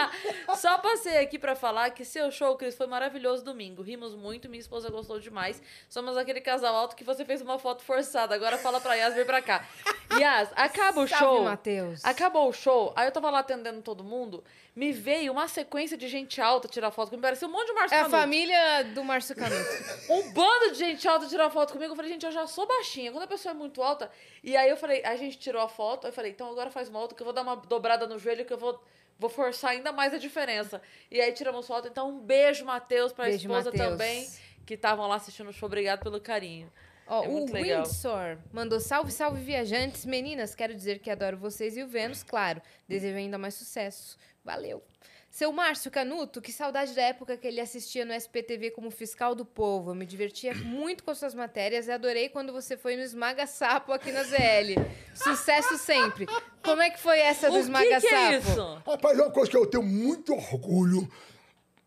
Só passei aqui pra falar que seu show, Cris, foi maravilhoso domingo. Rimos muito, minha esposa gostou demais. Somos aquele casal alto que você fez uma foto forçada. Agora fala pra Yas vir pra cá. Yas, acaba o Salve, show. Matheus. Acabou o show. Aí eu tava lá atendendo todo mundo. Me veio uma sequência de gente alta tirar foto comigo. Parecia um monte de Márcio É a Canuto. família do Márcio Canuto. Um bando de gente alta tirar foto comigo. Eu falei, gente, eu já sou baixinha. Quando a pessoa é muito alta. E aí eu falei, a gente tirou a foto. Eu falei, então agora faz uma outra que eu vou dar uma dobrada no joelho que eu vou. Vou forçar ainda mais a diferença. E aí tiramos foto. Então, um beijo, Matheus, pra Beijo, esposa Matheus. também, que estavam lá assistindo o show. Obrigado pelo carinho. Ó, É o. Windsor mandou salve, salve, viajantes. Meninas, quero dizer que adoro vocês e o Vênus, claro. Desejo ainda mais sucesso. Valeu. Seu Márcio Canuto, que saudade da época que ele assistia no SPTV como fiscal do povo. Eu me divertia muito com suas matérias e adorei quando você foi no Esmaga Sapo aqui na ZL. Sucesso sempre. Como é que foi essa do O que, esmaga-sapo? que é isso? Rapaz, uma coisa que eu tenho muito orgulho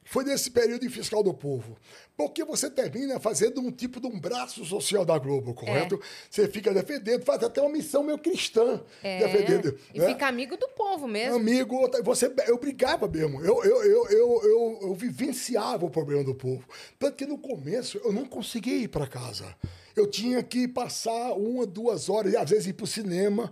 foi nesse período em fiscal do povo. Porque você termina fazendo um tipo de um braço social da Globo, correto? Você fica defendendo, faz até uma missão meio cristã É, defendendo. e né? fica amigo do povo mesmo. Amigo, você, eu brigava mesmo. Eu, eu, eu, eu, eu, eu vivenciava o problema do povo. Tanto que no começo eu não conseguia ir para casa. Eu tinha que passar uma, duas horas, e às vezes ir para o cinema,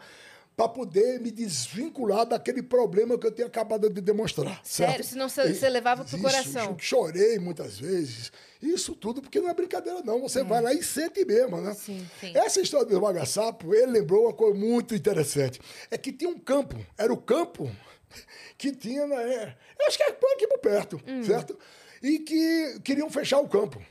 para poder me desvincular daquele problema que eu tenho acabado de demonstrar. Sério? certo? Senão você- levava pro Isso, coração. Chorei muitas vezes. Isso tudo porque não é brincadeira, não. Você vai lá e sente mesmo, né? Sim, sim. Essa história do esmaga-sapo, ele lembrou uma coisa muito interessante. É que tinha um campo. Era o campo que tinha, né? Eu acho que é aqui por perto, certo? E que queriam fechar o campo.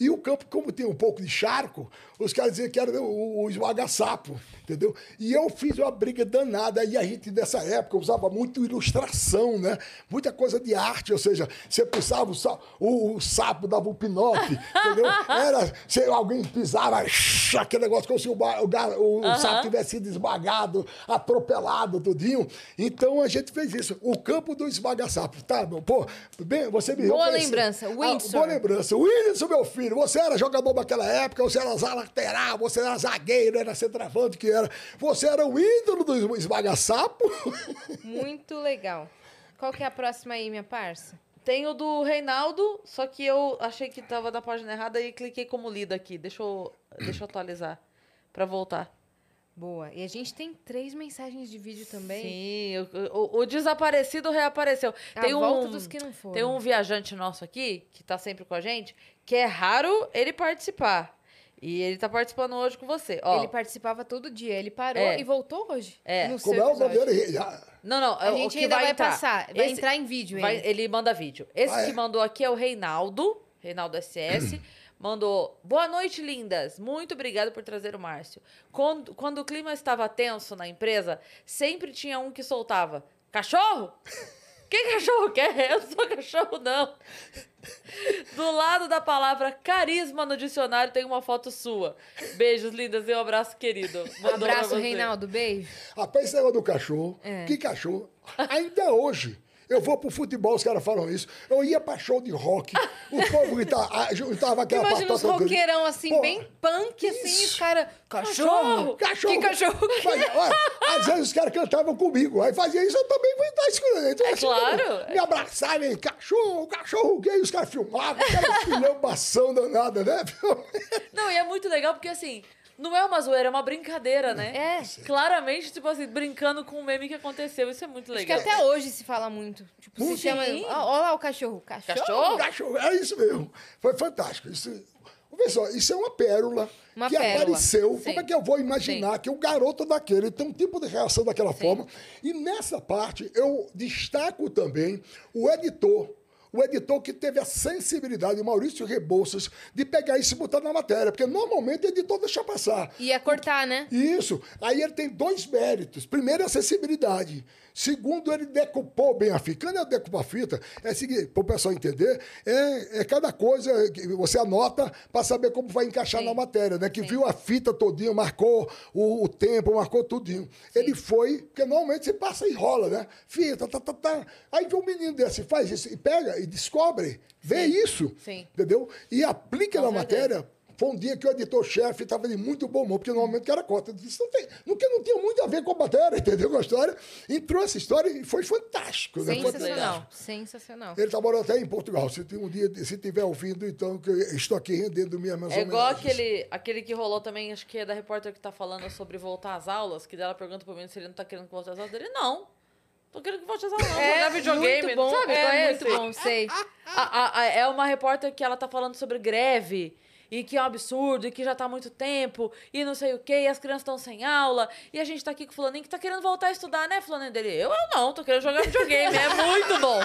E o campo, como tem um pouco de charco, os caras diziam que era o, o esmaga-sapo, entendeu? E eu fiz uma briga danada. E a gente, nessa época, usava muito ilustração, né? Muita coisa de arte, ou seja, você pisava o, sa- o- o sapo, dava um pinote, entendeu? Era, se alguém pisava, aquele negócio como se o, o o sapo tivesse sido esmagado, atropelado, tudinho. Então a gente fez isso. O campo do esmaga-sapo, tá? meu? Pô, bem, você me Boa lembrança, Ah, Windsor. boa lembrança. Whindersson, meu filho, você era jogador daquela época, você era za- lateral, você era zagueiro, era centroavante, que era. Você era o ídolo do esmaga-sapo. Muito legal. Qual que é a próxima aí, minha parça? Tem o do Reinaldo, só que eu achei que tava na página errada e cliquei como lida aqui. Deixa eu, deixa eu atualizar pra voltar. Boa. E a gente tem três mensagens de vídeo também. Sim, o, o- o desaparecido reapareceu. A Tem um, volta dos que não foram. Tem um viajante nosso aqui, que tá sempre com a gente, que é raro ele participar. E ele tá participando hoje com você. Ó, Ele participava todo dia. Ele parou É. e voltou hoje. É. No Como seu é o? Já- Não, não. A o gente que ainda vai, entrar. passar. Vai Esse- entrar em vídeo vai- ainda. ele manda vídeo. Esse Ah, é? que mandou aqui é o Reinaldo, Reinaldo SS. mandou: Boa noite, lindas. Muito obrigado por trazer o Márcio. Quando, quando o clima estava tenso na empresa, sempre tinha um que soltava: Cachorro? Que cachorro quer? Eu não sou cachorro, não. Do lado da palavra carisma no dicionário tem uma foto sua. Beijos, lindas, e um abraço, querido. Mandou pra Abraço. Reinaldo. Beijo. Rapaz, esse negócio do cachorro. É. Que cachorro? Ainda hoje. Eu vou pro futebol, os caras falam isso. Eu ia pra show de rock. O povo gritava, juntava aquela Imagina os roqueirão assim, Pô, bem punk, assim, isso. os caras. Cachorro! Cachorro! Que cachorro Mas, olha, às vezes os caras cantavam comigo. Aí fazia isso, eu também vou estar escutando. Então, É assim, claro. Me abraçavam, e, cachorro, cachorro gay. Os caras filmavam, aquela filmação danada, né? Não, e é muito legal porque assim, não é uma zoeira, é uma brincadeira, né? É. Claramente, tipo assim, brincando com um meme que aconteceu. Isso é muito Acho que legal. até hoje se fala muito. Tipo, se Sim. chama. Ó lá o cachorro. Cachorro? Cachorro? Cachorro, é isso mesmo. Foi fantástico. Isso, Vê só, isso é uma pérola Uma que pérola. apareceu. Sim. Como é que eu vou imaginar que o garoto daquele tem um tipo de reação daquela forma? E nessa parte eu destaco também o editor. O editor que teve a sensibilidade, o Maurício Rebouças, de pegar isso e botar na matéria. Porque normalmente o editor deixa passar. Ia cortar, né? Isso. Aí ele tem dois méritos. Primeiro, a acessibilidade. Segundo, ele decupou bem a fita. Quando eu decupo a fita, é seguinte, para o pessoal entender, é, é cada coisa que você anota para saber como vai encaixar Sim. na matéria, né? Que viu a fita todinha, marcou o, o tempo, marcou tudinho. Ele foi, porque normalmente você passa e rola, né? Fita, tá, tá, tá. Aí vê um menino desse, faz isso, e pega e descobre, vê isso, Sim. entendeu? E aplica Com na certeza. matéria foi um dia que o editor-chefe estava de muito bom humor, porque normalmente o cara corta. Isso não tem, não, não tinha muito a ver com a matéria, entendeu? Com a história. Entrou essa história e foi fantástico. Né? Foi Sensacional. fantástico. Sensacional. Ele está morando até em Portugal. Se tem um dia, se tiver ouvindo, então, que eu estou aqui rendendo minhas minhas É igual aquele, aquele que rolou também, acho que é da repórter que tá falando sobre voltar às aulas, que dela pergunta pro menino se ele não tá querendo que volte às aulas dele. Não. Tô querendo que volte às aulas, não. jogar videogame, muito bom. sabe? É, é muito bom, sei. A- a- a- é uma repórter que ela tá falando sobre greve. E que é um absurdo, e que já tá há muito tempo, e não sei o quê, e as crianças estão sem aula, e a gente tá aqui com o fulaninho que tá querendo voltar a estudar, né, fulaninho dele? Eu, eu não, tô querendo jogar videogame, é muito bom.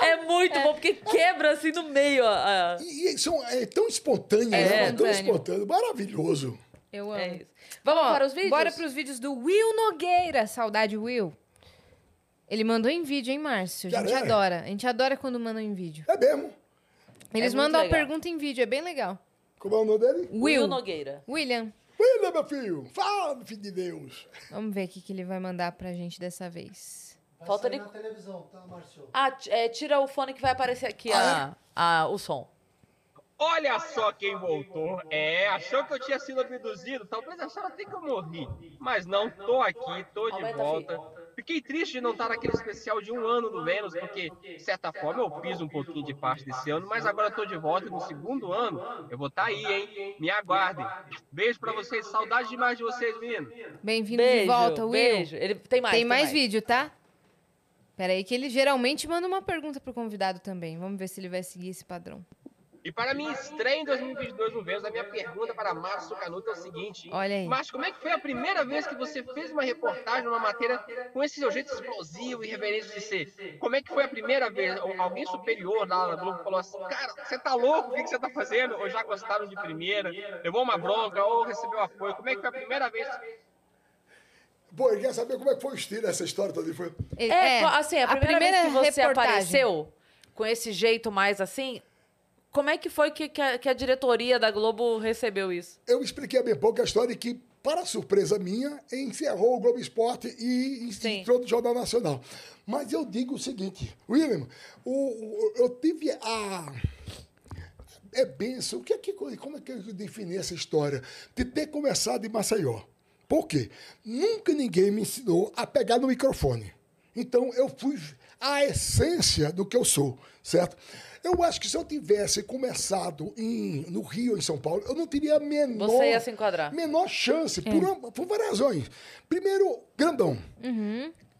É muito bom, porque quebra assim no meio a... E, e são, é tão espontâneo, É. né? Tão Espontâneo. Maravilhoso. Eu amo. É isso. Vamos para os vídeos? Bora pros vídeos do Will Nogueira. Saudade, Will. Ele mandou em vídeo, hein, Márcio? A gente Cara, é. adora. A gente adora quando mandam em vídeo. É mesmo. Eles muito mandam a pergunta em vídeo, é bem legal. Como é o nome dele? Will Will. Nogueira. William. William, meu filho, fala, meu filho de Deus. Vamos ver o que, que ele vai mandar pra gente dessa vez. Vai Falta sair ele- na televisão, tá, Márcio? Ah, t- é, tira o fone que vai aparecer aqui a, a- o som. Olha só quem voltou. É, achou que eu tinha sido abduzido? Talvez acharam até que eu morri. Mas não, tô aqui, tô de Aumenta, volta. Fiquei triste de não estar naquele especial de um ano do Vênus, porque, de certa forma, eu piso um pouquinho de parte desse ano, mas agora eu tô de volta e no segundo ano eu vou estar aí, hein? Me aguardem. Beijo pra vocês, saudade demais de vocês, menino. Beijo, de volta, Will. beijo. Ele, tem mais, tem mais vídeo, tá? Pera aí que ele geralmente manda uma pergunta pro convidado também. Vamos ver se ele vai seguir esse padrão. E para minha estreia em 2022 no Vênus, a minha pergunta para Márcio Canuto é o seguinte. Olha aí. Márcio, como é que foi a primeira vez que você fez uma reportagem, uma matéria com esse seu jeito explosivo e reverente de ser? Como é que foi a primeira vez? Al- Alguém superior lá na Globo falou assim, cara, você tá louco? O que você tá fazendo? Ou já gostaram de primeira? Levou uma bronca ou recebeu apoio? Como é que foi a primeira vez? Pô, ele quer saber como é que foi o estilo dessa história toda? Foi... Ele- É, assim, a primeira, vez que você reportagem. apareceu com esse jeito mais assim, como é que foi que, que, a, que a diretoria da Globo recebeu isso? Eu expliquei bem pouco a história que, para surpresa minha, encerrou o Globo Esporte e entrou no Jornal Nacional. Mas eu digo o seguinte, William, o, o- eu tive a. É benção. O que é que, como é que eu defini essa história? De ter começado em Maceió. Por quê? Nunca ninguém me ensinou a pegar no microfone. Então eu fui a essência do que eu sou, certo? Eu acho que se eu tivesse começado em, no Rio, em São Paulo, eu não teria a menor, Você ia se enquadrar. menor chance, por, uma- por várias razões. Primeiro, grandão.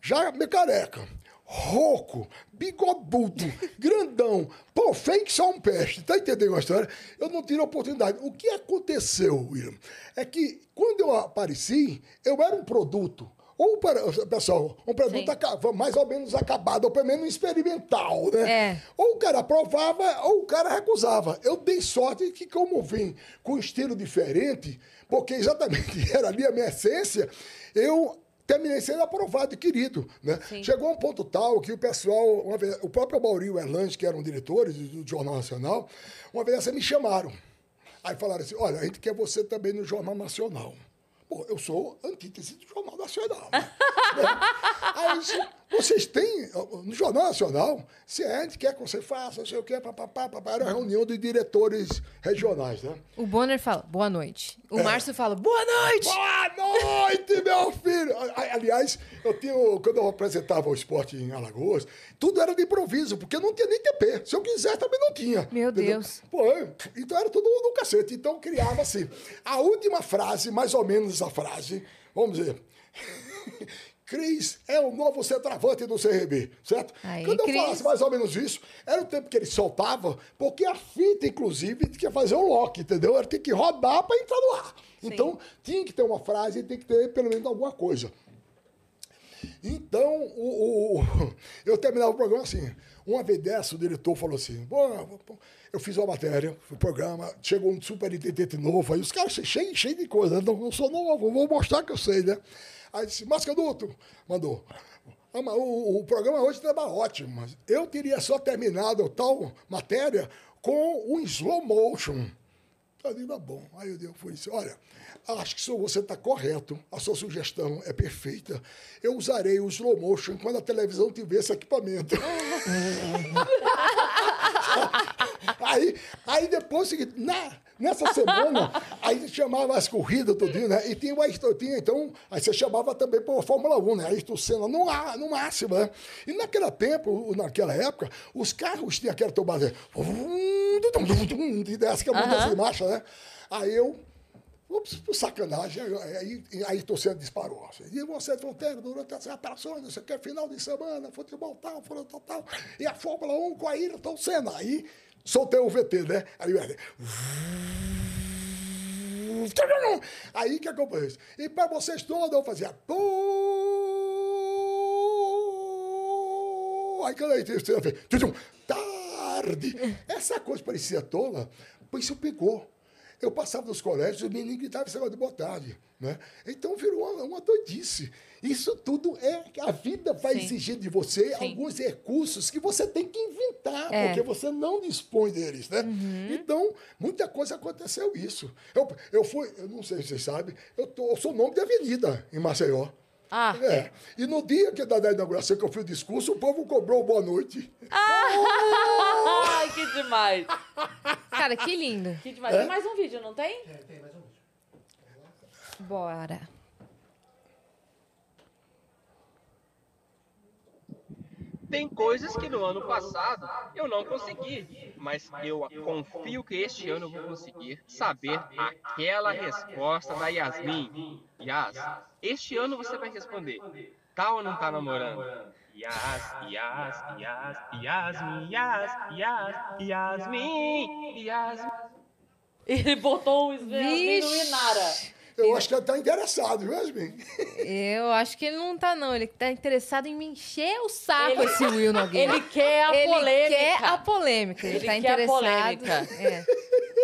Já meio careca. Rouco, bigodudo, grandão, pô, fake só um peste, tá entendendo a história? Eu não tive a oportunidade. O que aconteceu, William, é que quando eu apareci, eu era um produto. Ou, para, pessoal, um produto Sim. aca- mais ou menos acabado, ou pelo menos experimental, né? É. Ou o cara aprovava, ou o cara recusava. Eu dei sorte que, como vim com um estilo diferente, porque exatamente era ali a minha essência, eu terminei sendo aprovado e querido. Né? Chegou a um ponto tal que o pessoal, uma vez, o próprio Maurício Erlange, que eram diretores do, do Jornal Nacional, uma vez essa me chamaram. Aí falaram assim: olha, a gente quer você também no Jornal Nacional. Eu sou antítese do Jornal Nacional. Né? Aí vocês têm no Jornal Nacional, se a gente quer que você faça, não sei o quê, papapá, papapá, era uma reunião de diretores regionais, né? O Bonner fala, boa noite. O Márcio fala, boa noite. Boa noite, meu filho! Aliás, eu tinha, quando eu apresentava o esporte em Alagoas, tudo era de improviso, porque não tinha nem TP. Se eu quisesse, também não tinha. Meu entendeu? Deus. Pô, então era tudo no cacete. Então criava assim. A última frase, mais ou menos essa frase, vamos dizer. Cris é o novo centroavante do CRB, certo? Aí, Quando eu Cris. falasse mais ou menos isso, era o tempo que ele soltava, porque a fita, inclusive, tinha que fazer o lock, entendeu? Era ter que rodar para entrar no ar. Então, tinha que ter uma frase e tem que ter pelo menos alguma coisa. Então, o, o- eu terminava o programa assim. Uma vez dessa, o diretor falou assim: eu fiz uma matéria, o programa, chegou um superintendente novo, aí os caras cheios cheio de coisa, não, não sou novo, vou mostrar que eu sei, né? Aí disse: Mascaduto, mandou. "Ah, O, o programa hoje estava ótimo, mas eu teria só terminado tal matéria com um slow motion. Eu digo, tá bom. Aí eu foi isso. Olha, acho que você está correto, a sua sugestão é perfeita. Eu usarei o slow motion quando a televisão tiver esse equipamento. aí, aí depois, na, nessa semana, aí a gente chamava as corridas tudinho, né? E tinha, uma, tinha então, aí você chamava também para Fórmula 1, né? Ayrton Senna no, no máximo, né? E naquele tempo, naquela época, os carros tinham aquela tomada, e dessa que é a mudança de marcha, né? Aí eu, ups, sacanagem, aí, aí, torcendo disparou. E você, Fronteira, durante as operações, você quer final de semana, futebol tal, futebol tal, e a Fórmula 1 com a Ayrton Senna. Aí soltei o VT, né? Aí, Aí que acompanhou isso. E para vocês todos, eu fazia. Aí quando aí. Tarde. Essa coisa parecia tola, pois isso pegou. Eu passava nos colégios, os meninos gritavam esse negócio de boa tarde. Né? Então virou uma, uma doidice. Isso tudo é que a vida vai Sim. exigir de você Sim. alguns recursos que você tem que inventar, É. porque você não dispõe deles, né? Uhum. Então, muita coisa aconteceu isso. Eu, eu fui, eu não sei se vocês sabem, eu, tô, eu sou nome de avenida em Maceió. Ah, É. E no dia que da, da inauguração que eu fiz o discurso, o povo cobrou boa noite. Ai, que demais. Cara, que lindo. Que demais. Tem mais um vídeo, não tem? Bora. Tem coisas que no ano passado eu não consegui, mas eu confio que este ano eu vou conseguir saber aquela resposta da Yasmin. Yas, este ano você vai responder: tá ou não tá namorando? Yas, Yas, Yas, Yasmin, Yas, Yas, Yasmin, Yasmin. Ele botou um Yasmin no. Inara. Eu acho que ele tá interessado, viu, Yasmin? Eu acho que ele não tá, não. Ele tá interessado em me encher o saco, Ele- esse Will Nogueira. Ele quer a Ele polêmica. quer a polêmica. Ele, Ele tá quer a interessado. polêmica. É.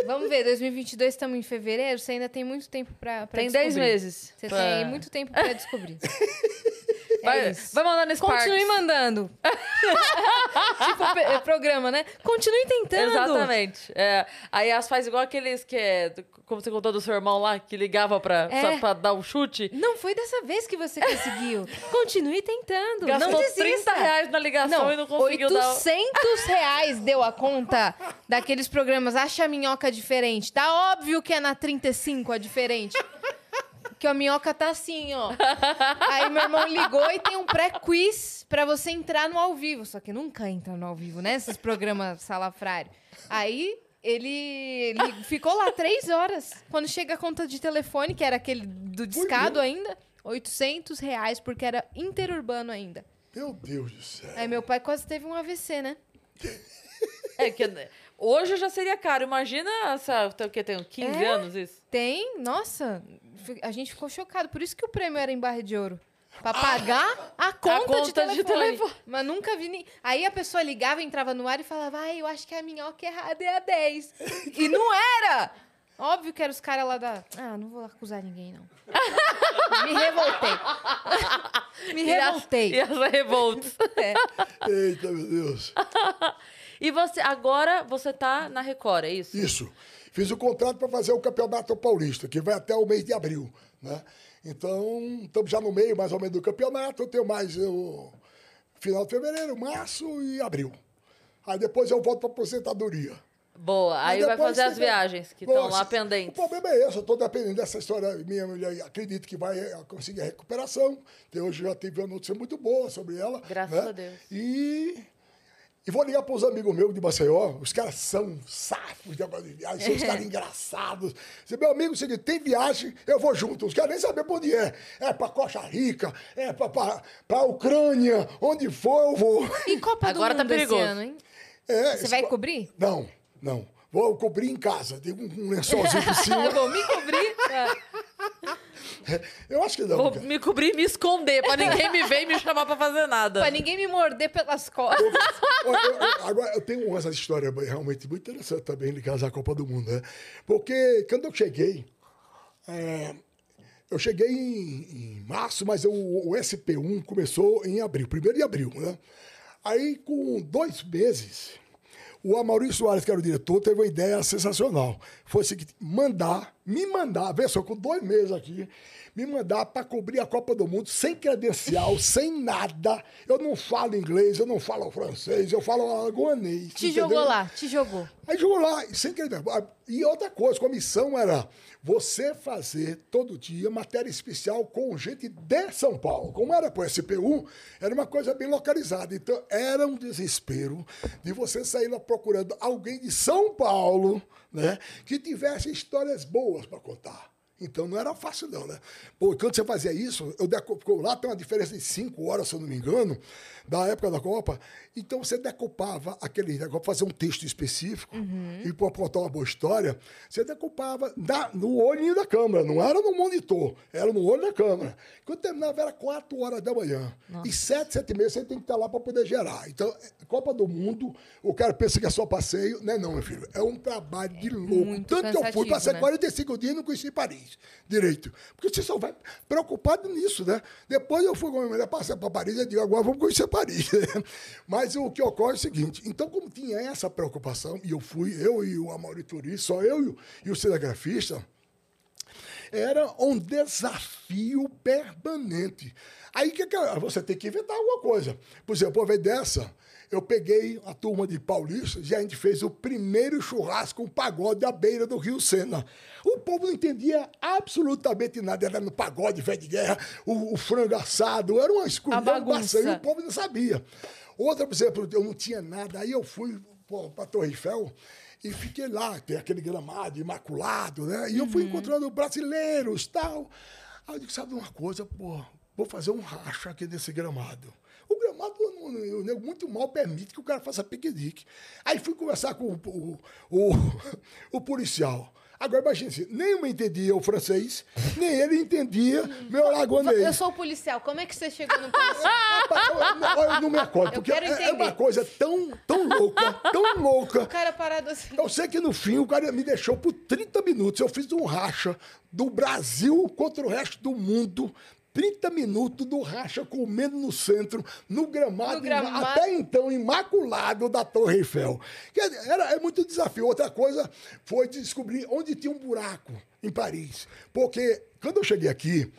Vamos ver, 2022 estamos em fevereiro, você ainda tem muito tempo pra, pra Tem descobrir. 10 meses. Você pra- tem muito tempo pra descobrir. Vai, é isso. vai mandando Sparks. Continue mandando. tipo é, programa, né? Continue tentando. Exatamente. É, aí as faz igual aqueles que é. Como você contou do seu irmão lá, que ligava pra, É. pra dar um chute. Não foi dessa vez que você conseguiu. Continue tentando. Gastou não desista. 30 reais na ligação Não, e não conseguiu dar. 800 reais deu a conta daqueles programas Acha a Minhoca Diferente. Tá óbvio que é na 35 a diferente. Que a minhoca tá assim, ó. Aí meu irmão ligou e tem um pré-quiz pra você entrar no ao vivo. Só que nunca entra no ao vivo, né? Esses programas salafrário. Aí ele, ele ficou lá três horas. Quando chega a conta de telefone, que era aquele do discado ainda, 800 reais, porque era interurbano ainda. Meu Deus do céu. Aí meu pai quase teve um AVC, né? É que hoje já seria caro. Imagina essa. O que tem 15 É? anos isso? Tem, nossa, a gente ficou chocado. Por isso que o prêmio era em barra de ouro. Pra pagar a conta, conta de, telefone. de telefone. Mas nunca vi nem. Aí a pessoa ligava, entrava no ar e falava: Ai, eu acho que a minhoca errada é a 10. e não era! Óbvio que eram os caras lá da. Ah, não vou acusar ninguém, não. Me revoltei. Me revoltei. E as, e as revoltas. É. Eita, meu Deus. E você, agora você tá na Record, é isso? Isso. Fiz o contrato para fazer o Campeonato Paulista, que vai até o mês de abril. Né? Então, estamos já no meio, mais ou menos, do campeonato. Eu tenho mais o final de fevereiro, março e abril. Aí depois eu volto para aposentadoria. Boa. Aí vai fazer as viagens que estão lá O pendentes. problema é esse, eu estou dependendo dessa história minha mulher. Acredito que vai eh, conseguir a recuperação. Até hoje já tive uma notícia muito boa sobre ela. Graças né? a Deus. E, e vou ligar para os amigos meus de Maceió. Os caras são safos de negócio de viagem, são os caras engraçados. Se meu amigo, se ele tem viagem, eu vou junto. Os caras nem sabem pra onde é. É para Costa Rica, é para a Ucrânia, onde for eu vou. E Copa Agora do tá Mundo esse perigoso. ano, hein? É, Você esse vai co- cobrir? Não, não. Vou cobrir em casa. Tem um, um lençolzinho por cima. Eu vou me cobrir. Eu acho que não. Vou cara. me cobrir e me esconder, pra ninguém me ver e me chamar pra fazer nada. pra ninguém me morder pelas costas. Olha, eu- eu- agora, eu tenho essa história realmente muito interessante também ligada à Copa do Mundo, né? Porque quando eu cheguei, é, eu cheguei em, em março, mas o, o SP1 começou em abril, primeiro de abril, né? Aí, com dois meses, o Amaury Soares, que era o diretor, teve uma ideia sensacional. Foi o seguinte, mandar, me mandar, vê só, com dois meses aqui, me mandar para cobrir a Copa do Mundo sem credencial, sem nada. Eu não falo inglês, eu não falo francês, eu falo alagoanês. Te entendeu? jogou lá, te jogou. Aí jogou lá, sem querer. E outra coisa, a missão era você fazer todo dia matéria especial com gente de São Paulo. Como era para o SPU, era uma coisa bem localizada. Então, era um desespero de você sair lá procurando alguém de São Paulo, né, que tivesse histórias boas para contar. Então não era fácil, não, né? Pô, quando você fazia isso, eu decopo, lá tem uma diferença de cinco horas, se eu não me engano, da época da Copa. Então você decopava aquele negócio, fazer um texto específico e para contar uma boa história, você decopava da, no olhinho da câmera, não era no monitor, era no olho da câmera. Quando terminava era quatro horas da manhã. E sete, sete e meia você tem que estar lá para poder gerar. Então, Copa do Mundo, o cara pensa que é só passeio. Não é não, meu filho. É um trabalho de louco. Tanto que eu fui, passei né? 45 dias e não conheci Paris direito. Porque você só vai preocupado nisso, né? Depois eu fui com a minha mulher, passei para Paris e digo, agora vamos conhecer Paris. Mas o que ocorre é o seguinte, então como tinha essa preocupação, e eu fui, eu e o Amaury Turi, só eu e o, e o cinegrafista, era um desafio permanente. Aí que, que você tem que inventar alguma coisa. Por exemplo, uma vez dessa, eu peguei a turma de paulistas e a gente fez o primeiro churrasco, um pagode à beira do Rio Sena. O povo não entendia absolutamente nada. Era no pagode, velho de guerra, o, o frango assado, era uma escuridão, bagunça. e o povo não sabia. Outra, por exemplo, eu não tinha nada. Aí eu fui para Torre Eiffel e fiquei lá, tem aquele gramado imaculado, né? E eu fui encontrando brasileiros tal. Aí eu disse, sabe uma coisa, pô, vou fazer um racha aqui nesse gramado. O gramado, não- não- o nego muito mal permite que o cara faça piquenique. Aí fui conversar com o, o, o, o policial. Agora, imagine se nem eu entendia o francês, nem ele entendia meu aragonês. Eu sou policial, como é que você chegou no policial? Eu, eu- eu não me acordo, porque é, é uma coisa tão, tão louca, tão louca. o cara parado assim. Eu sei que no fim o cara me deixou por 30 minutos. Eu fiz um racha do Brasil contra o resto do mundo. 30 minutos do racha comendo no centro, no gramado, No gramado. até então imaculado da Torre Eiffel. Quer dizer, Era, é muito desafio. Outra coisa foi descobrir onde tinha um buraco em Paris. Porque quando eu cheguei aqui,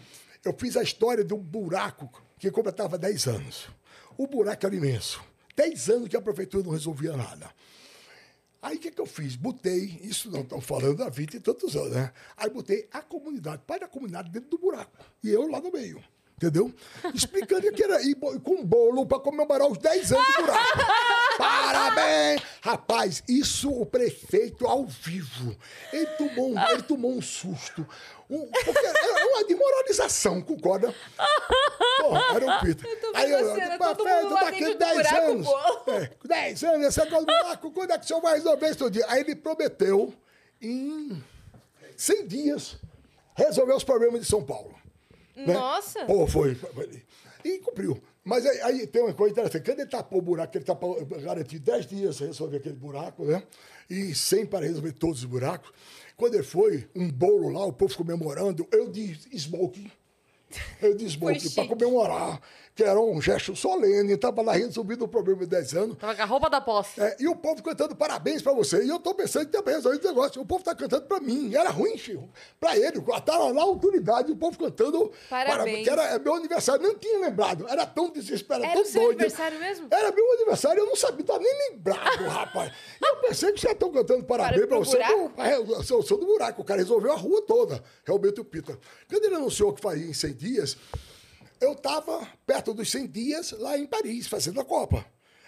eu fiz a história de um buraco que completava 10 anos. O buraco era imenso. 10 anos que a prefeitura não resolvia nada. Aí o que, que eu fiz? Botei, isso não estão falando há 20 e tantos anos, né? Aí botei a comunidade, pai da comunidade dentro do buraco. E eu lá no meio. Entendeu? Explicando que era ir com um bolo para comemorar os 10 anos do buraco. Parabéns! Rapaz, isso o prefeito ao vivo. Ele tomou um, ele tomou um susto. Um, porque é uma demoralização, concorda? Porra, era um pita. Aí a cena, todo mundo daqui dentro do 10 buraco, anos. pô. É, 10 anos, esse negócio do buraco, quando é que o senhor vai resolver isso dia? Aí ele prometeu, em 100 dias, resolver os problemas de São Paulo. Né? Nossa! Pô, foi. E cumpriu. Mas aí, aí tem uma coisa interessante. Quando ele tapou o buraco, ele tapou, garantiu 10 dias para resolver aquele buraco, né? E 100 para resolver todos os buracos. Quando ele foi, um bolo lá, o povo comemorando, eu de smoking. Eu de smoking, para comemorar, que era um gesto solene, estava lá resolvendo o problema de 10 anos. Tava com a roupa da posse. É, e o povo cantando parabéns pra você. E eu tô pensando que também resolver esse negócio. O povo tá cantando pra mim. Era ruim, filho. Pra ele. Tava lá a autoridade, o povo cantando Parabéns. Que era é meu aniversário. Não tinha lembrado. Era tão desesperado, Era tão seu doido. aniversário mesmo? Era meu aniversário. Eu não sabia, tava nem lembrado, rapaz. E eu pensei que vocês estão cantando parabéns Para você. eu sou, sou do buraco. O cara resolveu a rua toda. Realmente o Peter. Quando ele anunciou que faria em 100 dias, eu estava perto dos 100 dias lá em Paris, fazendo a Copa.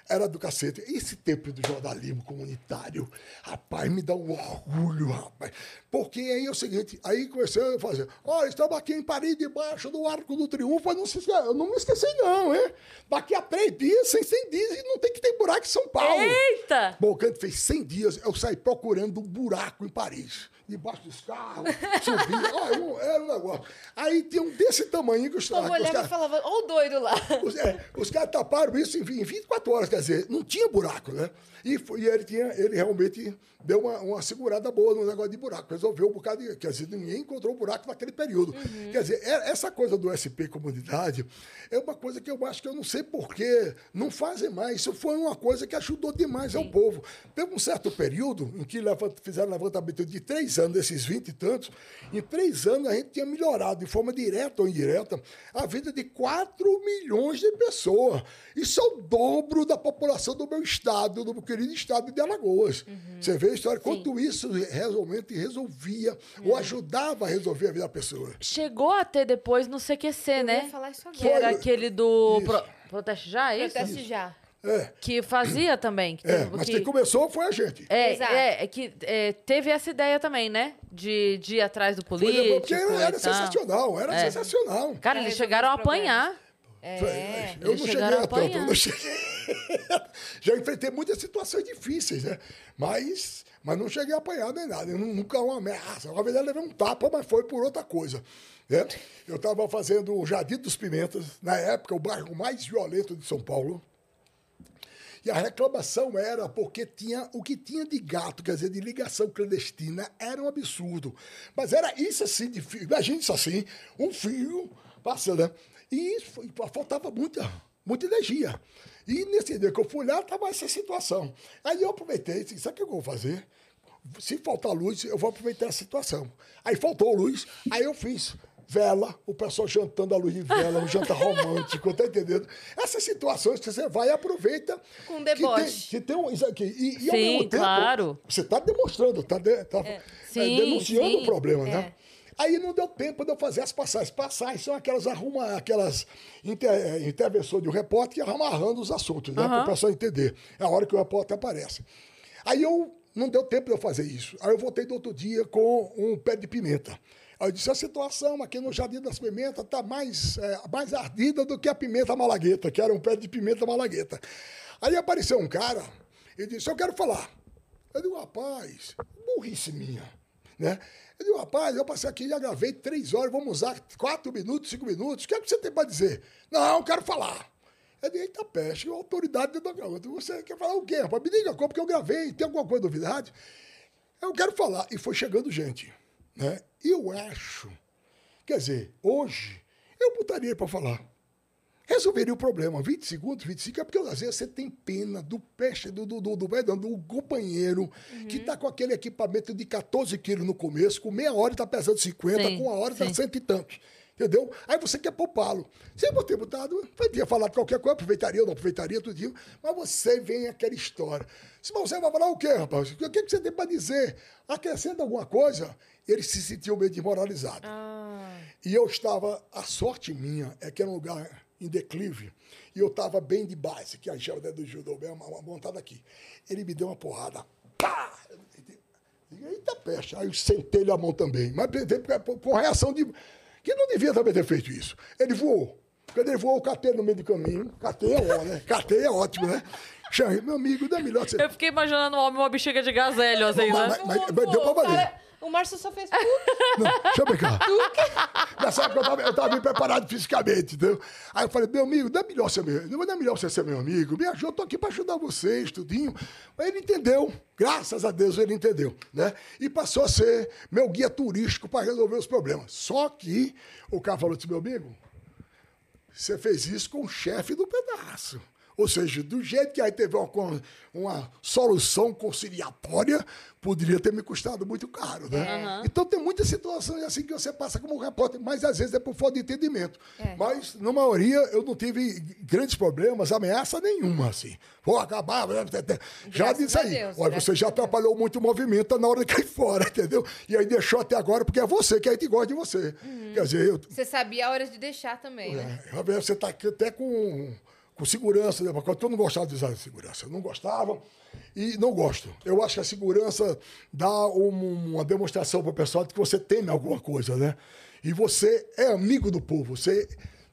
Era do cacete. Esse tempo do jornalismo comunitário, rapaz, me dá um orgulho, rapaz. Porque aí é o seguinte, aí comecei a fazer, olha, estamos aqui em Paris, debaixo do Arco do Triunfo, eu não, se, eu não me esqueci não, hein? Daqui a três dias, sem 100 dias, e não tem que ter buraco em São Paulo. Eita! Bom, quando fez 100 dias, eu saí procurando um buraco em Paris. Debaixo dos carros, subia. Eu- era um negócio. Aí tinha um desse tamanho que os, O povo os olhava e falava, ó o doido lá. os, é, os caras taparam isso em, vi- em 24 horas, quer dizer, não tinha buraco, né? E, foi- e ele, tinha, ele realmente deu uma, uma segurada boa no negócio de buraco, resolveu um bocado de. Quer dizer, ninguém encontrou buraco naquele período. Quer dizer, é- essa coisa do SP Comunidade é uma coisa que eu acho que eu não sei porquê não fazem mais. Isso foi uma coisa que ajudou demais ao povo. Teve um certo período em que levant- fizeram levantamento de três anos, desses 20 e tantos, em três anos a gente tinha melhorado, de forma direta ou indireta, a vida de 4 milhões de pessoas. Isso é o dobro da população do meu estado, do meu querido estado de Alagoas. Você vê a história, quanto isso realmente resolvia ou ajudava a resolver a vida da pessoa. Chegou a ter depois no CQC, Eu né? ia falar isso Que era aquele do. Pro- Proteste Já, é isso? Proteste já. É. que fazia também. Que, É, teve- mas que- quem começou foi a gente. É, Exato. é, é que é, teve essa ideia também, né? De, de ir atrás do Foi político. porque e era tal. sensacional, era É. sensacional. Cara, eles chegaram a apanhar. É. eu não cheguei a a tanto, eu apanhar. não cheguei. Já enfrentei muitas situações difíceis, né? Mas, mas não cheguei a apanhar nem nada. Eu nu- nunca uma ameaça. Na verdade, eu levei um tapa, mas foi por outra coisa. Né? Eu estava fazendo o Jardim dos Pimentas, na época, o bairro mais violento de São Paulo. E a reclamação era porque tinha o que tinha de gato, quer dizer, de ligação clandestina, era um absurdo. Mas era isso assim, de fio, imagine isso assim, um fio passando, né? E isso foi- faltava muita, muita energia. E nesse dia que eu fui lá, estava essa situação. Aí eu aproveitei e disse, sabe o que eu vou fazer? Se faltar luz, eu vou aproveitar a situação. Aí faltou luz, aí eu fiz vela, o pessoal jantando à luz de vela, um jantar romântico, tá entendendo? Essas situações que você vai e aproveita. Com que tem- deboche. Que tem, um, isso aqui. E, e ao Sim, mesmo tempo, claro. você está demonstrando, está tá, Sim, denunciando sim, o problema, é. né? Aí não deu tempo de eu fazer as passagens. Passagens são aquelas arruma, aquelas inter, eh, intervenções de um repórter que amarrando os assuntos, né? Para o pessoal entender. É a hora que o repórter aparece. Aí eu não deu tempo de eu fazer isso. Aí eu voltei do outro dia com um pé de pimenta. Eu disse, a situação aqui no Jardim das Pimentas está mais, eh, mais ardida do que a pimenta malagueta, que era um pé de pimenta malagueta. Aí apareceu um cara e disse, eu quero falar. Eu digo, rapaz, burrice minha. Né? Eu digo, rapaz, eu passei aqui, já gravei três horas, vamos usar quatro minutos, cinco minutos. O que, é que você tem para dizer? Não, eu quero falar. Eu digo, eita peste, a autoridade do eu digo, Você quer falar o quê, rapaz? Me diga como, porque eu gravei, tem alguma coisa novidade? Eu quero falar. E foi chegando gente. Né? Eu acho, quer dizer, hoje, eu botaria para falar resolveria o problema. 20 segundos, 25, é porque às vezes você tem pena do peixe, do, do, do, do, perdão, do companheiro que está com aquele equipamento de 14 quilos no começo, com meia hora está pesando 50, Sim, com uma hora está cento e tantos. Entendeu? Aí você quer poupá-lo. Se eu ter botado, podia falar de qualquer coisa, aproveitaria ou não aproveitaria, tudo isso, mas você vem aquela história. Se você vai falar o quê, rapaz? O que, que você tem para dizer? Acrescenta alguma coisa? Ele se sentiu meio desmoralizado. E eu estava, a sorte minha é que era um lugar em declive, e eu estava bem de base, que a gente chama do judô, bem montada aqui. Ele me deu uma porrada, pá! Eita peste, aí eu sentei-lhe a mão também, mas com- reação de... que não devia também ter feito isso. Ele voou. Quando ele voou, eu catei no meio do caminho. Catei é ó, né? Catei é ótimo, né? Meu amigo, não é melhor você... Eu fiquei imaginando um homem uma bexiga de gazélio, assim, né? Mas- mas- mas deu pra o, valer. O Márcio só fez tudo. Não, deixa eu brincar. Nessa época eu tava, eu tava bem preparado fisicamente, entendeu? Aí eu falei, meu amigo, não é melhor ser meu, não é melhor você ser meu amigo. Me ajuda, eu tô aqui para ajudar vocês, tudinho. Aí ele entendeu, graças a Deus ele entendeu, né? E passou a ser meu guia turístico para resolver os problemas. Só que o cara falou assim, meu amigo, você fez isso com o chefe do pedaço. Ou seja, do jeito que aí teve uma, uma solução conciliatória, poderia ter me custado muito caro, né? Então tem muitas situações assim que você passa como repórter, mas às vezes é por falta de entendimento. É. Mas, na maioria, eu não tive grandes problemas, ameaça nenhuma, assim. Vou acabar. Já disse aí. Deus, Olha, você já atrapalhou muito o movimento, tá na hora de cair fora, entendeu? E aí deixou até agora, porque é você que a gente gosta de você. Uhum. Quer dizer, eu, Você sabia a hora de deixar também, né? é, Roberto, você está aqui até com, com segurança, né? Porque eu não gostava de usar segurança. Eu não gostava e não gosto. Eu acho que a segurança dá um- uma demonstração para o pessoal de que você teme alguma coisa, né? E você é amigo do povo. Você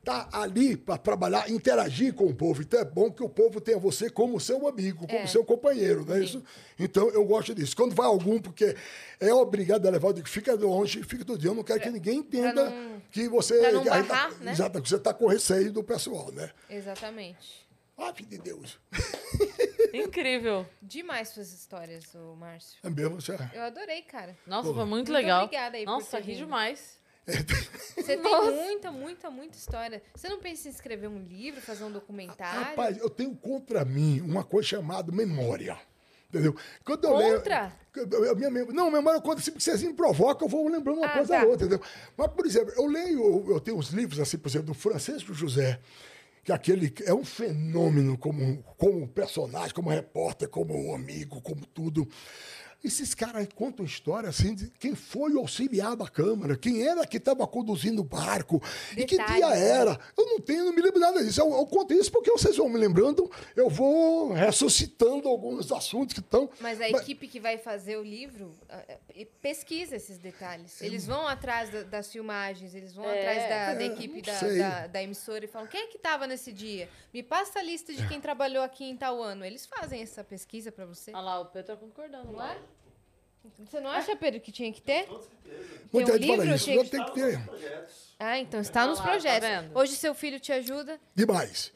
está ali para trabalhar, interagir com o povo. Então é bom que o povo tenha você como seu amigo, como É. seu companheiro, não é isso? Então eu gosto disso. Quando vai algum, porque é obrigado a levar, eu digo, fica longe, fica do dia. Eu não quero que ninguém entenda não- que você. pra não barrar, tá- né? Exato, você está com receio do pessoal, né? Exatamente. Ah, filho de Deus. Incrível. Demais suas histórias, ô Márcio. É mesmo, você. Eu adorei, cara. Nossa, Pô. foi muito Muito legal. obrigada aí Nossa, ri demais. Você tem muita, muita, muita história. Você não pensa em escrever um livro, fazer um documentário? Rapaz, eu tenho contra mim uma coisa chamada memória. Entendeu? Quando eu Contra? leio. eu- minha não, memória contra, se vocês me provocam, eu vou lembrando uma Ah, coisa tá. ou outra, entendeu? Mas, por exemplo, eu leio, eu, eu tenho uns livros, assim, por exemplo, do Francisco José, que aquele é um fenômeno como, como personagem, como repórter, como amigo, como tudo. Esses caras contam história assim de quem foi o auxiliar da Câmara, quem era que estava conduzindo o barco, e que dia né? era. Eu não tenho, não me lembro nada disso. Eu, eu conto isso porque vocês vão me lembrando, eu vou ressuscitando alguns assuntos que estão. Mas a equipe que vai fazer o livro pesquisa esses detalhes. Eles vão atrás da- das filmagens, eles vão É. atrás da, da É, equipe da, da- da emissora e falam: quem é que estava nesse dia? Me passa a lista de quem trabalhou aqui em tal ano. Eles fazem essa pesquisa pra você. Olha lá, o Pedro tá concordando. Não é? Você não acha, Pedro, que tinha que ter? Muita um gente fala livro, isso. tinha Não que- tem que ter. Ah, então está nos lá, tá projetos. Hoje seu filho te ajuda. Demais.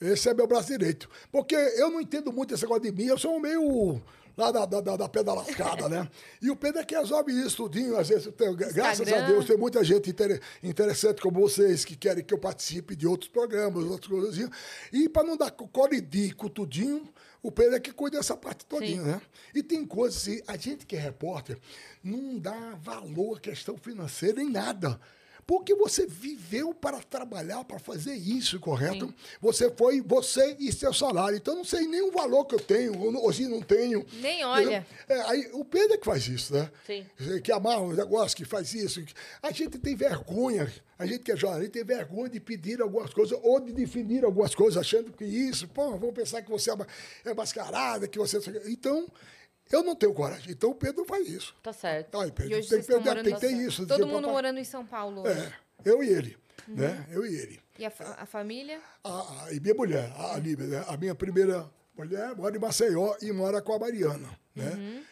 Esse é meu braço direito. Porque eu não entendo muito esse negócio de mim, eu sou meio lá da, da, da, da pedra lascada, né? E o Pedro é que resolve isso tudinho. Às vezes, tenho- graças a. Deus, tem muita gente inter- interessante como vocês que querem que eu participe de outros programas, outras coisinhas. E para não dar colidir com tudinho, o Pedro é que cuida dessa parte todinha, Sim. né? E tem coisas a gente que é repórter não dá valor à questão financeira em nada. Porque você viveu para trabalhar, para fazer isso, correto? Você foi, você e seu salário. Então, não sei nem o valor que eu tenho, ou hoje não tenho. Nem olha. É, aí, o Pedro é que faz isso, né? Sim. Que amarra um negócio, que faz isso. A gente tem vergonha, a gente que é jornalista tem vergonha de pedir algumas coisas ou de definir algumas coisas, achando que isso, pô, vão pensar que você é é mascarada, que você. Então, eu não tenho coragem. Então, o Pedro faz isso. Tá certo. Ai, E Pedro, hoje tem, tem, tem bastante. isso. Todo mundo papai- morando em São Paulo hoje. É, eu e ele, Uhum. né? Eu e ele. E a, a família? A, e minha mulher, a Líbia, né? A minha primeira mulher mora em Maceió e mora com a Mariana, né? Uhum.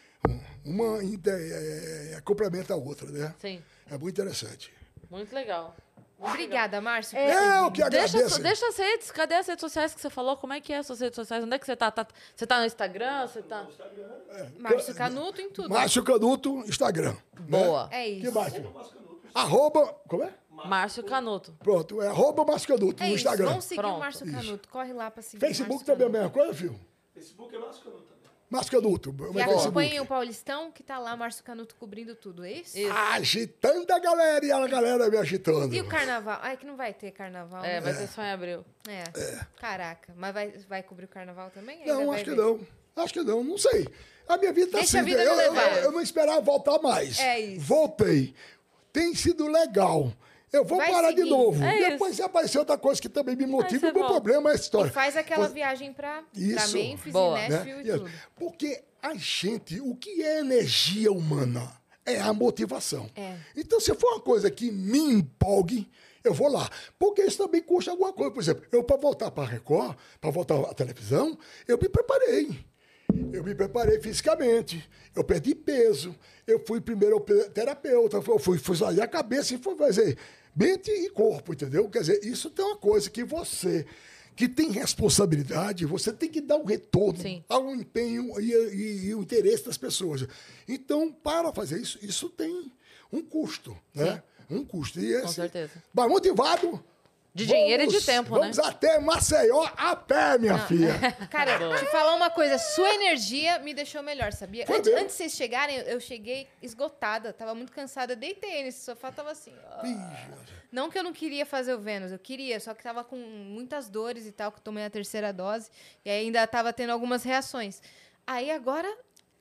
Uma inter- é, é, complementa a outra, né? Sim. É muito interessante. Muito legal. Obrigada, Márcio. Eu que agradeço. Deixa, deixa as redes, cadê as redes sociais que você falou? Como é que é as suas redes sociais? Onde é que você tá? Tá- você tá no Instagram? Você tá. Márcio Canuto em tudo. Márcio Canuto, Instagram. Boa. É Que isso. mais? Arroba, como é? Márcio Canuto. Pronto, é arroba Márcio Canuto É no isso. Instagram. Vamos seguir Pronto. o Márcio Canuto. Corre lá pra seguir Facebook também é a Márcio mesma coisa, filho? Facebook é Márcio Canuto. Márcio Canuto. E acompanhem o Paulistão, que tá lá, Márcio Canuto cobrindo tudo, é isso? Isso. Agitando a galera e a galera me agitando. E o carnaval? Ai, que não vai ter carnaval. É, né? vai ser só em abril. É. Caraca. Mas vai, vai cobrir o carnaval também? Não, Ainda acho que ver. não. Acho que não, não sei. A minha vida tá Deixa a assim. vida eu, eu, levar. eu- eu não esperava voltar mais. É isso. Voltei. Tem sido legal. Eu vou Vai parar de novo. É Depois apareceu outra coisa que também me motiva. você O meu problema é essa E história. faz aquela viagem Isso. Memphis Boa. e né? Nashville e Isso. tudo. Porque a gente, o que é energia humana? É a motivação. É. Então, se for uma coisa que me empolgue, eu vou lá. Porque isso também custa alguma coisa. Por exemplo, eu para voltar para a Record, para voltar à televisão, eu me preparei. Eu me preparei fisicamente. Eu perdi peso. Eu fui primeiro pe- terapeuta. Eu fui, fui a cabeça e fui fazer mente e corpo, entendeu? Quer dizer, isso tem uma coisa que você que tem responsabilidade, você tem que dar um retorno Sim. ao empenho e, e- e o interesse das pessoas. Então, para fazer isso, isso tem um custo, né? Um custo. E esse, certeza. Mas motivado. De dinheiro e de vamos- tempo, né? Vamos até Maceió a pé, minha filha. Cara, te falar uma coisa, sua energia me deixou melhor, sabia? Foi Antes, antes de vocês chegarem, eu cheguei esgotada, tava muito cansada, deitei nesse sofá, tava assim. ó. Não que eu não queria fazer o Vênus, eu queria, só que tava com muitas dores e tal, que eu tomei a terceira dose, e ainda tava tendo algumas reações. Aí agora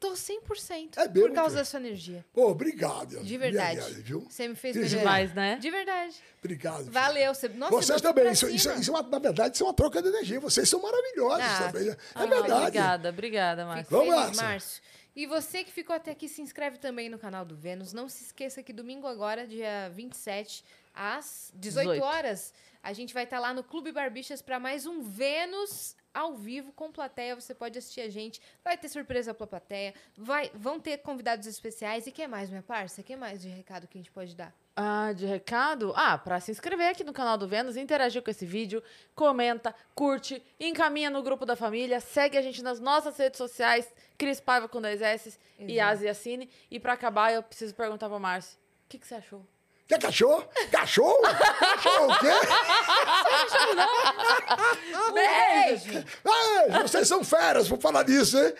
tô 100% É mesmo, por causa da sua energia. Pô, obrigado. De verdade. Minha- viu? Você me fez melhorar. Demais, né? De verdade. Obrigado. filho. Valeu. Você... Nossa, Vocês também. Isso, isso, isso é uma- na verdade, isso é uma troca de energia. Vocês são maravilhosos Ah, também. É Ah, verdade. Obrigada, obrigada, Márcio. Vamos lá. Márcio. E você que ficou até aqui, se inscreve também no canal do Vênus. Não se esqueça que domingo agora, dia 27, às 18 18. horas, a gente vai estar lá no Clube Barbixas para mais um Vênus ao vivo com plateia. Você pode assistir a gente. Vai ter surpresa pra plateia. Vai, vão ter convidados especiais. E que mais, minha parça? que mais de recado que a gente pode dar? Ah, de recado? Ah, pra se inscrever aqui no canal do Vênus, interagir com esse vídeo, comenta, curte, encaminha no grupo da família, segue a gente nas nossas redes sociais, Cris Paiva com dois S e Exato. Asi Assine. E pra acabar, eu preciso perguntar pro Márcio, o que, que você achou? Quer cachorro? Cachorro? cachorro o quê? Beijo! Ai, vocês são feras por falar disso, hein?